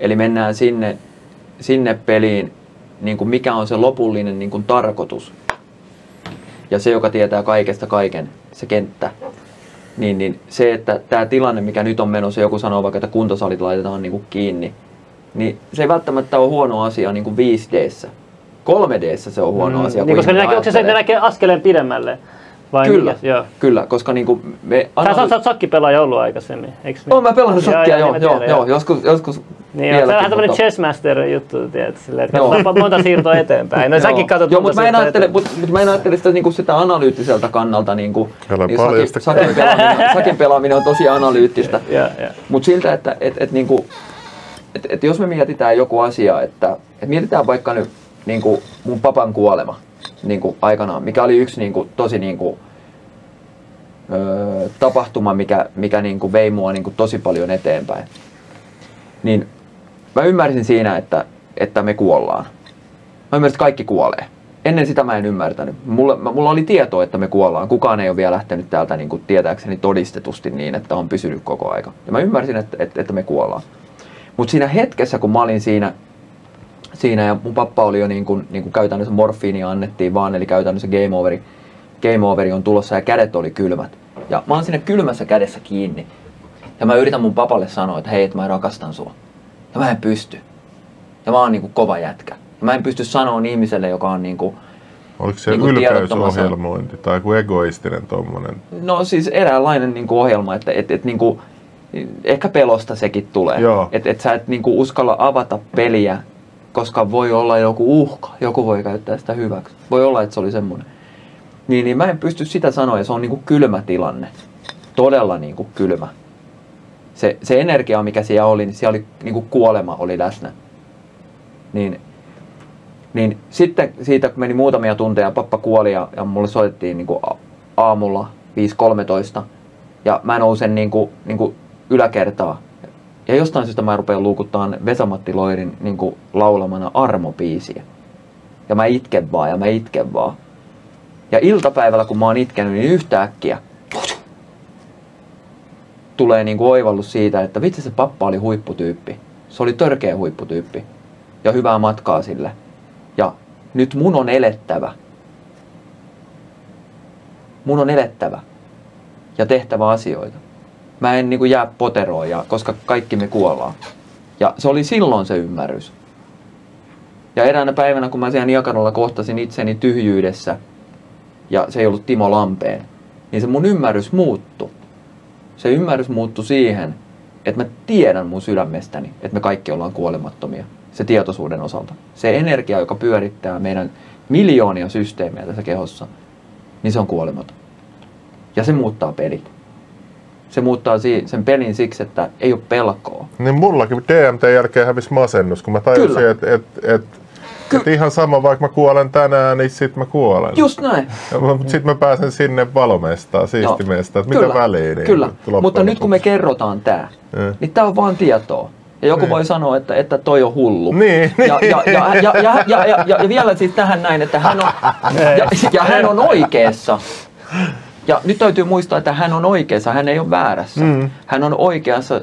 eli mennään sinne, sinne peliin, niin kuin mikä on se lopullinen niin kuin tarkoitus, ja se, joka tietää kaikesta kaiken, se kenttä, niin, niin se, että tämä tilanne, mikä nyt on menossa, joku sanoo vaikka, että kuntosalit laitetaan niin kuin kiinni, niin se ei välttämättä ole huono asia niin kuin 5D. 3D se on huono asia. niin, koska ne näkee, onko se ne näkee askeleen pidemmälle? Vai Kyllä, Mikä? Joo. kyllä, koska niin kuin me Sä, sä, sä oot sakkipelaaja ollut aikaisemmin, eikö niin? Oon mä pelannut sakkia, joo, niin joo, tiedän, joo, joskus, joskus Niin, joo, se on vähän tämmöinen mutta- chessmaster juttu, tiedät, silleen, että Joo. katsotaan monta siirtoa eteenpäin. No säkin katsot Joo, monta mutta mä en siirtoa ajattele, eteenpäin. mutta, mutta mä en ajattele sitä, niin kuin sitä analyyttiseltä kannalta. Niin kuin, Älä niin sakin, sakin, pelaaminen, sakin pelaaminen on tosi analyyttistä. Joo, joo. Mutta siltä, että et, et, niinku, et, et jos me mietitään joku asia, että et mietitään vaikka nyt niinku mun papan kuolema niinku aikanaan, mikä oli yksi niinku, tosi niinku, ö, tapahtuma, mikä, mikä niinku vei mua niinku tosi paljon eteenpäin. Niin mä ymmärsin siinä, että, että me kuollaan. Mä ymmärsin, että kaikki kuolee. Ennen sitä mä en ymmärtänyt. Mulla, mulla oli tieto, että me kuollaan. Kukaan ei ole vielä lähtenyt täältä niin kuin tietääkseni todistetusti niin, että on pysynyt koko aika. Ja mä ymmärsin, että, että, että me kuollaan. Mutta siinä hetkessä, kun mä olin siinä, siinä ja mun pappa oli jo niin kuin, niin kuin käytännössä morfiinia annettiin vaan, eli käytännössä game overi, game overi on tulossa ja kädet oli kylmät. Ja mä oon siinä kylmässä kädessä kiinni. Ja mä yritän mun papalle sanoa, että hei, että mä rakastan sua. Ja mä en pysty. Ja mä oon niinku kova jätkä. Ja mä en pysty sanoa ihmiselle, joka on niinku, Oliko se tiedottomassa- ylpeysohjelmointi tai joku egoistinen tommonen? no siis eräänlainen niinku ohjelma, että et, et niin ehkä pelosta sekin tulee. Että et sä et niinku uskalla avata peliä, koska voi olla joku uhka. Joku voi käyttää sitä hyväksi. Voi olla, että se oli semmoinen. Niin, niin mä en pysty sitä sanoa, ja se on niinku kylmä tilanne. Todella niinku kylmä. Se, se energia, mikä siellä oli, niin siellä oli niinku kuolema oli läsnä. Niin, niin sitten siitä, kun meni muutamia tunteja, pappa kuoli ja, ja mulle soitettiin niinku aamulla 5.13 ja mä nousen niinku, niinku yläkertaa. Ja jostain syystä mä rupean luukuttaan Vesamatti Loirin niinku laulamana armopiisiä. Ja mä itken vaan ja mä itken vaan. Ja iltapäivällä kun mä oon itkenyt, niin yhtäkkiä tulee niinku oivallus siitä, että vitsi se pappa oli huipputyyppi. Se oli törkeä huipputyyppi. Ja hyvää matkaa sille. Ja nyt mun on elettävä. Mun on elettävä. Ja tehtävä asioita. Mä en niinku jää poteroon, ja, koska kaikki me kuollaan. Ja se oli silloin se ymmärrys. Ja eräänä päivänä, kun mä siellä Niakaralla kohtasin itseni tyhjyydessä, ja se ei ollut Timo Lampeen, niin se mun ymmärrys muuttui. Se ymmärrys muuttui siihen, että mä tiedän mun sydämestäni, että me kaikki ollaan kuolemattomia. Se tietoisuuden osalta. Se energia, joka pyörittää meidän miljoonia systeemejä tässä kehossa, niin se on kuolematon. Ja se muuttaa pelit. Se muuttaa sen pelin siksi, että ei ole pelkoa. Niin mullakin DMT jälkeen hävisi masennus, kun mä tajusin, että et, et, et ihan sama, vaikka mä kuolen tänään, niin sit mä kuolen. Just näin. Mutta sitten mä pääsen sinne valomestaan, siistimestaan, että mitä väliä. Niin Kyllä, mutta nyt kun me kerrotaan tämä, Mm. niin tämä on vaan tietoa. Ja joku Niin. voi sanoa, että, että toi on hullu. Niin, Ja, ja, ja, ja, ja, ja, ja, ja, ja vielä siis tähän näin, että hän on, ja, ja hän on oikeassa. Ja nyt täytyy muistaa, että hän on oikeassa, hän ei ole väärässä. Mm. Hän on oikeassa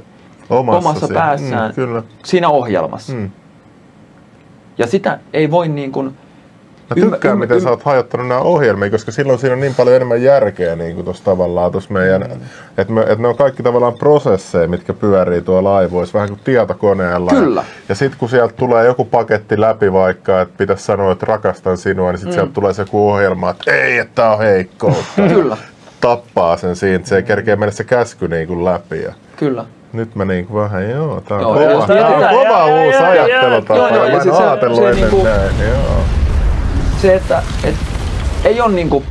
omassa, omassa päässään Mm, kyllä. siinä ohjelmassa. Mm. Ja sitä ei voi niin kuin... Mä tykkään, miten sä oot hajottanut nämä ohjelmia, koska silloin siinä on niin paljon enemmän järkeä niin kuin tuossa tavallaan tuossa meidän, Mm. että, me, että ne on kaikki tavallaan prosesseja, mitkä pyörii tuolla laivoissa, vähän kuin tietokoneella. Kyllä. Ja, ja sitten kun sieltä tulee joku paketti läpi vaikka, että pitäisi sanoa, että rakastan sinua, niin sitten mm. sieltä tulee se joku ohjelma, että ei, että tää on heikkoutta. Kyllä, Tappaa sen siinä, että se ei kerkeä mennä se käsky niin kuin läpi. Ja kyllä. nyt mä niin kuin vähän, joo, tää on Joo, kova, tää on kova joo, joo, uusi joo, joo, ajattelutapa. joo, joo, ja Mä se- en se- ajatellut se ennen niinku- näin, joo. Se, että et, ei ole niinku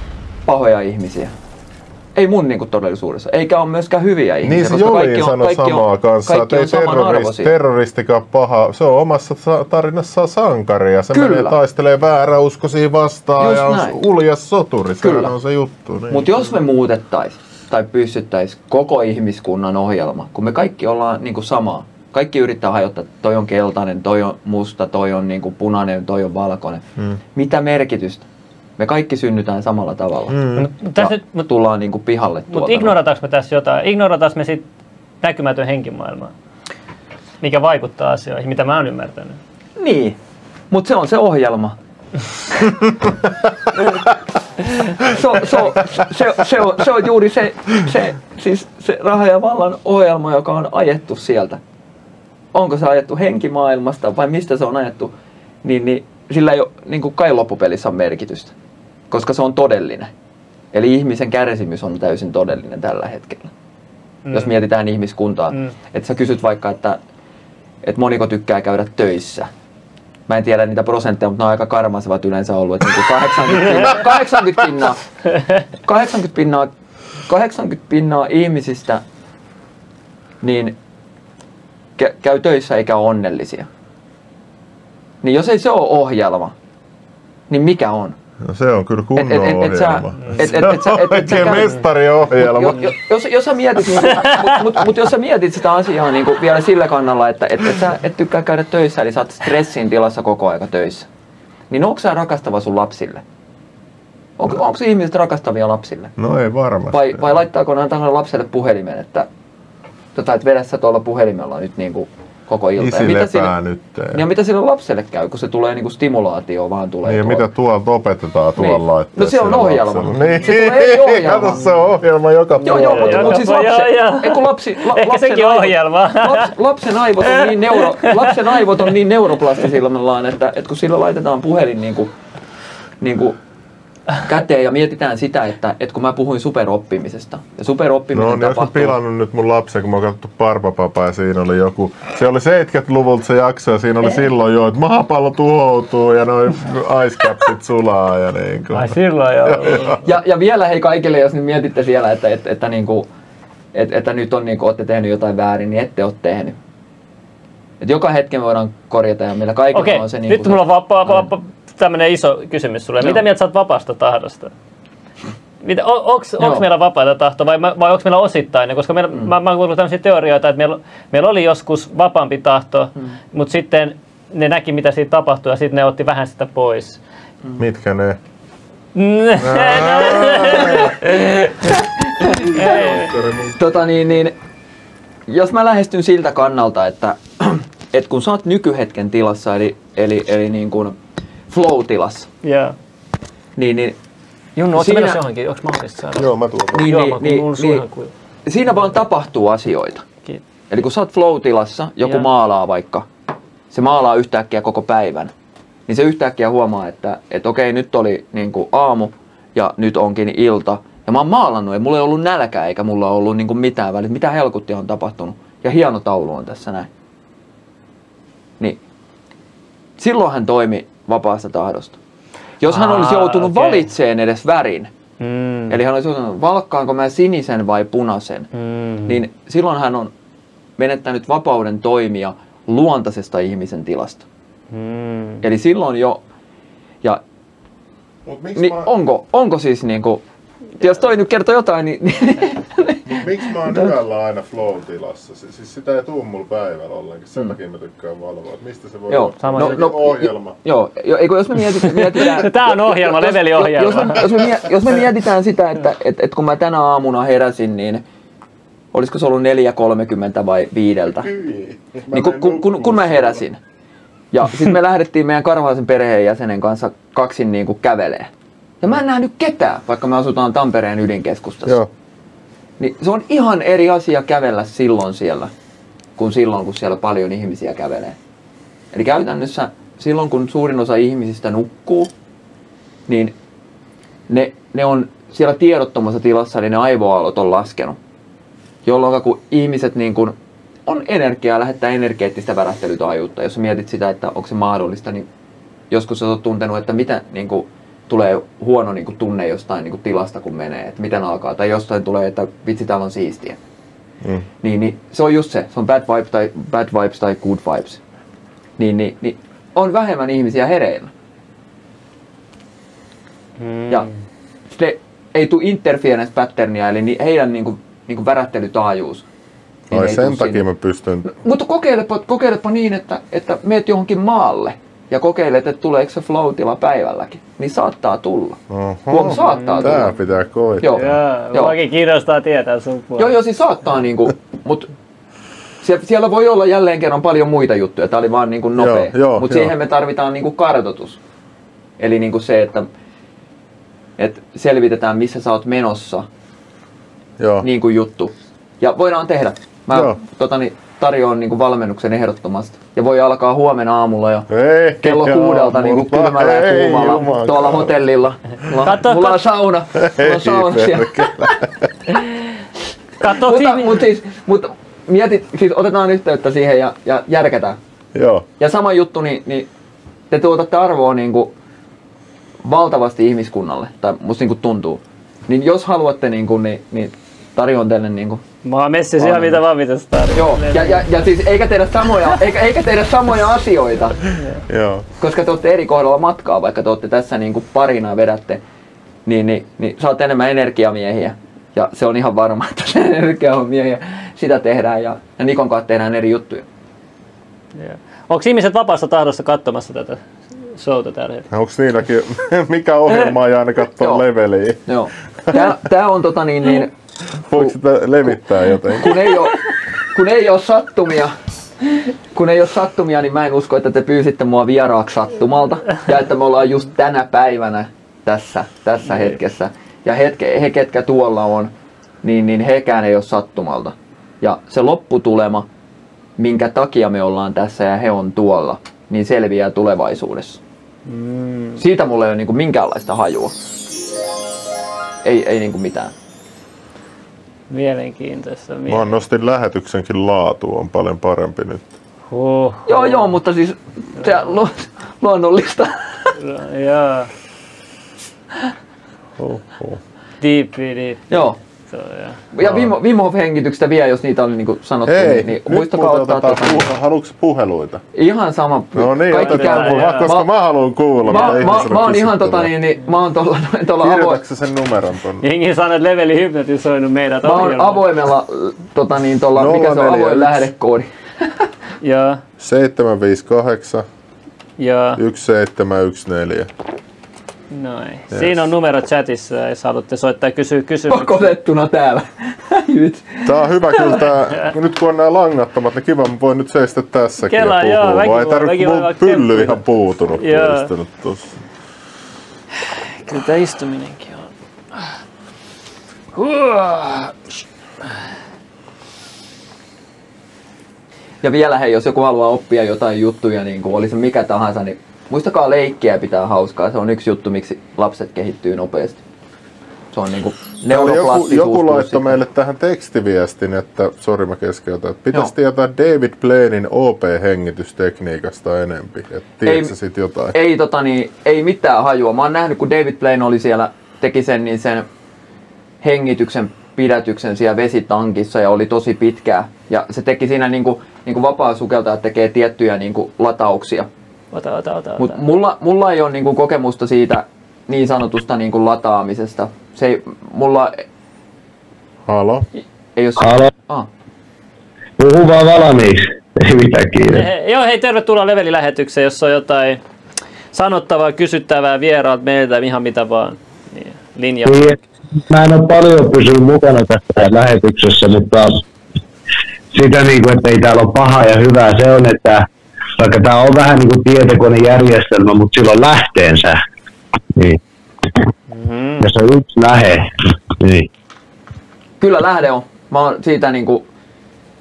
pahoja ihmisiä. Ei mun niinku todellisuudessa. Eikä ole myöskään hyviä ihmisiä. Niin se Jolin sanoi samaa kanssa, kaikki että on ei terrorist, terroristikaan paha. Se on omassa sa- tarinassaan sankari ja se Kyllä. menee taistelee vääräuskoisia vastaan Just ja on uljas soturi. Sehän Kyllä. on se juttu. Niin. Mutta jos me muutettais tai pystyttäis koko ihmiskunnan ohjelma, kun me kaikki ollaan niinku samaa. Kaikki yrittää hajottaa, toi on keltainen, toi on musta, toi on niinku punainen, toi on valkoinen. Mm. Mitä merkitystä? Me kaikki synnytään samalla tavalla. Mm. Mut tässä Ja nyt, mut, tullaan niinku pihalle mut tuolta. ignorataanko me tässä jotain? Ignorataanko me sit näkymätön henkimaailma? Mikä vaikuttaa asioihin, mitä mä oon ymmärtänyt. Niin, mutta se on se ohjelma. se, on- se, on- se, se, on, se on juuri se, se, siis se raha ja vallan ohjelma, joka on ajettu sieltä. Onko se ajettu henkimaailmasta vai mistä se on ajettu, niin, niin sillä ei ole niin kuin kai loppupelissä on merkitystä, koska se on todellinen. Eli ihmisen kärsimys on täysin todellinen tällä hetkellä. Mm. Jos mietitään ihmiskuntaa, Mm. että sä kysyt vaikka, että, että moniko tykkää käydä töissä. Mä en tiedä niitä prosentteja, mutta ne on aika karmaisevat yleensä ollut. Että niin 80, pinnaa, 80 pinnaa, 80 pinnaa, 80 pinnaa ihmisistä niin kä- käy töissä eikä ole onnellisia. Niin jos ei se ole ohjelma, niin mikä on? No, se on kyllä kunnon Et- et- et- et ohjelma. et- et- et sä- et- et sä käy- mestariohjelma. Jo, jo, jos, jos sä mietit, niin, mut, mut, mut, jos sä mietit sitä asiaa niin kuin vielä sillä kannalla, että et, et sä et tykkää käydä töissä, eli sä oot stressin tilassa koko aika töissä, niin onko sä rakastava sun lapsille? Onko, onko ihmiset rakastavia lapsille? No ei varmasti. Vai, vai laittaako antaa lapselle puhelimen, että, tota, että vedä sä tuolla puhelimella nyt niin kuin koko ilta. Isi mitä sille, nyt. ja mitä sille lapselle käy, kun se tulee niin kuin stimulaatio vaan tulee Niin, ja tuolta? mitä tuolta opetetaan tuolla Niin. laitteessa? No se on ohjelma. lapselle? Niin, Se tulee eri ohjelma. Kato, se on ohjelma joka Joo, joo, puolella. mutta, Joo, mutta siis joo, lapsen, joo. ei, kun lapsi, la, Ehkä lapsen sekin aivot- ohjelma. Laps, lapsen, aivot on niin neuro, lapsen aivot on niin neuroplastisilla, että, että kun sillä laitetaan puhelin niin kuin, niin kuin käteen ja mietitään sitä, että, että kun mä puhuin superoppimisesta ja superoppiminen No niin, tapahtuu... pilannut nyt mun lapsen, kun mä oon katsottu Barbapapa ja siinä oli joku, se oli 70-luvulta se jakso ja siinä oli silloin jo, että maapallo tuhoutuu ja noin ice capsit sulaa ja niin kuin. Ai silloin joo. Ja, ja vielä hei kaikille, jos nyt mietitte siellä, että, että, että, niin kuin, että, että nyt on niin kuin, olette tehnyt jotain väärin, niin ette ole tehnyt. Et joka hetken voidaan korjata ja meillä kaikilla Okei, on se... Niin nyt kuin mulla on vapaa, vapaa, tämmönen iso kysymys sulle. Joo. Mitä mieltä sä oot vapaasta tahdosta? Mitä, on, onks, Joo. onks meillä vapaata tahtoa vai, vai onko meillä osittainen? Koska meillä, mm. mä, mä oon kuullut tämmöisiä teorioita, että meillä, meillä oli joskus vapaampi tahto, mm. mutta sitten ne näki, mitä siitä tapahtui ja sitten ne otti vähän sitä pois. Mitkä ne? Tota niin, niin, jos mä lähestyn siltä kannalta, että, että kun sä oot nykyhetken tilassa, eli, eli, eli niin kuin flow-tilassa, Joo. niin, niin Junnu, ootko Siinä- menossa johonkin? Onko mahdollista saada? Joo, mä tuon. Niin, Joo, niin, niin, niin. suuhan kuiva. siinä vaan tapahtuu asioita. Kiitos. Eli kun sä oot flow-tilassa, joku Joo. maalaa vaikka, se maalaa yhtäkkiä koko päivän, niin se yhtäkkiä huomaa, että, että okei, nyt oli niin kuin aamu ja nyt onkin ilta. Ja mä oon maalannut, ja mulla ei ollut nälkää eikä mulla ollut niin kuin mitään väliä, mitä helkuttia on tapahtunut. Ja hieno taulu on tässä näin. Niin silloin hän toimi vapaasta tahdosta. Jos hän Aa, olisi joutunut okei. valitseen edes värin, Mm. eli hän olisi joutunut, valkkaanko mä sinisen vai punaisen, Mm. niin silloin hän on menettänyt vapauden toimia luontaisesta ihmisen tilasta. Mm. Eli silloin jo, ja Mut miksi niin mä, onko, onko siis niinku, jos toi nyt kertoo jotain, niin, miksi mä oon yöllä aina flow-tilassa? Si- Siis sitä ei tuu mulla päivällä ollenkin, sen takia mä tykkään valvoa. Et Mistä se voi Joo. olla? Sama No, no, ohjelma. joo, jo, eikö, jos me mietit, mietitään... Tää on ohjelma, jos- leveliohjelma. Jos, me, jos, me, jos me mietitään sitä, että et, et kun mä tänä aamuna heräsin, niin olisiko se ollut 4.30 vai viideltä? Hyi. Mä Niin kun, kun, kun, kun mä heräsin. Ja sitten me lähdettiin meidän karvaisen perheenjäsenen kanssa kaksin niin kuin kävelee. Ja mä en nähnyt ketään, vaikka me asutaan Tampereen ydinkeskustassa. Joo. Niin se on ihan eri asia kävellä silloin siellä, kuin silloin, kun siellä paljon ihmisiä kävelee. Eli käytännössä silloin, kun suurin osa ihmisistä nukkuu, niin ne, ne on siellä tiedottomassa tilassa, eli ne aivoaallot on laskenut. Jolloin kun ihmiset niin kun on energiaa, lähettää energeettistä värähtelytaajuutta. Jos mietit sitä, että onko se mahdollista, niin joskus oot tuntenut, että mitä niin kuin, tulee huono niin kuin, tunne jostain niin kuin, tilasta, kun menee, että miten alkaa. Tai jostain tulee, että vitsi, täällä on siistiä. Mm. Niin, niin se on just se. Se on bad, vibe tai, bad vibes tai good vibes. Niin, niin, niin on vähemmän ihmisiä hereillä. Mm. Ja se ei tule interference patternia, eli ni, heidän niin kuin, niin kuin värähtelytaajuus. niin Ai ei sen takia sinne. mä pystyn... Mutta kokeilepa, kokeilepa niin, että, että meet johonkin maalle ja kokeilet, että tuleeko se flow-tila päivälläkin. Niin saattaa tulla. Oho. Huom, saattaa Tää tulla. pitää koittaa. Joo. Joo, Joo. kiinnostaa tietää sun puolella. Joo, joo, siis saattaa niinku, mut sie- siellä voi olla jälleen kerran paljon muita juttuja. Tää oli vaan niinku nopea. Joo, joo, Mutta joo. siihen me tarvitaan niinku kartoitus. Eli niinku se, että et selvitetään missä sä oot menossa, Joo. niin kuin juttu. Ja voidaan tehdä. Mä Joo. totani, tarjoan niinku valmennuksen ehdottomasti. Ja voi alkaa huomenna aamulla jo Ei, kello kuudelta niin mutta kylmällä ja ei kuumalla juman tuolla hotellilla. Mulla, Katso, mulla on sauna. Mulla Ei on sauna siellä. Katso, mutta, mutta, siis, mutta mietit, siis otetaan yhteyttä siihen ja, ja järkätään. Joo. Ja sama juttu, niin, niin te tuotatte arvoa niin kuin valtavasti ihmiskunnalle, tai musta niin kuin tuntuu. Niin jos haluatte, niin, kuin, niin, niin tarjoan teille niin kuin, Mä oon messissä ihan mitä vaan mitä sä tarvitset. Joo, ja, ja, ja siis eikä tehdä samoja, eikä, eikä tehdä samoja asioita, Joo. koska te olette eri kohdalla matkaa, vaikka te olette tässä niin kuin parina vedätte, niin, niin, niin saatte enemmän energiamiehiä. Ja se on ihan varma, että se energia on miehiä. Sitä tehdään ja, ja Nikon kanssa tehdään eri juttuja. Joo. Onko ihmiset vapaassa tahdossa katsomassa tätä showta tällä hetkellä? Onko niilläkin, mikä ohjelma ei aina katsoa Joo. leveliä? Joo. Tää, tää on tota niin, niin Voiko sitä levittää jotenkin? kun ei ole, kun ei ole sattumia, kun ei ole sattumia, niin mä en usko, että te pyysitte mua vieraaksi sattumalta. Ja että me ollaan just tänä päivänä tässä, tässä hetkessä. Ja hetke, he, ketkä tuolla on, niin, niin hekään ei ole sattumalta. Ja se lopputulema, minkä takia me ollaan tässä ja he on tuolla, niin selviää tulevaisuudessa. Mm. Siitä mulla ei ole niin minkäänlaista hajua. Ei, ei niinku mitään. Mielenkiintoista. Mä nostin lähetyksenkin laatu on paljon parempi nyt. Huh. Joo, joo, mutta siis se lu- luonnollista. Joo. Huh, huh. Diippi, diippi. joo. Ja Wim, Wim Hof hengityksestä vielä, jos niitä oli niinku sanottu, Hei, niin, niin nyt muistakaa ottaa otetaan, tota, puh- haluatko puheluita? ihan sama. No niin, kaikki otetaan käy. puhua, koska mä haluan kuulla, Mä, mitä mä, mä on oon ihan tota niin, niin mä oon tuolla tuolla avoin, Kirjoitatko sä sen numeron tonne? Jengi sanoo, että leveli hypnotisoinut meidät mä oon avoimella tota niin tuolla, mikä se on 041. avoin lähdekoodi. Joo, 758 joo. 1714. Noin. Siinä on numero chatissa, jos haluatte soittaa ja kysyä kysymyksiä. Pakotettuna täällä. Tää on hyvä kyllä tää, nyt kun on nää langattomat, niin kiva, mä voin nyt seistä tässäkin Kela, ja joo, puhua. mäkin Vai ei tarvitse mun vaikka pylly ihan puutunut, Joo. kun istunut tossa. Kyllä tämä istuminenkin on. Ja vielä hei, jos joku haluaa oppia jotain juttuja, niin kuin oli se mikä tahansa, niin muistakaa leikkiä pitää hauskaa. Se on yksi juttu, miksi lapset kehittyy nopeasti. Se on niinku joku, joku laittoi meille tähän tekstiviestin, että, sori mä keskeytän, että pitäisi Joo. tietää David Blainin OP-hengitystekniikasta enempi. Et tiedätkö sä sit jotain? Ei, tota, niin, ei mitään hajua. Mä oon nähnyt, kun David Blaine oli siellä, teki sen, niin sen hengityksen pidätyksen siellä vesitankissa ja oli tosi pitkää. Ja se teki siinä niinku, niinku vapaa sukeltaja tekee tiettyjä niinku latauksia. Ota, ota, ota. Mutta ota. mulla, mulla ei ole niinku kokemusta siitä niin sanotusta niinku lataamisesta. Se ei, mulla Halo? ei ole... Halo, Ah, puhu vaan valmiiksi. Ei mitään kiire. He, joo, hei, tervetuloa Leveli-lähetykseen, jos on jotain sanottavaa, kysyttävää vieraat meiltä, ihan mitä vaan. Niin, linja. Niin, Mä en ole paljon pysynyt mukana tässä lähetyksessä, mutta sitä niin kuin, että ei täällä ole paha ja hyvää, se on, että vaikka tämä on vähän niin kuin tietokonejärjestelmä, mutta sillä on lähteensä. Niin. Mm. Ja se on yksi lähe. Niin. kyllä lähde on. Mä oon siitä, niinku,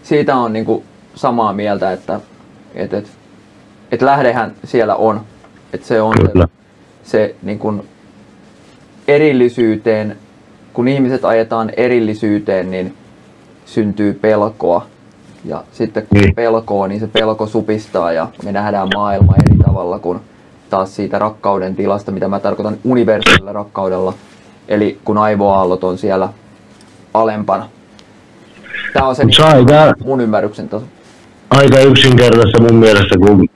siitä on niinku samaa mieltä, että et, et, et lähdehän siellä on. Et se on Kyllä. se, se niinku, erillisyyteen, kun ihmiset ajetaan erillisyyteen, niin syntyy pelkoa. Ja sitten kun Niin. pelkoa, niin se pelko supistaa ja me nähdään maailma eri tavalla kuin taas siitä rakkauden tilasta, mitä mä tarkoitan universaalilla rakkaudella. Eli kun aivoaallot on siellä alempana. Tämä on se on aika, mun ymmärryksen taso. aika yksinkertaista mun mielestä, kun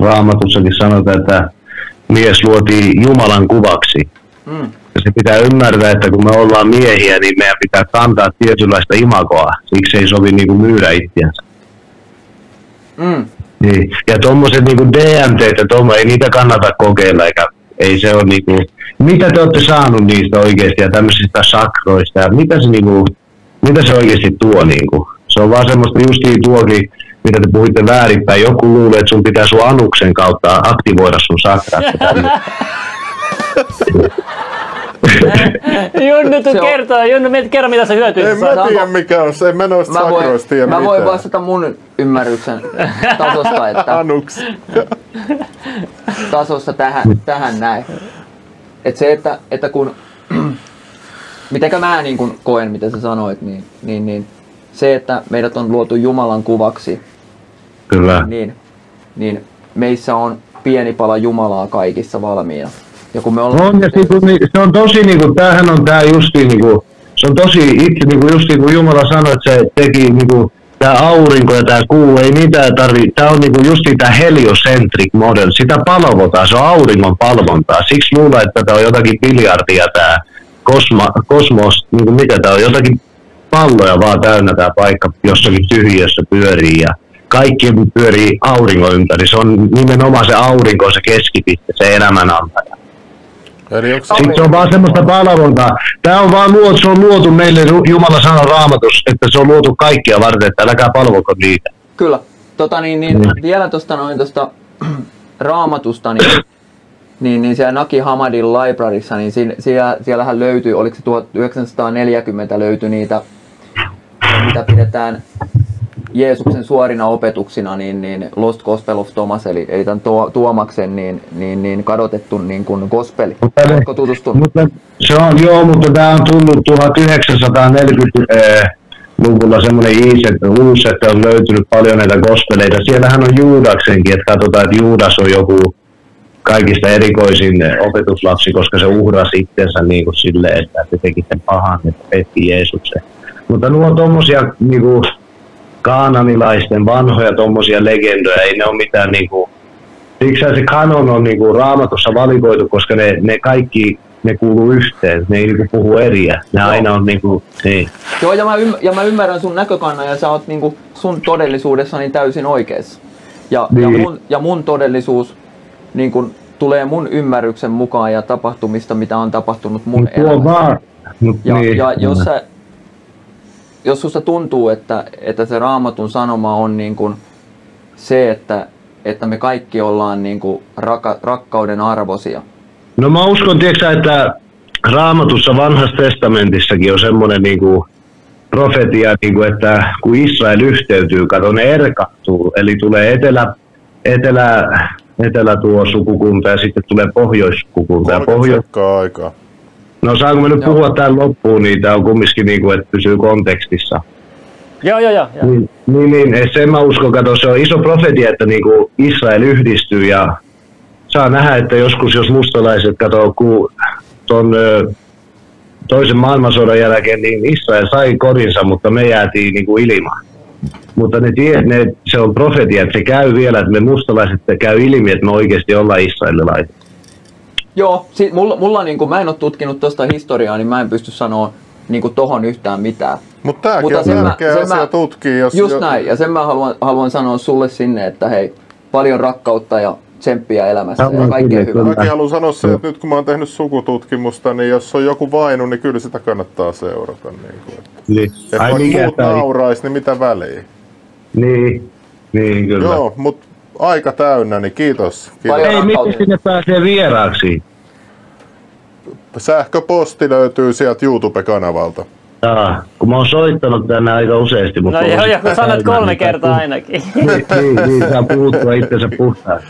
raamatussakin sanotaan, että mies luotiin Jumalan kuvaksi. Mm. Ja se pitää ymmärtää, että kun me ollaan miehiä, niin meidän pitää kantaa tietynlaista imagoa. Siksi ei sovi niinku myydä itseänsä. Mm. Niin. Ja tuommoiset niinku DMT, että tommo, ei niitä kannata kokeilla, eikä ei se ole niinku, mitä te olette saanut niistä oikeasti ja tämmöisistä sakroista ja mitä se niinku, mitä se oikeasti tuo niinku. Se on vaan semmoista justiin tuokin, mitä te puhuitte väärinpäin. Joku luulee, että sun pitää sun anuksen kautta aktivoida sun sakrat. Junnu, tuu kertoa. Junnu, meitä kerro, mitä sä hyötyy. En mä tiedä mikä on se, en mä noista Mä voin, sakroista tiedä mä voin mitään. vastata mun ymmärryksen tasosta, että Anuks. tasossa tähän, tähän näin. Et se, että, että kun, mitenkä mä niin kun koen, mitä sä sanoit, niin, niin, niin se, että meidät on luotu Jumalan kuvaksi, Kyllä. niin, niin meissä on pieni pala Jumalaa kaikissa valmiina. Ja kun me ollaan... On, ja niinku, ni- se on tosi, niinku, tämähän on tää justi, niinku, se on tosi itse, niinku, just niin kuin Jumala sanoi, että se teki niinku, tää aurinko ja tää kuu, ei mitään tarvi, tää on niinku justi tää heliocentric model, sitä palvotaan, se on auringon palvontaa, siksi luulen, että tää on jotakin biljardia tää kosma, kosmos, niinku mikä tää on, jotakin palloja vaan täynnä tää paikka jossakin tyhjössä pyörii ja kaikki pyörii auringon ympäri, se on nimenomaan se aurinko, se keskipiste, se elämän antaja. Eli onko Sitten se on vaan semmoista palvontaa. Tämä on vaan luotu, se on luotu meille, Jumala sanoo raamatus, että se on luotu kaikkia varten, että äläkää palvoko niitä. Kyllä. Tota, niin, niin, Mm. vielä tuosta noin tuosta raamatusta, niin, niin, niin siellä Naki Hamadin libraryssa, niin siellä, siellähän löytyy, oliko se 1940 löytyi niitä, mitä pidetään Jeesuksen suorina opetuksina niin, niin Lost Gospel of Thomas, eli, eli tämän Tuo- Tuomaksen niin, niin, niin kadotettu niin kuin gospeli. Oletko tutustunut? Mutta se on, joo, mutta tämä on tullut 1940-luvulla semmoinen uusi, että on löytynyt paljon näitä gospeleita. Siellähän on Juudaksenkin, että katsotaan, että Juudas on joku kaikista erikoisin opetuslapsi, koska se uhrasi itsensä niin kuin silleen, että se teki sen pahan, että petti Jeesuksen. Mutta nuo on tommosia niin kuin, kaananilaisten vanhoja tommosia legendoja, ei ne ole mitään niin kuin, Siksi se kanon on niinku raamatussa valikoitu, koska ne, ne kaikki ne kuuluu yhteen, ne ei niinku puhu eriä. Ne aina on niinku, niin. Joo, ja mä, ymm- ja mä ymmärrän sun näkökannan ja sä oot niinku sun todellisuudessani täysin oikeassa. Ja, ja, Niin. mun, ja mun todellisuus niin kun, tulee mun ymmärryksen mukaan ja tapahtumista, mitä on tapahtunut mun Mut elämässä. Ja, niin, ja jos, sä, jos susta tuntuu, että, että se raamatun sanoma on niin kuin se, että, että me kaikki ollaan niin kuin raka, rakkauden arvosia. No mä uskon, tiiäksä, että raamatussa vanhassa testamentissakin on semmoinen niinku profetia, niinku, että kun Israel yhteytyy, kato ne erkattuu, eli tulee etelä, etelä, etelä tuo sukukunta ja sitten tulee pohjoissukukunta. Ja 30 pohjois, aikaa. No saanko mä nyt Joo. puhua tämän loppuun, niin tämä on kumminkin niinku, että pysyy kontekstissa. Joo, joo, joo. joo. Niin, niin, niin sen mä uskon, kato, se on iso profetia, että niinku Israel yhdistyy ja saa nähdä, että joskus jos mustalaiset kato, kun ton toisen maailmansodan jälkeen, niin Israel sai kodinsa, mutta me jäätiin niinku ilmaan. Mutta ne, tie, ne, se on profetia, että se käy vielä, että me mustalaiset käy ilmi, että me oikeasti ollaan israelilaisia. Joo, si, mulla, mulla niin kuin, mä en ole tutkinut tuosta historiaa, niin mä en pysty sanoa niin kuin tohon yhtään mitään. Mutta tämäkin Mutta on sen mä- tärkeä sen asia mä- tutkia. Jos, Just jo- näin, ja sen mä haluan, haluan sanoa sulle sinne, että hei, paljon rakkautta ja tsemppiä elämässä ja Samoin kaikkea hyvää. Mäkin haluan sanoa se, että nyt kun mä oon tehnyt sukututkimusta, niin jos on joku vainu, niin kyllä sitä kannattaa seurata. Niin kuin. Niin. Et Ai vaikka muut tää- naurais, niin mitä väliä? Niin, niin kyllä. Joo, mutta aika täynnä, niin kiitos. Kiitos. Ei, miten sinne pääsee vieraaksi? Sähköposti löytyy sieltä YouTube-kanavalta. Jaa, kun mä oon soittanut tänne aika useasti, mutta... No joo, joo, kun sanot kolme niin kertaa ainakin. Niin, niin, niin, saa puhuttua itsensä puhtaasti.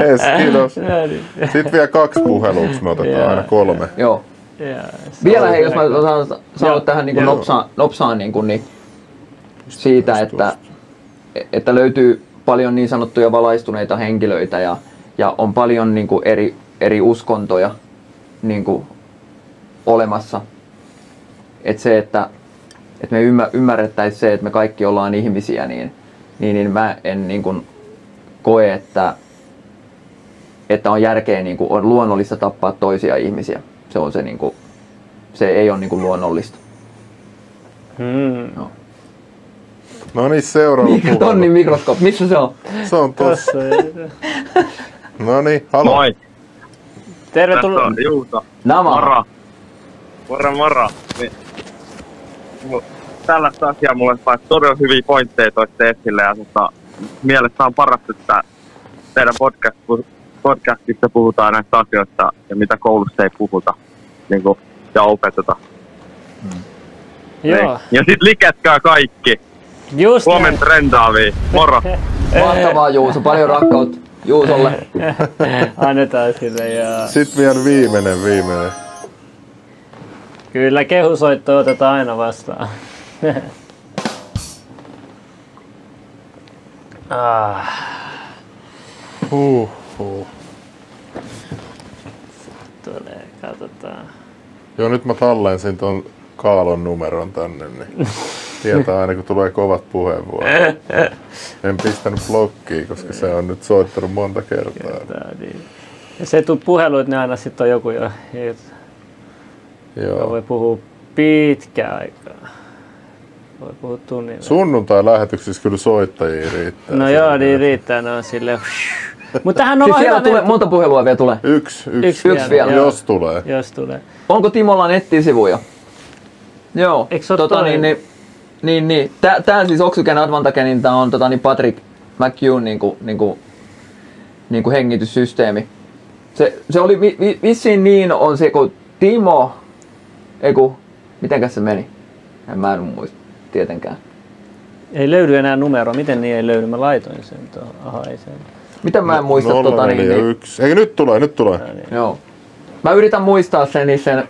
Yes, kiitos. No niin. Sitten vielä kaksi puhelua, me otetaan aina kolme. Joo. Vielä hei, jos mä saan sanoa tähän niin kuin nopsaan, nopsaan niin, kuin, niin siitä, että, että löytyy paljon niin sanottuja valaistuneita henkilöitä ja, ja on paljon niin kuin eri, eri uskontoja niin kuin olemassa. Että se, että, että me ymmär, ymmärrettäisiin se, että me kaikki ollaan ihmisiä, niin, niin, niin mä en niin kuin koe, että, että on järkeä, niin kuin, on luonnollista tappaa toisia ihmisiä. Se on se, niin kuin, se ei ole niin kuin luonnollista. Mm. No niin, seuraava Mikä puhelu. tonni mikroskooppi, missä se on? Se on tossa. No niin, halo. Moi, tässä Tervetuloa. on Juuso. Nämä. Moro. Moro, moro. Niin, mu- Tällaista asiaa mulle sai todella hyviä pointteja toitte esille ja tota, mielestä on parasta, että teidän podcast, podcastissa puhutaan näistä asioista ja mitä koulussa ei puhuta niin kuin, ja opeteta. Joo, Niin. Ja sit liketkää kaikki. Just. Huomen trendaavia. Moro. Mahtavaa Juuso, paljon rakkautta Juusolle. Annetaan sille ja Sitten vielä viimeinen, viimeinen. kyllä kehusoitto otetaan aina vastaan. ah, Huh, huh. tulee, katsotaan. Joo, nyt mä tallensin ton Kaalon numeron tänne, niin tietää aina kun tulee kovat puheenvuorot. En pistänyt blokkiin, koska se on nyt soittanut monta kertaa. Tää, niin. Ja se tuu puheluit, niin aina sitten on joku, jo, joka Joo. voi puhua pitkään aikaa. Voi puhua tunnin. Sunnuntai-lähetyksissä kyllä soittajia riittää. No joo, niin riittää, ne on silleen. Mutta tähän on Siis siellä hyvä tulee, monta puhelua vielä tulee. Yksi, yksi, Yksi Yksi vielä. joo. jos tulee. jos tulee. Onko Timolla nettisivuja? Joo. Eikö se oo tota, toi- niin, niin, niin, niin. Tää, tää siis Oxygen Advantage, niin tää on tota, niin Patrick McHugh niinku, niinku, niinku hengityssysteemi. Se, se oli vi, vi, vissiin niin on se, kun Timo, eiku, mitenkäs se meni? En mä en muista tietenkään. Ei löydy enää numeroa. Miten niin ei löydy? Mä laitoin sen tuohon. Aha, ei se. Miten mä en muista tota niin, niin, 041. Eikö nyt tulee, nyt tulee. Joo. Mä yritän muistaa sen, niin sen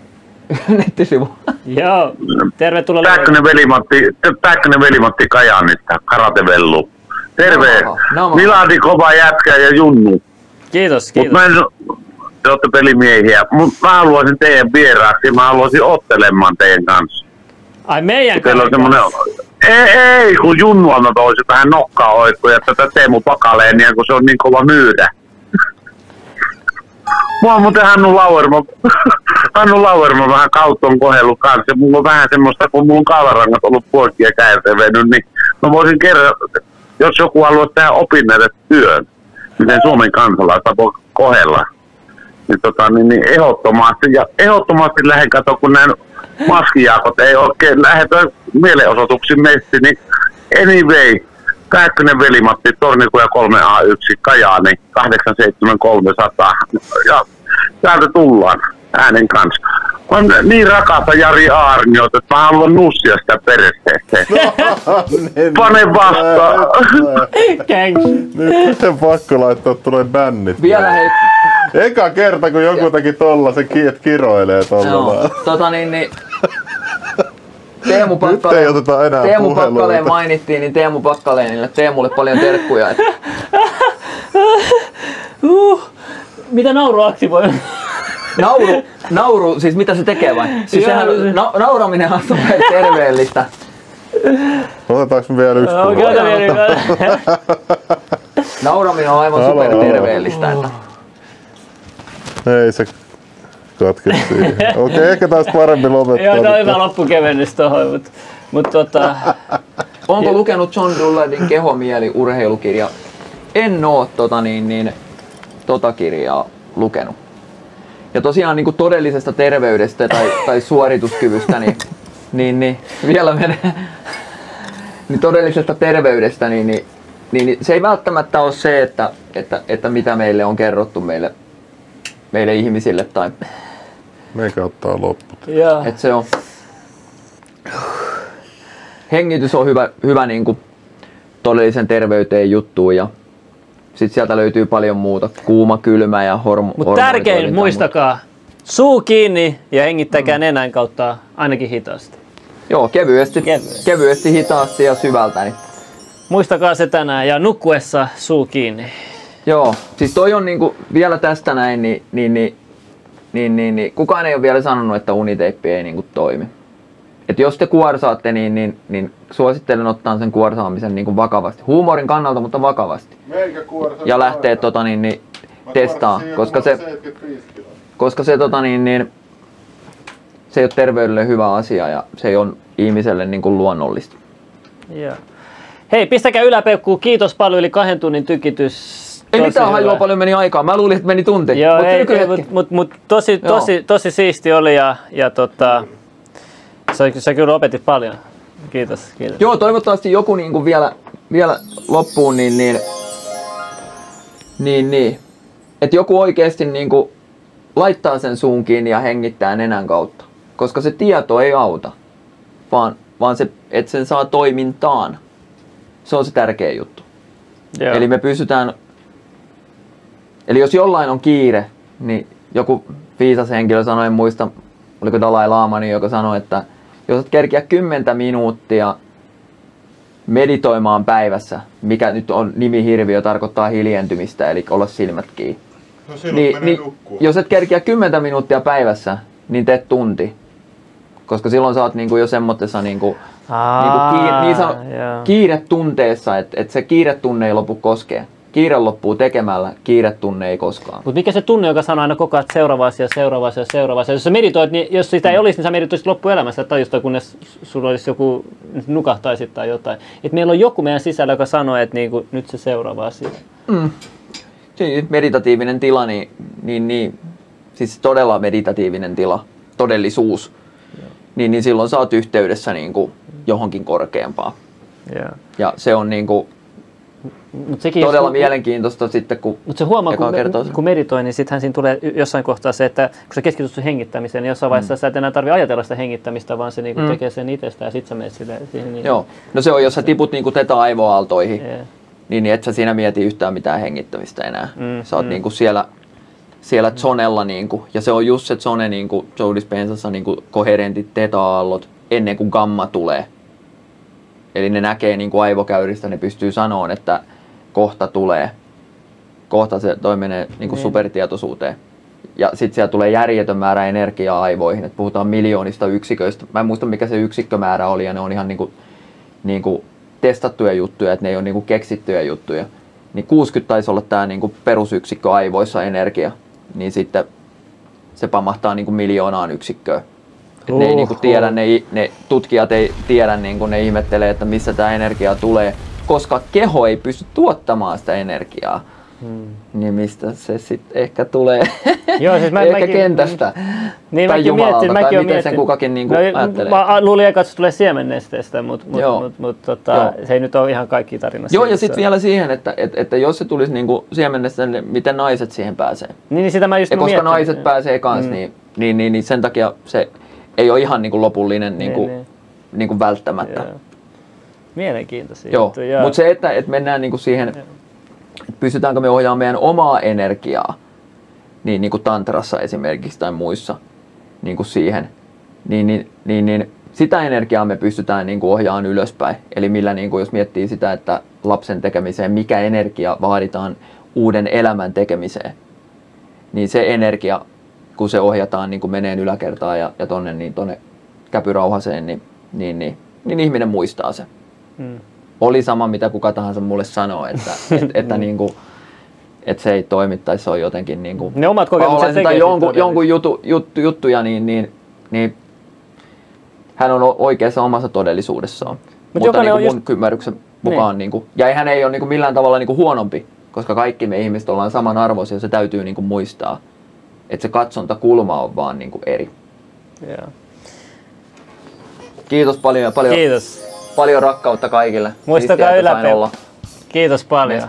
nettisivu. Joo, tervetuloa. Pääkkönen velimatti, Pääkkönen velimatti Kajaanista, Karatevellu. Terve, no mä- Miladi kova jätkä ja Junnu. Kiitos, Mut kiitos. mä en, te olette pelimiehiä, mutta mä haluaisin teidän vieraaksi, mä haluaisin ottelemaan teidän kanssa. Ai meidän kanssa. semmonen, ei, ei, kun Junnu on toisi tähän nokkaa oikkuja tätä Teemu Pakaleenia, kun se on niin kova myydä. Mua on muuten Hannu Lauermo, Hannu Lauermo vähän kautta on kohdellut kanssa. Mulla on vähän semmoista, kun mulla on kaavarangat ollut poikki ja kääntevennyt, niin mä voisin kerran, jos joku haluaa tehdä opinnäitä työn, miten Suomen kansalaista voi kohdella, niin, tota, niin, niin ehdottomasti, ja ehdottomasti lähden katsomaan, kun näin maskijaakot ei oikein lähetä mielenosoituksiin messi, niin anyway, Pääkkönen velimatti, Tornikuja 3A1, Kajaani 87300. Ja täältä tullaan äänen kanssa. Mä oon niin rakasta Jari Aarniota, että mä haluan nussia sitä peresteeseen. Pane vastaan. Gangs. Nyt on pakko laittaa tulee bännit. Vielä hei, Eka kerta, kun joku teki tollasen, ki- et kiroilee tolla joo, tota niin, niin Teemu Nyt ei oteta enää Teemu Pakkaleen mainittiin, niin Teemu Pakkaleenille, Teemulle paljon terkkuja. Et, Uh, mitä nauru aktivoi? nauru, nauru, siis mitä se tekee vai? Siis Joo, sehän, se- na, nauraminen on super terveellistä. Otetaanko me vielä yksi puhe? ota vielä. Nauraminen on aivan Alo, super alo. terveellistä. Että. Ei se katke siihen. Okei, ehkä taas parempi lopettaa. Joo, tämä on hyvä loppukevennys tohon, mutta mut tota, Onko lukenut John Dulledin kehomieli urheilukirja? En oo tota, niin, niin, tota kirjaa lukenut. Ja tosiaan niin kuin todellisesta terveydestä tai, tai suorituskyvystä, niin, niin, niin vielä menee. Niin todellisesta terveydestä, niin, niin, niin, niin se ei välttämättä ole se, että, että, että mitä meille on kerrottu meille, meille ihmisille. Tai, Meikä ottaa loppu. joo. että se on, hengitys on hyvä, hyvä niin kuin todellisen terveyteen juttuun ja sitten sieltä löytyy paljon muuta. Kuuma, kylmä ja hormo- Mutta tärkein, muistakaa, suu kiinni ja hengittäkää nenän kautta ainakin hitaasti. Joo, kevyesti, Kevyesti. kevyesti, hitaasti ja syvältä. Niin. Muistakaa se tänään ja nukkuessa suu kiinni. Joo, siis toi on niinku, vielä tästä näin, niin, niin, niin, niin, niin, niin kukaan ei ole vielä sanonut, että uniteippi ei niinku toimi. Et jos te kuorsaatte, niin, niin, niin suosittelen ottaa sen kuorsaamisen niinku vakavasti. Huumorin kannalta, mutta vakavasti. Ja lähtee tota, niin, niin, testaa, koska se, koska se, tota, niin, niin, se ei ole terveydelle hyvä asia ja se ei ole ihmiselle niin kuin luonnollista. Joo. Hei, pistäkää yläpeukkuu. Kiitos paljon, yli kahden tunnin tykitys. Ei Tosi mitään hyvä. hajua paljon meni aikaa. Mä luulin, että meni tunti. Joo, Mut ei, nykyhetki. mut, mut, mut, tosi, Joo. tosi, tosi siisti oli ja, ja tota, sä, sä kyllä opetit paljon. Kiitos, kiitos. Joo, toivottavasti joku niin kuin vielä, vielä loppuun, niin, niin, niin, niin. että joku oikeasti niin kuin laittaa sen suun kiinni ja hengittää nenän kautta. Koska se tieto ei auta, vaan, vaan se, että sen saa toimintaan. Se on se tärkeä juttu. Joo. Eli me pysytään, eli jos jollain on kiire, niin joku viisas henkilö sanoi, en muista, oliko Dalai Lama, niin joka sanoi, että jos et kerkiä 10 minuuttia meditoimaan päivässä, mikä nyt on nimihirviö, tarkoittaa hiljentymistä, eli olla silmät kiinni. No Niin, niin, jos et kerkiä 10 minuuttia päivässä, niin teet tunti. Koska silloin sä oot niinku jo semmoisessa niinku, niinku kiire, niin sano, joo. kiiretunteessa, että et se kiiretunne ei lopu koskee. Kiire loppuu tekemällä, kiiretunne ei koskaan. Mutta mikä se tunne, joka sanoo aina koko ajan, että seuraava asia, seuraava asia, seuraava asia. Jos sä meditoit, niin jos sitä ei olisi, niin sä meditoisit loppuelämässä tajusta, kunnes sulla olisi joku, nukahtaisit tai jotain. Et meillä on joku meidän sisällä, joka sanoo, että niinku, nyt se seuraava asia. Siis meditatiivinen tila, niin, niin, niin siis todella meditatiivinen tila, todellisuus, niin, niin silloin sä oot yhteydessä niin kuin johonkin korkeampaan. Yeah. Ja se on niin kuin, Mut sekin todella jos- mielenkiintoista sitten, kun Mutta se huomaa, kun, kertoo kun meditoi, niin sittenhän siinä tulee jossain kohtaa se, että kun sä keskityt sun hengittämiseen, niin jossain vaiheessa mm. sä et enää tarvitse ajatella sitä hengittämistä, vaan se niinku Mm. tekee sen itsestä ja sit sä menet sille, siihen. Niin, Joo, no se on, jos sä tiput niinku teta-aivoaaltoihin, Yeah. niin, niin et sä siinä mieti yhtään mitään hengittämistä enää. Mm, sä oot mm. niinku siellä, siellä zonella, niinku, ja se on just se zone niinku Joe Dispensassa niinku koherentit teta-aallot ennen kuin gamma tulee. Eli ne näkee niinku aivokäyristä, ne pystyy sanoon, että kohta tulee. Kohta se toi menee niinku Niin. supertietoisuuteen. Ja sitten siellä tulee järjetön määrä energiaa aivoihin, että puhutaan miljoonista yksiköistä. Mä en muista mikä se yksikkömäärä oli ja ne on ihan niinku, niinku testattuja juttuja, että ne ei ole niinku keksittyjä juttuja. Niin 60 taisi olla tämä niinku perusyksikkö aivoissa energia, niin sitten se pamahtaa niinku miljoonaan yksikköön. Et ne ei niinku tiedä, ne, ne tutkijat ei tiedä, niinku ne ihmettelee, että missä tämä energia tulee, koska keho ei pysty tuottamaan sitä energiaa. Hmm. Niin mistä se sitten ehkä tulee? Joo, siis mä- ehkä mäkin- kentästä. Niin, tai mäkin Jumalalta, miettin, tai mäkin miten sen kukakin niinku no, ajattelee. Mä luulin eka, että se tulee siemennesteestä, mutta mut, mut, mut, tota, Joo. se ei nyt ole ihan kaikki tarina. Joo, ja sitten vielä siihen, että, että, että jos se tulisi niinku siemennestä, niin miten naiset siihen pääsee. Niin, niin sitä mä just Ja koska miettinyt. naiset pääsee kanssa, Mm. niin, niin, niin, niin sen takia se ei ole ihan niinku lopullinen niinku, Niin, niin. niinku välttämättä. Joo. Mielenkiintoisia Joo, mutta se, että, että mennään niinku siihen, että pystytäänkö me ohjaamaan meidän omaa energiaa, niin, niin kuin tantrassa esimerkiksi tai muissa, niin kuin siihen, niin, niin, niin, niin sitä energiaa me pystytään niin kuin ohjaamaan ylöspäin. Eli millä, niin kuin jos miettii sitä, että lapsen tekemiseen, mikä energia vaaditaan uuden elämän tekemiseen, niin se energia, kun se ohjataan niin kuin meneen yläkertaan ja, ja tonne, niin tonne käpyrauhaseen, niin, niin, niin, niin ihminen muistaa se Mm. oli sama mitä kuka tahansa mulle sanoo, että, et, että, niinku, että se ei toimi tai se on jotenkin niinku, Ne omat kokemukset tai jonkun, jonkun jutu, juttu, juttuja, niin, niin, niin hän on oikeassa omassa todellisuudessaan. Mutta jokainen niinku on mun just- ymmärryksen mukaan, niinku, ja hän ei ole niinku millään tavalla niinku huonompi, koska kaikki me ihmiset ollaan samanarvoisia, se täytyy niinku muistaa, että se katsontakulma on vaan niinku eri. Joo. Kiitos paljon ja paljon, Kiitos. paljon rakkautta kaikille. Muistakaa olla. Kiitos paljon.